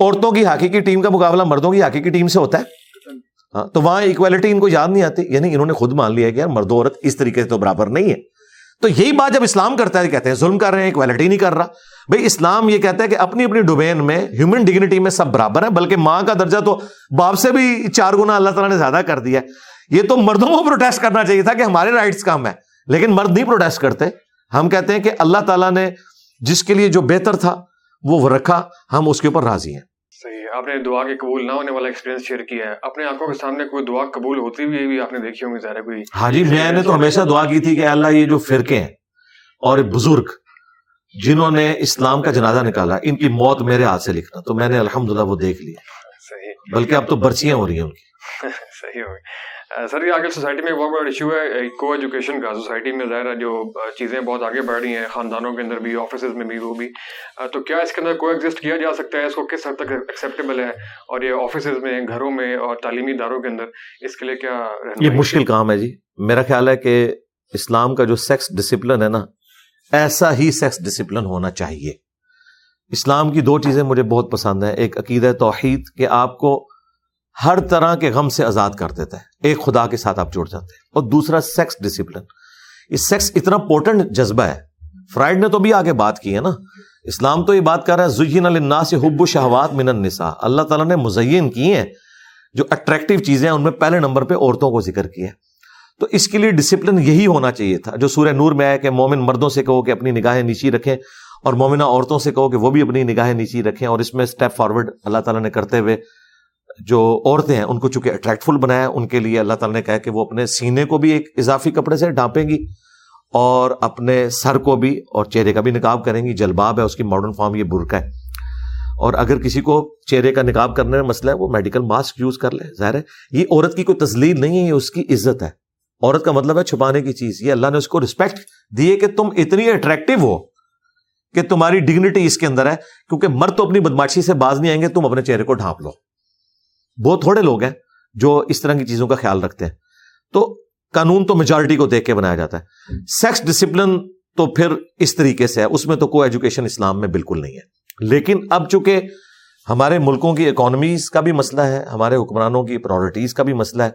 عورتوں کی ہاکی کی ٹیم کا مقابلہ مردوں کی ہاکی کی ٹیم سے ہوتا ہے۔ ہاں تو وہاں اکویلٹی ان کو یاد نہیں آتی یعنی انہوں نے خود مان لیا کہ یار مرد عورت اس طریقے سے تو برابر نہیں ہے۔ تو یہی بات جب اسلام کرتا ہے، کہتے ہیں ظلم کر رہے ہیں اکویلٹی نہیں کر رہا۔ بھائی اسلام یہ کہتا ہے کہ اپنی اپنی ڈومین میں ہیومن ڈگنیٹی میں سب برابر ہے بلکہ ماں کا درجہ تو باپ سے بھی چار گنا اللہ تعالیٰ نے زیادہ کر دیا یہ تو مردوں کو پروٹیسٹ کرنا چاہیے تھا کہ ہمارے رائٹس کم ہے لیکن مرد نہیں پروٹیسٹ کرتے۔ ہم کہتے ہیں کہ اللہ تعالیٰ نے جس کے لیے جو بہتر تھا وہ رکھا ہم اس کے اوپر راضی ہیں۔ آپ نے دعا کے قبول نہ ہونے والا ایکسپیرینس شیئر کیا ہے۔ اپنے آنکھوں کے سامنے کوئی دعا قبول ہوتی ہوئی بھی آپ نے دیکھی ہوں گی ظاہر کوئی۔ ہاں جی میں نے تو ہمیشہ دعا کی تھی کہ اللہ یہ جو فرقے ہیں اور بزرگ جنہوں نے اسلام کا جنازہ نکالا ان کی موت میرے ہاتھ سے لکھنا۔ تو میں نے الحمد وہ دیکھ لیا بلکہ اب تو برچیاں ہو رہی ہیں ان کی۔ صحیح ہو سر، یہ آگے سوسائٹی میں بہت بڑا ایشو ہے کو ایجوکیشن کا سوسائٹی میں ظاہر ہے جو چیزیں بہت آگے بڑھ رہی ہیں، خاندانوں کے اندر بھی آفیسز میں بھی، وہ بھی۔ تو کیا اس کے اندر کو ایگزسٹ کیا جا سکتا ہے؟ اس کو کس حد تک ایکسیپٹیبل ہے؟ اور یہ آفیسز میں، گھروں میں اور تعلیمی اداروں کے اندر، اس کے لیے کیا یہ مشکل کام ہے جی۔ میرا خیال ہے کہ اسلام کا جو سیکس ڈسپلن ہے نا، ایسا ہی سیکس ڈسپلن ہونا چاہیے۔ اسلام کی دو چیزیں مجھے بہت پسند ہیں۔ ایک عقیدہ توحید کہ آپ کو ہر طرح کے غم سے آزاد کر دیتا ہے۔ ایک خدا کے ساتھ آپ جڑ جاتے ہیں۔ اور دوسرا سیکس ڈسپلن یہ سیکس اتنا پورٹنٹ جذبہ ہے۔ فرائڈ نے تو بھی آگے بات کی ہے نا۔ اسلام تو یہ بات کر رہا ہے، زین النا سے حب و شہوات من النساء۔ اللہ تعالیٰ نے مزین کی ہیں جو اٹریکٹیو چیزیں ہیں، ان میں پہلے نمبر پہ عورتوں کو ذکر کیا ہے تو اس کے لیے ڈسپلن یہی ہونا چاہیے تھا۔ جو سورہ نور میں آیا کہ مومن مردوں سے کہو کہ اپنی نگاہیں نیچی رکھیں اور مومنہ عورتوں سے کہو کہ وہ بھی اپنی نگاہیں نیچی رکھیں اور اس میں اسٹیپ فارورڈ اللہ تعالیٰ نے کرتے ہوئے جو عورتیں ہیں، ان کو چونکہ اٹریکٹفل بنایا، ان کے لیے اللہ تعالیٰ نے کہا کہ وہ اپنے سینے کو بھی ایک اضافی کپڑے سے ڈھانپیں گی اور اپنے سر کو بھی اور چہرے کا بھی نکاب کریں گی۔ جلباب ہے، اس کی ماڈرن فارم یہ برقع ہے۔ اور اگر کسی کو چہرے کا نکاب کرنے میں مسئلہ ہے، وہ میڈیکل ماسک یوز کر لے۔ ظاہر ہے، یہ عورت کی کوئی تزلیل نہیں ہے، یہ اس کی عزت ہے۔ عورت کا مطلب ہے چھپانے کی چیز۔ یہ اللہ نے اس کو رسپیکٹ دیے کہ تم اتنی اٹریکٹو ہو کہ تمہاری ڈگنیٹی اس کے اندر ہے، کیونکہ مرد تو اپنی بدماشی سے باز نہیں آئیں گے، تم اپنے چہرے کو ڈھانپ لو۔ بہت تھوڑے لوگ ہیں جو اس طرح کی چیزوں کا خیال رکھتے ہیں۔ تو قانون تو میجورٹی کو دیکھ کے بنایا جاتا ہے۔ سیکس ڈسپلن تو پھر اس طریقے سے ہے، اس میں تو کوئی ایجوکیشن اسلام میں بالکل نہیں ہے۔ لیکن اب چونکہ ہمارے ملکوں کی اکانومیز کا بھی مسئلہ ہے، ہمارے حکمرانوں کی پرائرٹیز کا بھی مسئلہ ہے۔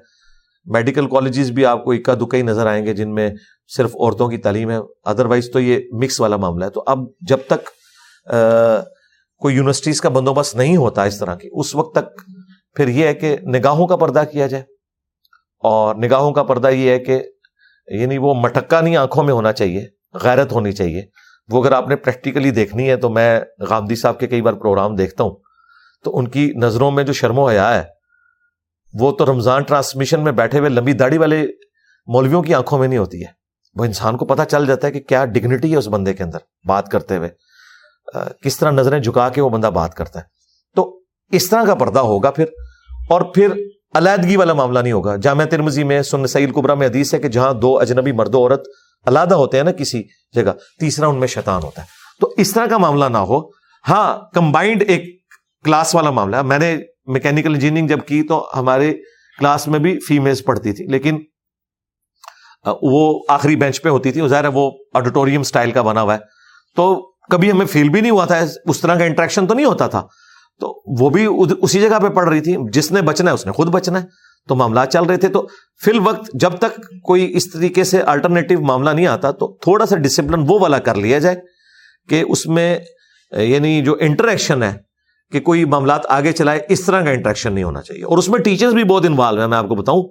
میڈیکل کالجز بھی آپ کو اکا دکا ہی نظر آئیں گے، جن میں صرف عورتوں کی تعلیم ہے۔ ادروائز تو یہ مکس والا معاملہ ہے۔ تو اب جب تک کوئی یونیورسٹیز کا بندوبست نہیں ہوتا اس طرح کی، اس وقت تک پھر یہ ہے کہ نگاہوں کا پردہ کیا جائے۔ اور نگاہوں کا پردہ یہ ہے کہ یعنی وہ مٹکا نہیں آنکھوں میں ہونا چاہیے، غیرت ہونی چاہیے۔ وہ اگر آپ نے پریکٹیکلی دیکھنی ہے تو میں غامدی صاحب کے کئی بار پروگرام دیکھتا ہوں۔ تو ان کی نظروں میں جو شرم و حیا ہے، وہ تو رمضان ٹرانسمیشن میں بیٹھے ہوئے لمبی داڑھی والے مولویوں کی آنکھوں میں نہیں ہوتی ہے۔ وہ انسان کو پتا چل جاتا ہے کہ کیا ڈگنیٹی ہے اس بندے کے اندر بات کرتے ہوئے۔ کس طرح نظریں جھکا کے وہ بندہ بات کرتا ہے۔ اس طرح کا پردہ ہوگا پھر، اور پھر علیحدگی والا معاملہ نہیں ہوگا۔ جامع ترمزی میں سن سعید قبرا میں حدیث ہے کہ جہاں دو اجنبی مرد و عورت علیحدہ ہوتے ہیں نا کسی جگہ، تیسرا ان میں شیطان ہوتا ہے۔ تو اس طرح کا معاملہ نہ ہو۔ ہاں کمبائنڈ ایک کلاس والا معاملہ میں نے میکینکل انجینئرنگ جب کی تو ہمارے کلاس میں بھی فیمیلز پڑھتی تھی، لیکن وہ آخری بینچ پہ ہوتی تھی۔ ظاہر ہے وہ آڈیٹوریم سٹائل کا بنا ہوا ہے۔ تو کبھی ہمیں فیل بھی نہیں ہوا تھا۔ اس طرح کا انٹریکشن تو نہیں ہوتا تھا۔ تو وہ بھی اسی جگہ پہ پڑھ رہی تھی۔ جس نے بچنا ہے، اس نے خود بچنا ہے۔ تو معاملات چل رہے تھے۔ تو فی الوقت جب تک کوئی اس طریقے سے الٹرنیٹو معاملہ نہیں آتا، تو تھوڑا سا ڈسپلن وہ والا کر لیا جائے کہ اس میں یعنی جو انٹریکشن ہے، کہ کوئی معاملات آگے چلائے، اس طرح کا انٹریکشن نہیں ہونا چاہیے۔ اور اس میں ٹیچرز بھی بہت انوالو ہیں۔ میں آپ کو بتاؤں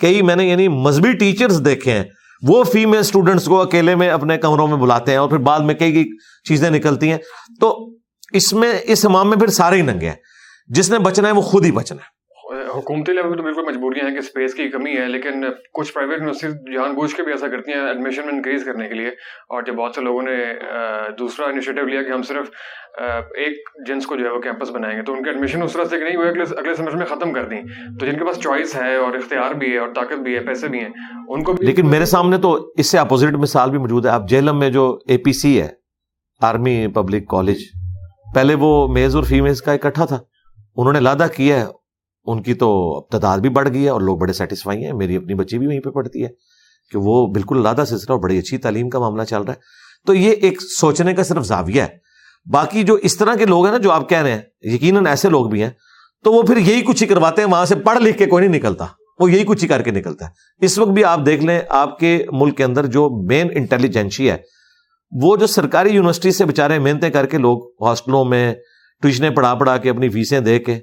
کئی میں نے یعنی مذہبی ٹیچرز دیکھے ہیں۔ وہ فیمل اسٹوڈنٹس کو اکیلے میں اپنے کمروں میں بلاتے ہیں اور پھر بعد میں کئی کئی چیزیں نکلتی ہیں۔ تو اس میں اس امام میں پھر سارے ہی ننگے ہیں۔ جس نے بچنا ہے وہ خود ہی بچنا ہے۔ حکومتی لیول تو بالکل مجبوریاں ہیں کہ اسپیس کی کمی ہے لیکن کچھ پرائیویٹ یونیورسٹیز جان بوجھ کے بھی ایسا کرتی ہیں ایڈمیشن میں انکریز کرنے کے لیے۔ اور جب بہت سے لوگوں نے دوسرا انیشیٹو لیا کہ ہم صرف ایک جنس کو جو ہے وہ کیمپس بنائیں گے۔ تو ان کے ایڈمیشن اس طرح سے کہ نہیں ہوئے اگلے سیمسٹر میں ختم کر دیں۔ تو جن کے پاس چوائس ہے اور اختیار بھی ہے اور طاقت بھی ہے پیسے بھی ہیں ان کو لیکن میرے سامنے تو اس سے اپوزٹ مثال بھی موجود ہے۔ اب جیلم میں جو اے پی سی ہے آرمی پبلک کالج پہلے وہ میز اور فیمیز کا اکٹھا تھا۔ انہوں نے لادہ کیا ہے۔ ان کی تو تعداد بھی بڑھ گئی ہے اور لوگ بڑے سیٹسفائی ہیں۔ میری اپنی بچی بھی وہیں پہ پڑھتی ہے کہ وہ بالکل لادہ سلسلہ اور بڑی اچھی تعلیم کا معاملہ چل رہا ہے۔ تو یہ ایک سوچنے کا صرف زاویہ ہے۔ باقی جو اس طرح کے لوگ ہیں نا جو آپ کہہ رہے ہیں، یقیناً ایسے لوگ بھی ہیں۔ تو وہ پھر یہی کچھ ہی کرواتے ہیں، وہاں سے پڑھ لکھ کے کوئی نہیں نکلتا۔ وہ یہی کچھ ہی کر کے نکلتا ہے۔ اس وقت بھی آپ دیکھ لیں، آپ کے ملک کے اندر جو مین انٹیلیجنسی ہے وہ جو سرکاری یونیورسٹی سے بےچارے محنتیں کر کے لوگ ہاسٹلوں میں ٹیوشنیں پڑھا پڑھا کے اپنی فیسیں دے کے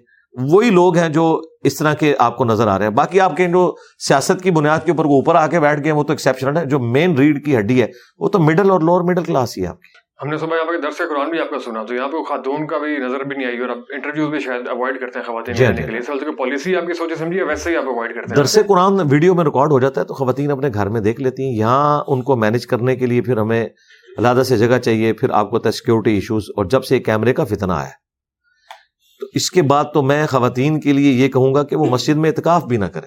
وہی لوگ ہیں جو اس طرح کے آپ کو نظر آ رہے ہیں۔ باقی آپ کے جو سیاست کی بنیاد کے اوپر وہ اوپر آ کے بیٹھ گئے وہ تو ایکسیپشنل ہے جو مین ریڈ کی ہڈی ہے وہ تو مڈل اور لوور مڈل کلاس ہی ہے آپ کی۔ ہم نے صبح یہاں پہ درس قرآن بھی آپ کا سنا تو یہاں پہ خاتون کا بھی نظر بھی نہیں آئی اور انٹرویوز بھی شاید اوائڈ کرتے ہیں خواتین جی، جی۔ کے لیے۔ پالیسی آپ کی سوچے سمجھیے ویسے ہی آپ اوائڈ کرتے ہیں۔ درس قرآن ویڈیو میں ریکارڈ ہو جاتا ہے تو خواتین اپنے گھر میں دیکھ لیتی ہیں یہاں ان کو مینج کرنے کے لیے پھر ہمیں علیحدہ سے جگہ چاہیے پھر آپ کو سیکورٹی ایشوز اور جب سے کیمرے کا فتنہ آیا۔ تو اس کے بعد تو میں خواتین کے لیے یہ کہوں گا کہ وہ مسجد میں اتکاف بھی نہ کرے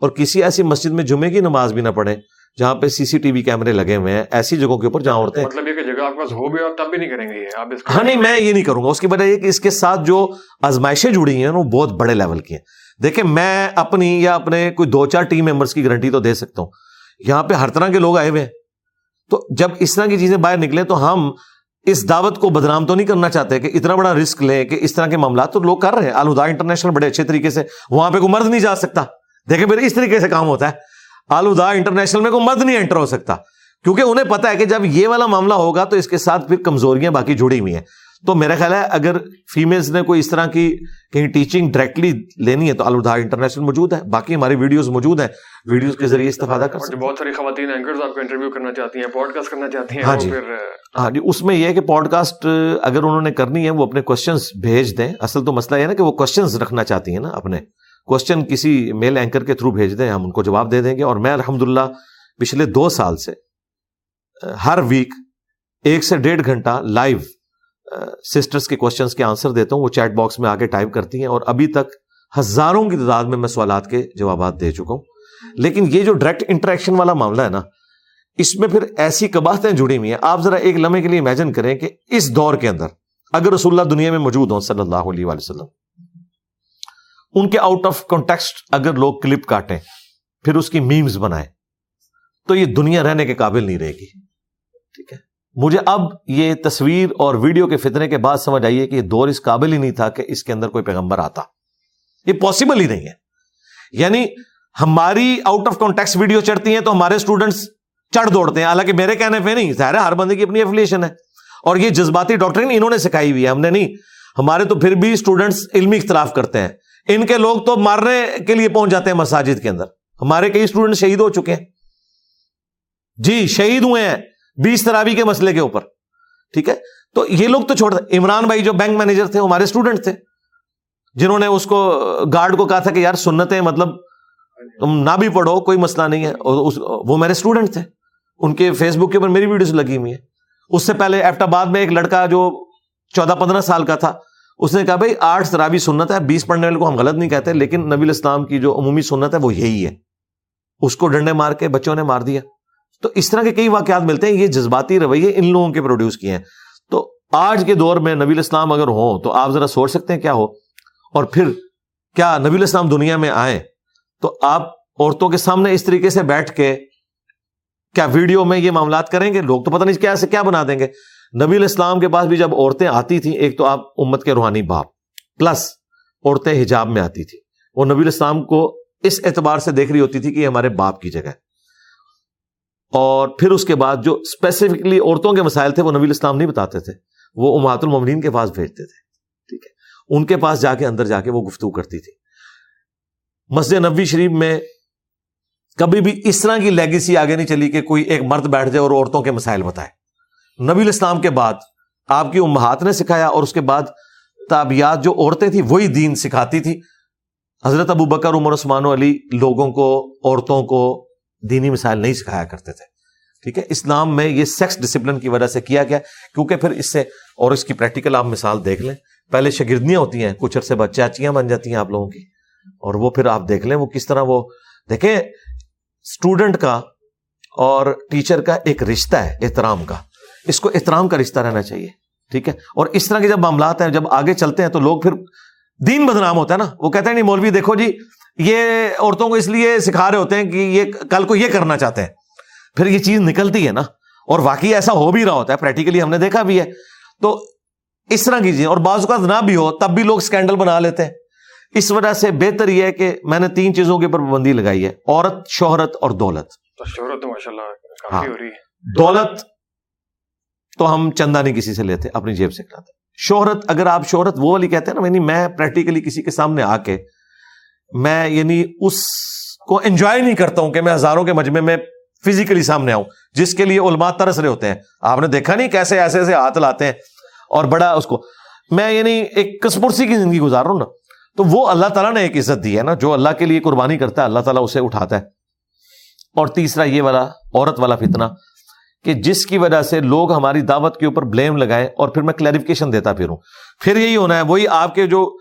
اور کسی ایسی مسجد میں جمعے کی نماز بھی نہ پڑھے جہاں پہ سی سی ٹی وی کیمرے لگے ہوئے ہیں ایسی جگہوں کے اوپر جہاں عورتیں مطلب یہ کہ جگہ آپ پاس ہو بھی اور تب بھی نہیں کریں گے ہاں نہیں میں یہ نہیں کروں گا۔ اس کی وجہ یہ کہ اس کے ساتھ جو آزمائشیں جڑی ہیں وہ بہت بڑے لیول کی ہیں۔ دیکھیں میں اپنی یا اپنے کوئی دو چار ٹیم ممبرس کی گارنٹی تو دے سکتا ہوں۔ یہاں پہ ہر طرح کے لوگ آئے ہوئے ہیں۔ تو جب اس طرح کی چیزیں باہر نکلیں تو ہم اس دعوت کو بدنام تو نہیں کرنا چاہتے کہ اتنا بڑا رسک لیں کہ اس طرح کے معاملات تو لوگ کر رہے ہیں۔ آلودہ انٹرنیشنل بڑے اچھے طریقے سے وہاں پہ کوئی مرد نہیں جا سکتا۔ دیکھیں پھر اس طریقے سے کام ہوتا ہے۔ آلودہ انٹرنیشنل میں کوئی مرد نہیں انٹر ہو سکتا۔ کیونکہ انہیں پتا ہے کہ جب یہ والا معاملہ ہوگا تو اس کے ساتھ پھر کمزوریاں باقی جڑی ہوئی ہیں۔ تو میرا خیال ہے اگر فیمیلز نے کوئی اس طرح کی کہیں ٹیچنگ ڈائریکٹلی لینی ہے تو الوداع انٹرنیشنل موجود ہے باقی ہماری ویڈیوز موجود ہیں۔ ویڈیوز کے ذریعے استفادہ کر سکتے بہت ساری خواتین اینکرز آپ کو انٹرویو کرنا چاہتی ہیں پوڈ کاسٹ کرنا چاہتی ہیں ہاں جی۔ ہاں جی اس میں یہ ہے کہ پوڈ کاسٹ اگر انہوں نے کرنی ہے وہ اپنے کوشچنس بھیج دیں۔ اصل تو مسئلہ یہ نا کہ وہ کوشچنس رکھنا چاہتی ہیں نا اپنے۔ کوشچن کسی میل اینکر کے تھرو بھیج دیں ہم ان کو جواب دے دیں گے۔ اور میں الحمد پچھلے دو سال سے ہر ویک ایک سے ڈیڑھ گھنٹہ لائیو سسٹرس کے کوشچنس کے آنسر دیتا ہوں، وہ چیٹ باکس میں آگے ٹائپ کرتی ہیں اور ابھی تک ہزاروں کی تعداد میں میں سوالات کے جوابات دے چکا ہوں۔ لیکن یہ جو ڈائریکٹ انٹریکشن والا معاملہ ہے نا، اس میں پھر ایسی کباہتیں جڑی ہوئی ہیں۔ آپ ذرا ایک لمحے کے لیے امیجن کریں کہ اس دور کے اندر، اگر رسول اللہ دنیا میں موجود ہوں، صلی اللہ علیہ وسلم، ان کے آؤٹ آف کانٹیکسٹ اگر لوگ کلپ کاٹیں، پھر اس کی میمز بنائیں، تو یہ دنیا رہنے کے قابل نہیں رہے گی۔ ٹھیک ہے؟ مجھے اب یہ تصویر اور ویڈیو کے فتنے کے بعد سمجھ آئیے کہ یہ دور اس قابل ہی نہیں تھا کہ اس کے اندر کوئی پیغمبر آتا۔ یہ پاسبل ہی نہیں ہے۔ یعنی ہماری آؤٹ آف کانٹیکس ویڈیو چڑھتی ہیں تو ہمارے اسٹوڈنٹس چڑھ دوڑتے ہیں۔ حالانکہ میرے کہنے پہ نہیں، ظاہر ہر بندے کی اپنی ایفلیشن ہے۔ اور یہ جذباتی ڈاکٹر انہوں نے سکھائی ہوئی ہے۔ ہم نے نہیں، ہمارے تو پھر بھی اسٹوڈنٹس علمی اختلاف کرتے ہیں۔ ان کے لوگ تو مارنے کے لیے پہنچ جاتے ہیں مساجد کے اندر۔ ہمارے کئی اسٹوڈنٹ شہید ہو چکے ہیں۔ جی شہید ہوئے ہیں۔ بیس ترابی کے مسئلے کے اوپر، ٹھیک ہے؟ تو یہ لوگ تو چھوڑ عمران بھائی جو بینک مینیجر تھے ہمارے اسٹوڈنٹ تھے، جنہوں نے اس کو گارڈ کو کہا تھا کہ یار سنتے مطلب تم نہ بھی پڑھو، کوئی مسئلہ نہیں ہے۔ وہ میرے اسٹوڈنٹ تھے۔ ان کے فیس بک کے اوپر میری ویڈیوز لگی ہوئی ہیں۔ اس سے پہلے ایفٹ آباد میں ایک لڑکا جو چودہ پندرہ سال کا تھا، اس نے کہا بھائی آٹھ ترابی سنت ہے، بیس پڑھنے والے کو ہم غلط نہیں کہتے، لیکن نبی الاسلام کی جو عمومی سنت ہے، وہ یہی ہے۔ اس کو ڈنڈے مار کے بچوں نے مار دیا۔ تو اس طرح کے کئی واقعات ملتے ہیں، یہ جذباتی رویے ان لوگوں کے پروڈیوس کیے ہیں۔ تو آج کے دور میں نبی الاسلام اگر ہو تو آپ ذرا سوچ سکتے ہیں کیا ہو؟ اور پھر کیا نبی الاسلام دنیا میں آئے تو آپ عورتوں کے سامنے اس طریقے سے بیٹھ کے کیا ویڈیو میں یہ معاملات کریں گے؟ لوگ تو پتہ نہیں کیا سے کیا بنا دیں گے۔ نبی الاسلام کے پاس بھی جب عورتیں آتی تھیں، ایک تو آپ امت کے روحانی باپ، پلس عورتیں حجاب میں آتی تھی وہ نبی الاسلام کو اس اعتبار سے دیکھ رہی ہوتی تھی کہ یہ ہمارے باپ کی جگہ اور پھر اس کے بعد جو اسپیسیفکلی عورتوں کے مسائل تھے وہ نبی الاسلام نہیں بتاتے تھے، وہ امات المومنین کے پاس بھیجتے تھے، ٹھیک ہے؟ ان کے پاس جا کے اندر جا کے وہ گفتگو کرتی تھی۔ مسجد نبی شریف میں کبھی بھی اس طرح کی لیگیسی آگے نہیں چلی کہ کوئی ایک مرد بیٹھ جائے اور عورتوں کے مسائل بتائے۔ نبی الاسلام کے بعد آپ کی امہات نے سکھایا اور اس کے بعد تابیات جو عورتیں تھیں وہی دین سکھاتی تھی حضرت ابو بکر، عمر، عثمان علی لوگوں کو، عورتوں کو دینی مسائل نہیں سکھایا کرتے تھے۔ ٹھیک ہے؟ اسلام میں یہ سیکس ڈسپلن کی وجہ سے کیا گیا، کیونکہ پھر اس سے اور اس کی پریکٹیکل آپ مثال دیکھ لیں۔ پہلے شگردیاں ہوتی ہیں، کچھ عرصے بعد چاچیاں بن جاتی ہیں آپ لوگوں کی۔ اور وہ پھر آپ دیکھ لیں، وہ کس طرح وہ، دیکھیں اسٹوڈنٹ کا اور ٹیچر کا ایک رشتہ ہے، احترام کا۔ اس کو احترام کا رشتہ رہنا چاہیے، ٹھیک ہے؟ اور اس طرح کے جب معاملات ہیں، جب آگے چلتے ہیں تو لوگ پھر دین بدنام ہوتا ہے نا۔ وہ کہتے ہیں، نہیں، مولوی دیکھو جی یہ عورتوں کو اس لیے سکھا رہے ہوتے ہیں کہ یہ کل کو یہ کرنا چاہتے ہیں۔ پھر یہ چیز نکلتی ہے نا اور واقعی ایسا ہو بھی رہا ہوتا ہے پریکٹیکلی ہم نے دیکھا بھی ہے۔ تو اس طرح کی چیز اور بعض اوقات نہ بھی ہو تب بھی لوگ اسکینڈل بنا لیتے ہیں۔ اس وجہ سے بہتر یہ ہے کہ میں نے تین چیزوں کے اوپر پابندی لگائی ہے عورت شہرت اور دولت۔ شہرت ماشاء اللہ ہاں۔ دولت تو ہم چندہ نہیں کسی سے لیتے اپنی جیب سے کراتے شہرت اگر آپ شہرت وہ والی کہتے ہیں نا یعنی میں پریکٹیکلی کسی کے سامنے آ کے میں یعنی اس کو انجوائے نہیں کرتا ہوں کہ میں ہزاروں کے مجمے میں فزیکلی سامنے آؤں، جس کے لیے علماء ترس رہے ہوتے ہیں۔ آپ نے دیکھا نہیں کیسے ایسے ایسے ہاتھ لاتے ہیں اور بڑا اس کو۔ میں یعنی ایک کسپرسی کی زندگی گزار رہا ہوں نا۔ تو وہ اللہ تعالیٰ نے ایک عزت دی ہے نا، جو اللہ کے لیے قربانی کرتا ہے، اللہ تعالیٰ اسے اٹھاتا ہے۔ اور تیسرا یہ والا، عورت والا فتنا کہ جس کی وجہ سے لوگ ہماری دعوت کے اوپر بلیم لگائیں اور پھر میں کلیریفکیشن دیتا پھروں۔ پھر یہی ہونا ہے، وہی آپ کے جو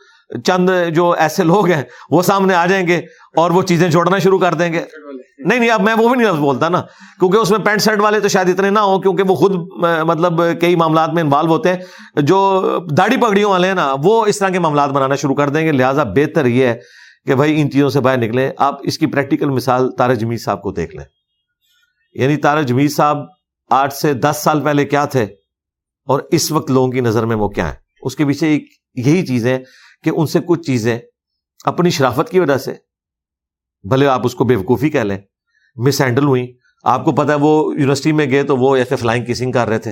چند جو ایسے لوگ ہیں، وہ سامنے آ جائیں گے اور وہ چیزیں جوڑنا شروع کر دیں گے۔ نہیں نہیں، اب میں وہ بھی نہیں بولتا نا۔ کیونکہ اس میں پینٹ شرٹ والے تو شاید اتنے نہ ہوں، کیونکہ وہ خود مطلب کئی معاملات میں انوالو ہوتے ہیں۔ جو داڑھی پگڑیوں والے ہیں نا، وہ اس طرح کے معاملات بنانا شروع کر دیں گے۔ لہٰذا بہتر یہ ہے کہ بھائی ان چیزوں سے باہر نکلیں۔ آپ اس کی پریکٹیکل مثال تارا جمیل صاحب کو دیکھ لیں۔ یعنی تارا جمیل صاحب آٹھ سے دس سال پہلے کیا تھے اور اس وقت لوگوں کی نظر میں وہ کیا ہے اس کے پیچھے ایک یہی چیز ہے کہ ان سے کچھ چیزیں اپنی شرافت کی وجہ سے۔ بھلے آپ اس کو بے وقوفی کہہ لیں۔ مس ہینڈل ہوئی آپ کو پتا وہ یونیورسٹی میں گئے تو وہ ایسے فلائنگ کسنگ کر رہے تھے۔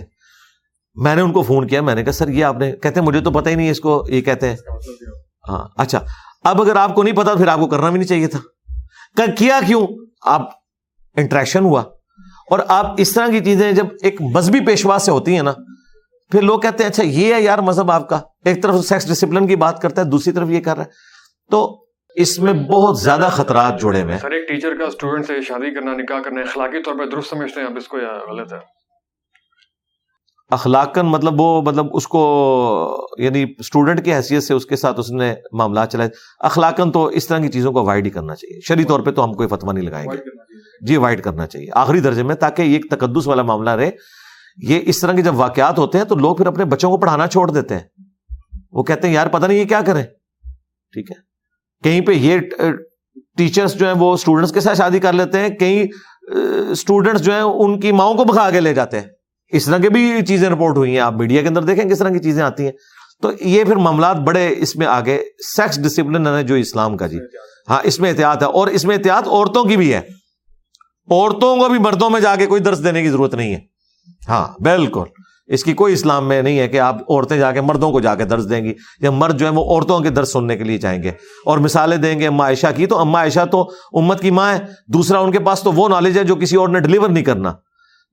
میں نے ان کو فون کیا، میں نے کہا، سر، یہ آپ نے کہتے ہیں، مجھے تو پتا ہی نہیں اس کو یہ کہتے ہیں۔ ہاں اچھا۔ اب اگر آپ کو نہیں پتا پھر آپ کو کرنا بھی نہیں چاہیے تھا۔ کیا کیوں؟ آپ انٹریکشن ہوا۔ اور آپ اس طرح کی چیزیں جب ایک مذہبی پیشوا سے ہوتی ہیں نا پھر لوگ کہتے ہیں اچھا یہ ہے یار مذہب آپ کا۔ ایک طرف سیکس ڈسپلن کی بات کرتا ہے دوسری طرف یہ کر رہا ہے۔ تو اس میں بہت زیادہ خطرات جڑے ہوئے سر ایک ٹیچر کا اسٹوڈنٹ سے شادی کرنا نکاح کرنا اخلاقی طور پہ درست سمجھتے ہیں آپ اس کو یا غلط ہے؟ اخلاقن مطلب وہ مطلب اس کو یعنی اسٹوڈنٹ کی حیثیت سے اس کے ساتھ اس نے معاملات چلائے اخلاقن تو اس طرح کی چیزوں کو اوائڈ ہی کرنا چاہیے۔ شری طور پہ تو ہم کوئی فتوا نہیں لگائیں گے۔ جی اوائڈ کرنا چاہیے۔ آخری درجے میں تاکہ یہ ایک تقدس والا معاملہ رہے۔ یہ اس طرح کے جب واقعات ہوتے ہیں تو لوگ پھر اپنے بچوں کو پڑھانا چھوڑ دیتے ہیں۔ وہ کہتے ہیں، یار، پتہ نہیں یہ کیا کریں؟ ٹھیک ہے۔ کہیں پہ یہ ٹیچرس جو ہیں وہ اسٹوڈنٹس کے ساتھ شادی کر لیتے ہیں، کہیں اسٹوڈنٹس جو ہیں ان کی ماؤں کو بکھا کے لے جاتے ہیں۔ اس طرح کی بھی چیزیں رپورٹ ہوئی ہیں۔ آپ میڈیا کے اندر دیکھیں کس طرح کی چیزیں آتی ہیں۔ تو یہ پھر معاملات بڑے اس میں آگے، سیکس ڈسپلن ہے جو اسلام کا جی۔ ہاں اس میں احتیاط ہے اور اس میں احتیاط عورتوں کی بھی ہے۔ عورتوں کو بھی مردوں میں جا کے کوئی درس دینے کی ضرورت نہیں ہے۔ ہاں بالکل۔ اس کی کوئی اسلام میں نہیں ہے کہ آپ عورتیں جا کے مردوں کو جا کے درس دیں گی، یا مرد جو ہے وہ عورتوں کے درس سننے کے لیے چاہیں گے۔ اور مثالیں دیں گے اما عائشہ کی، تو اما عائشہ تو امت کی ماں ہے، دوسرا ان کے پاس تو وہ نالج ہے جو کسی اور نے ڈلیور نہیں کرنا۔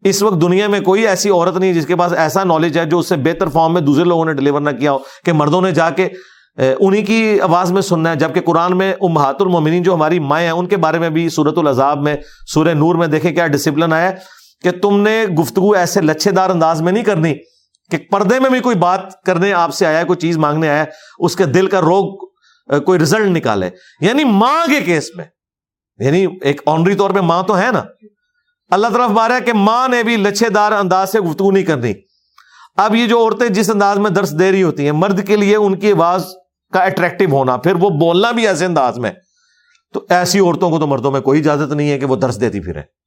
اس وقت دنیا میں کوئی ایسی عورت نہیں جس کے پاس ایسا نالج ہے جو اس سے بہتر فارم میں دوسرے لوگوں نے ڈلیور نہ کیا ہو، کہ مردوں نے جا کے انہیں کی آواز میں سننا ہے۔ جبکہ قرآن میں امہات المومنین جو ہماری مائیں ہیں، ان کے بارے میں بھی صورت العذاب میں سورہ نور میں دیکھیں کیا ڈسپلن آیا کہ تم نے گفتگو ایسے لچھے دار انداز میں نہیں کرنی کہ پردے میں بھی کوئی بات کرنے آپ سے آیا کوئی چیز مانگنے آیا اس کے دل کا روگ کوئی رزلٹ نکالے۔ یعنی ماں کے کیس میں۔ یعنی ایک آنری طور پہ ماں تو ہے نا۔ اللہ طرف مارا کہ ماں نے بھی لچھے دار انداز سے گفتگو نہیں کرنی۔ اب یہ جو عورتیں جس انداز میں درس دے رہی ہوتی ہیں، مرد کے لیے ان کی آواز کا اٹریکٹو ہونا، پھر وہ بولنا بھی ایسے انداز میں۔ تو ایسی عورتوں کو تو مردوں میں کوئی اجازت نہیں ہے کہ وہ درس دیتی پھرے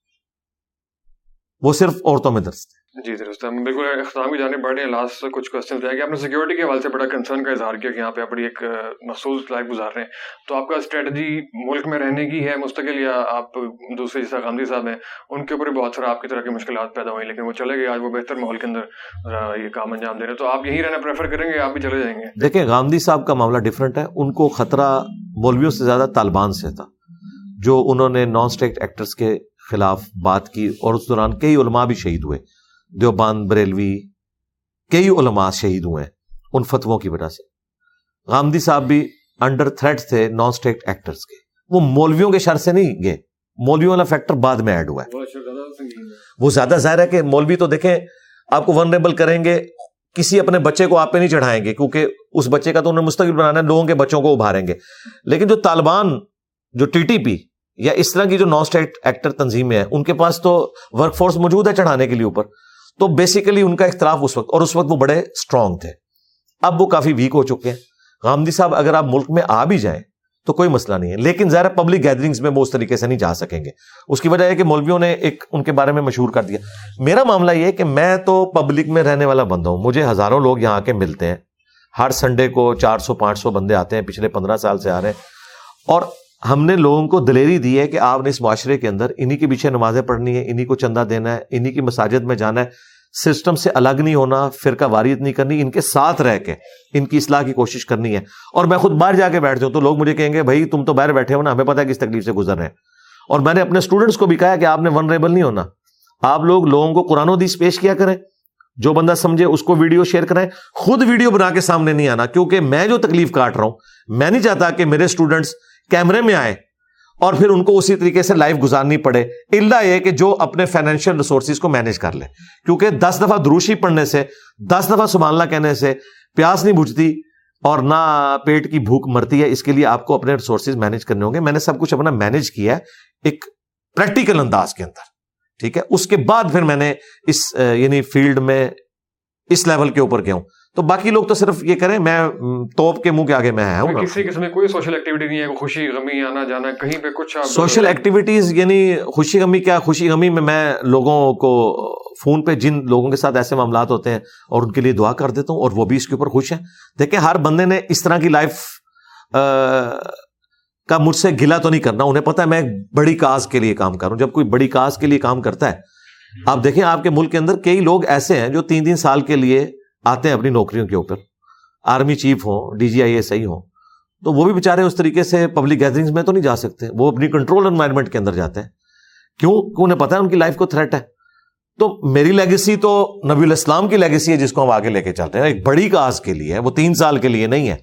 وہ صرف عورتوں میں درست ہے۔ جی درست ہم بالکل اختتام کی جانے بڑھ رہے ہیں لاسٹ کچھ کوشچن رہ گیا آپ نے سیکورٹی کے حوالے سے بڑا کنسرن کا اظہار کیا کہ یہاں پہ بڑی ایک مخصوص لائف گزار رہے ہیں۔ تو آپ کا اسٹریٹجی ملک میں رہنے کی ہے مستقل یا آپ دوسرے جیسا گاندھی صاحب ہیں ان کے اوپر بھی بہت سارا آپ کی طرح کی مشکلات پیدا ہوئی لیکن وہ چلے گئے۔ آج وہ بہتر ماحول کے اندر یہ کام انجام دے رہے ہیں۔ تو آپ یہی رہنا پریفر کریں گے آپ بھی چلے جائیں گے؟ دیکھیں گاندھی صاحب کا معاملہ ڈفرینٹ ہے۔ ان کو خطرہ مولویوں سے زیادہ طالبان سے تھا جو انہوں نے نان اسٹیک ایکٹرس کے خلاف بات کی اور اس دوران کئی علماء بھی شہید ہوئے۔ دیوبان بریلوی کئی علماء شہید ہوئے ان فتووں کی وجہ سے۔ غامدی صاحب بھی انڈر تھریٹ تھے نان اسٹیٹ ایکٹرز کے۔ وہ مولویوں کے شر سے نہیں گئے۔ مولویوں والا فیکٹر بعد میں ایڈ ہوا ہے۔ وہ زیادہ ظاہر ہے کہ مولوی تو دیکھیں آپ کو ونریبل کریں گے کسی اپنے بچے کو آپ پہ نہیں چڑھائیں گے کیونکہ اس بچے کا تو انہیں مستقبل بنانا ہے لوگوں کے بچوں کو ابھاریں گے۔ لیکن جو طالبان جو ٹی ٹی پی یا اس طرح کی جو نان اسٹیٹ ایکٹر تنظیمیں ہیں، ان کے پاس تو ورک فورس موجود ہے چڑھانے کے لیے اوپر۔ تو بیسیکلی ان کا اختلاف اس وقت، اور اس وقت وہ بڑے اسٹرانگ تھے۔ اب وہ کافی ویک ہو چکے ہیں۔ غامدی صاحب، اگر آپ ملک میں آ بھی جائیں تو کوئی مسئلہ نہیں ہے۔ لیکن ظاہر پبلک گیدرنگس میں وہ اس طریقے سے نہیں جا سکیں گے۔ اس کی وجہ ہے کہ مولویوں نے ایک ان کے بارے میں مشہور کر دیا۔ میرا معاملہ یہ کہ میں تو پبلک میں رہنے والا بندہ ہوں۔ مجھے ہزاروں لوگ یہاں آ کے ملتے ہیں۔ ہر سنڈے کو چار سو، پانچ سو بندے آتے ہیں، پچھلے پندرہ سال سے آ رہے ہیں۔ اور ہم نے لوگوں کو دلیری دی ہے کہ آپ نے اس معاشرے کے اندر انہی کے پیچھے نمازیں پڑھنی ہے انہی کو چندہ دینا ہے، انہی کی مساجد میں جانا ہے۔ سسٹم سے الگ نہیں ہونا، فرقہ واریت نہیں کرنی، ان کے ساتھ رہ کے، ان کی اصلاح کی کوشش کرنی ہے۔ اور میں خود باہر جا کے بیٹھ جاؤں تو لوگ مجھے کہیں گے، بھائی، تم تو باہر بیٹھے ہو نا، ہمیں پتا ہے کس تکلیف سے گزر رہے ہیں۔ اور میں نے اپنے اسٹوڈنٹس کو بھی کہا کہ آپ نے ون ریبل نہیں ہونا۔ آپ لوگ لوگوں کو قرآن و حدیث پیش کیا کریں۔ جو بندہ سمجھے، اس کو ویڈیو شیئر کریں۔ خود ویڈیو بنا کے سامنے نہیں آنا، کیونکہ میں جو تکلیف کاٹ رہا ہوں، میں نہیں چاہتا کہ میرے اسٹوڈنٹس کیمرے میں آئے اور پھر ان کو اسی طریقے سے لائف گزارنی پڑے۔ اللہ یہ کہ جو اپنے فائنینشیل ریسورسز کو مینج کر لے۔ کیونکہ دس دفعہ دروشی پڑھنے سے، دس دفعہ سبحان کہنے سے پیاس نہیں بجھتی اور نہ پیٹ کی بھوک مرتی ہے، اس کے لیے آپ کو اپنے ریسورسز مینج کرنے ہوں گے۔ میں نے سب کچھ اپنا مینج کیا ہے ایک پریکٹیکل انداز کے اندر، ٹھیک ہے؟ اس کے بعد پھر میں نے اس یعنی فیلڈ میں اس لیول کے اوپر گیا ہوں۔ تو باقی لوگ تو صرف یہ کریں میں توپ کے منہ کے آگے میں ہوں کسی قسم کوئی سوشل ایکٹیویٹی نہیں ہے خوشی غمی آنا جانا کہیں پہ کچھ سوشل ایکٹیویٹیز یعنی خوشی غمی کیا؟ خوشی غمی میں میں لوگوں کو فون پہ جن لوگوں کے ساتھ ایسے معاملات ہوتے ہیں اور ان کے لیے دعا کر دیتا ہوں اور وہ بھی اس کے اوپر خوش ہیں۔ دیکھیں ہر بندے نے اس طرح کی لائف کا مجھ سے گلا تو نہیں کرنا۔ انہیں پتا ہے میں بڑی کاز کے لیے کام کروں جب کوئی بڑی کاز کے لیے کام کرتا ہے آپ دیکھیں آپ کے ملک کے اندر کئی لوگ ایسے ہیں جو تین تین سال کے لیے آتے ہیں اپنی نوکریوں کے اوپر۔ آرمی چیف ہوں، D G I S I ہوں، تو وہ بھی بےچارے اس طریقے سے پبلک گیدرنگ میں تو نہیں جا سکتے۔ وہ اپنی کنٹرول انوائرمنٹ کے اندر جاتے ہیں۔ کیوں؟ کہ انہیں پتا ہے ان کی لائف کو تھریٹ ہے۔ تو میری لیگیسی تو نبی الاسلام کی لیگیسی ہے جس کو ہم آگے لے کے چلتے ہیں۔ ایک بڑی کاز کے لیے وہ تین سال کے لیے نہیں ہے۔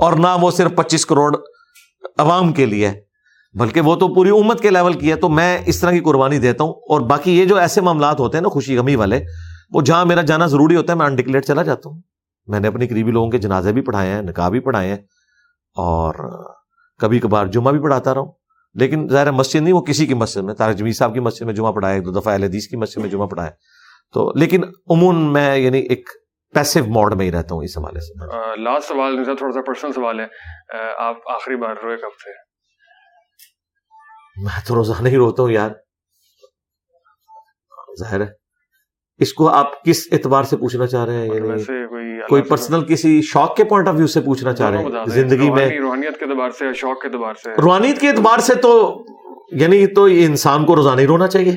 اور نہ وہ صرف پچیس کروڑ عوام کے لیے بلکہ وہ تو پوری امت کے لیول کی ہے۔ تو میں اس طرح کی قربانی دیتا ہوں۔ اور باقی یہ جو ایسے معاملات ہوتے ہیں نا خوشی غمی والے وہ جہاں میرا جانا ضروری ہوتا ہے میں انڈکلیئر چلا جاتا ہوں۔ میں نے اپنی قریبی لوگوں کے جنازے بھی پڑھائے ہیں نکاح بھی پڑھائے ہیں اور کبھی کبھار جمعہ بھی پڑھاتا رہا ہوں۔ لیکن ظاہر مسجد نہیں وہ کسی کی مسجد میں تارک جمیل صاحب کی مسجد میں جمعہ پڑھایا دو دفعہ حدیث کی مسجد میں جمعہ پڑھایا۔ تو لیکن عموماً میں یعنی ایک پیسو موڈ میں ہی رہتا ہوں اس حوالے سے۔ لاسٹ سوال تھوڑا سا پرسنل سوال ہے۔ آپ آخری بار روئے کب تھے؟ میں تو روزانہ ہی روتا ہوں یار۔ ظاہر ہے۔ اس کو آپ کس اعتبار سے پوچھنا چاہ رہے ہیں؟ یعنی کوئی پرسنل کسی شوق کے پوائنٹ آف ویو سے پوچھنا چاہ رہے ہیں؟ زندگی میں روحانیت کے اعتبار سے شوق کے اعتبار سے۔ روحانیت کے اعتبار سے تو یعنی تو انسان کو روزانہ ہی رونا چاہیے۔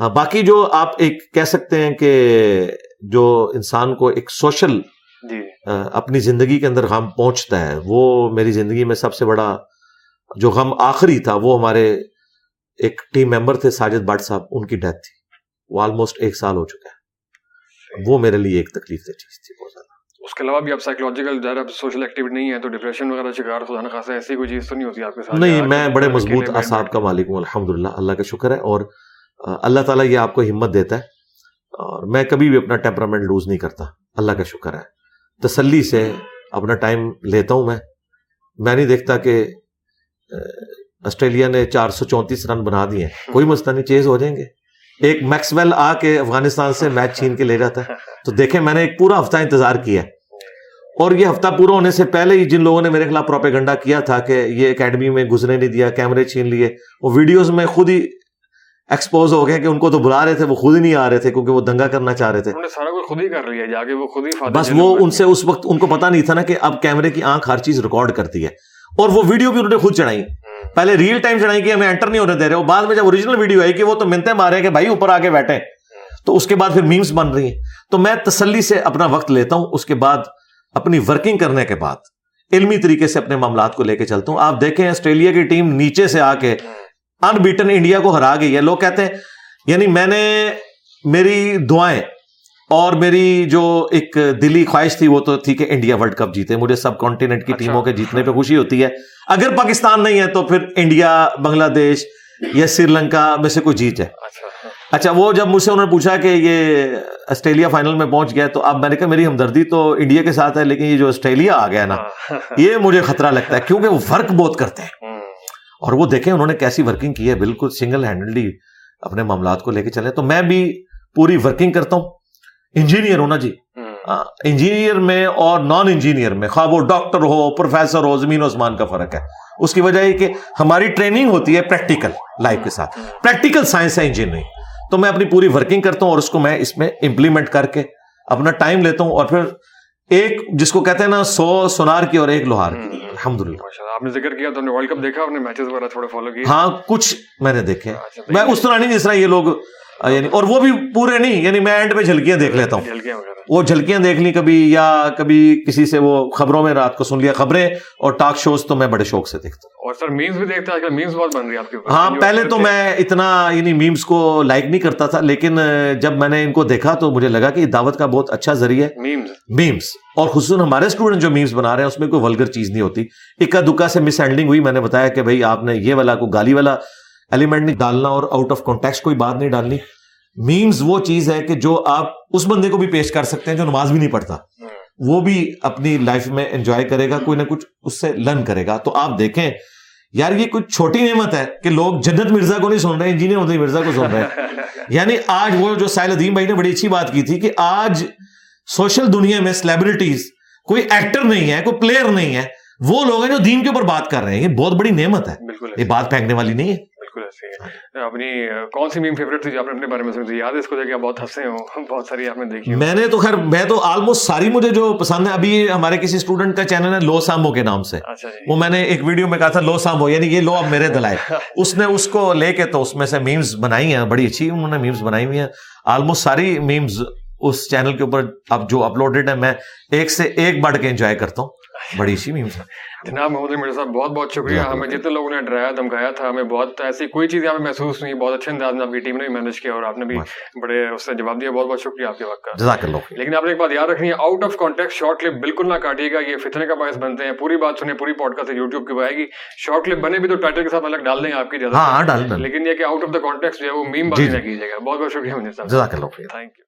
ہاں۔ باقی جو آپ ایک کہہ سکتے ہیں کہ جو انسان کو ایک سوشل جی۔ اپنی زندگی کے اندر غم پہنچتا ہے وہ میری زندگی میں سب سے بڑا جو غم آخری تھا وہ ہمارے ایک ٹیم ممبر تھے ساجد بٹ صاحب ان کی ڈیتھ تھی۔ وہ آلموسٹ ایک سال ہو چکا ہے۔ وہ میرے لیے ایک تکلیف دہ چیز تھی بہت زیادہ۔ اس کے علاوہ بھی آپ سائیکولوجیکل اب سوشل ایکٹیویٹی نہیں ہے تو ڈپریشن وغیرہ شکار خدا خاصا ایسی کوئی چیز تو نہیں ہوتی آپ کے ساتھ۔ نہیں میں بڑے مضبوط اصحاب کا مالک ہوں الحمد للہ اللہ کا شکر ہے۔ اور اللہ تعالیٰ یہ آپ کو ہمت دیتا ہے۔ اور میں کبھی بھی اپنا ٹیمپرامنٹ لوز نہیں کرتا۔ اللہ کا شکر ہے۔ تسلی سے اپنا ٹائم لیتا ہوں میں۔ میں نہیں دیکھتا کہ آسٹریلیا نے چار سو چونتیس رن بنا دیے۔ کوئی مسئلہ نہیں چیز ہو جائیں گے۔ ایک میکس ویل آ کے افغانستان سے میچ چھین کے لے جاتا ہے۔ تو دیکھیں میں نے ایک پورا ہفتہ انتظار کیا اور یہ ہفتہ پورا ہونے سے پہلے ہی جن لوگوں نے میرے خلاف پروپیگنڈا کیا تھا کہ یہ اکیڈمی میں گزرنے نہیں دیا کیمرے چھین لیے۔ وہ ویڈیوز میں خود ہی ایکسپوز ہو گئے کہ ان کو تو بلا رہے تھے وہ خود ہی نہیں آ رہے تھے کیونکہ وہ دنگا کرنا چاہ رہے تھے۔ سارا کچھ خود ہی کر لیا جا کے وہ خود ہی بس وہ ان سے اس وقت ان کو پتا نہیں تھا نا کہ اب کیمرے کی آنکھ ہر چیز ریکارڈ کرتی ہے۔ اور وہ ویڈیو بھی انہوں نے خود چڑھائی۔ پہلے ریل ٹائم چڑھائی کہ ہمیں انٹر نہیں ہونے دے رہے وہ بعد میں جب اوریجنل ویڈیو آئی کہ وہ تو منتے مارے کہ بھائی اوپر آ کے بیٹھے تو اس کے بعد پھر میمس بن رہی ہیں۔ تو میں تسلی سے اپنا وقت لیتا ہوں۔ اس کے بعد اپنی ورکنگ کرنے کے بعد علمی طریقے سے اپنے معاملات کو لے کے چلتا ہوں۔ آپ دیکھیں آسٹریلیا کی ٹیم نیچے سے آ کے ان بیٹن انڈیا کو ہرا گئی ہے۔ لوگ کہتے ہیں یعنی میں نے میری دعائیں اور میری جو ایک دلی خواہش تھی وہ تو تھی کہ انڈیا ورلڈ کپ جیتے مجھے سب کانٹیننٹ کی اچھا۔ ٹیموں کے جیتنے پہ خوشی ہوتی ہے۔ اگر پاکستان نہیں ہے تو پھر انڈیا بنگلہ دیش یا سری لنکا میں سے کوئی جیت ہے۔ اچھا, اچھا، وہ جب مجھ سے انہوں نے پوچھا کہ یہ آسٹریلیا فائنل میں پہنچ گیا تو اب میں نے کہا میری ہمدردی تو انڈیا کے ساتھ ہے لیکن یہ جو آسٹریلیا آ گیا نا ہاں۔ یہ مجھے خطرہ لگتا ہے کیونکہ وہ فرق بہت کرتے ہیں۔ اور وہ دیکھیں انہوں نے کیسی ورکنگ کی ہے بالکل سنگل ہینڈلی اپنے معاملات کو لے کے چلے تو میں بھی پوری ورکنگ کرتا ہوں۔ انجینئر ہوں نا جی۔ انجینئر میں اور نان انجینئر میں خواب وہ ڈاکٹر ہو پروفیسر ہو زمین و اسمان کا فرق ہے۔ اس کی وجہ یہ کہ ہماری ٹریننگ ہوتی ہے پریکٹیکل لائف کے ساتھ۔ پریکٹیکل سائنس ہے انجینئرنگ تو میں اپنی پوری ورکنگ کرتا ہوں اور اس کو میں اس میں امپلیمنٹ کر کے اپنا ٹائم لیتا ہوں اور پھر ایک جس کو کہتے ہیں نا سو سونار کی اور ایک لوہار کی۔ الحمد للہ آپ نے ذکر کیا تو ورلڈ کپ دیکھا میچز وغیرہ تھوڑے فالو کیے۔ ہاں کچھ میں نے دیکھے۔ اچھا، میں اس طرح نہیں جس طرح یہ لوگ یعنی اور وہ بھی پورے نہیں یعنی میں اینڈ میں جھلکیاں دیکھ لیتا ہوں۔ وہ جھلکیاں دیکھ لی کبھی یا کبھی کسی سے وہ خبروں میں رات کو سن لیا خبریں اور ٹاک شوز تو میں بڑے شوق سے دیکھتا ہوں۔ اور سر میمز بھی دیکھتا ہے میمز بہت بن رہی آپ کے ہاں پہلے تو میں اتنا یعنی میمز کو لائک نہیں کرتا تھا لیکن جب میں نے ان کو دیکھا تو مجھے لگا کہ دعوت کا بہت اچھا ذریعہ ہے۔ میمز میمز اور خصوصاً ہمارے اسٹوڈنٹ جو میمز بنا رہے ہیں اس میں کوئی ولگر چیز نہیں ہوتی۔ اکا دکا سے مس ہینڈلنگ ہوئی میں نے بتایا کہ بھائی آپ نے یہ والا کو گالی والا ایلیمنٹ نہیں ڈالنا اور آؤٹ آف کانٹیکس کوئی بات نہیں ڈالنی۔ میمز وہ چیز ہے کہ جو آپ اس بندے کو بھی پیش کر سکتے ہیں جو نماز بھی نہیں پڑھتا۔ وہ بھی اپنی لائف میں انجوائے کرے گا کوئی نہ کچھ اس سے لرن کرے گا۔ تو آپ دیکھیں یار یہ کچھ چھوٹی نعمت ہے کہ لوگ جنت مرزا کو نہیں سن رہے انجینئر مدنی مرزا کو سن رہے۔ ہیں یعنی آج وہ جو سائل ادیم بھائی نے بڑی اچھی بات کی تھی کہ آج سوشل دنیا میں سیلیبریٹیز کوئی ایکٹر نہیں ہے کوئی پلیئر نہیں ہے وہ لوگ ہیں جو دین کے اوپر بات کر رہے ہیں۔ یہ بہت بڑی نعمت ہے۔ یہ بات پھینکنے والی نہیں ہے۔ ایسے ہی اپنی کون سی میم فیوریٹ تھی جو آپ نے اپنے بارے میں سنی تھی؟ یاد ہے اس کو کہ بہت ہنسے ہوں۔ بہت ساری آپ نے دیکھی میں نے تو خیر میں تو آلموسٹ ساری مجھے جو پسند ہے ابھی ہمارے کسی اسٹوڈنٹ کا چینل ہے لو سامو کے نام سے۔ اچھا جی۔ وہ میں نے ایک ویڈیو میں کہا تھا لو سامو یعنی یہ لو اب میرے دلائے اس نے اس کو لے کے تو اس میں سے میمز بنائی ہیں بڑی اچھی انہوں نے میمز بنائی ہوئی ہیں۔ آلموسٹ ساری میمز اس چینل کے اوپر اب جو اپلوڈیڈ ہے میں ایک سے ایک بڑھ کے انجوائے کرتا ہوں۔ بڑی اچھی میمز جناب محمد مرزا صاحب بہت بہت شکریہ۔ ہمیں جتنے لوگوں نے ڈرایا دھمکایا تھا ہمیں بہت ایسی کوئی چیز یہاں پہ محسوس نہیں بہت اچھے انداز میں آپ کی ٹیم نے بھی مینج کیا اور آپ نے بھی بڑے اس سے جواب دیا۔ بہت بہت شکریہ آپ کے وقت کا۔ جزاک اللہ خیر۔ لیکن آپ نے ایک بات یاد رکھنی ہے out of context short clip بالکل نہ کاٹیے گا یہ فتنے کا باعث بنتے ہیں۔ پوری بات سنیں پوری پوڈ کاسٹ یوٹیوب کی آئے گی۔ شارٹ کلپ بنے بھی تو ٹائٹل کے ساتھ الگ ڈال دیں آپ کی۔ ہاں ہاں ڈال لیکن یہ کہ آؤٹ آف دا کانٹیکٹ جو ہے وہ میم بات۔ نہ کیجیے گا بہت بہت شکریہ جزاک اللہ تھینک یو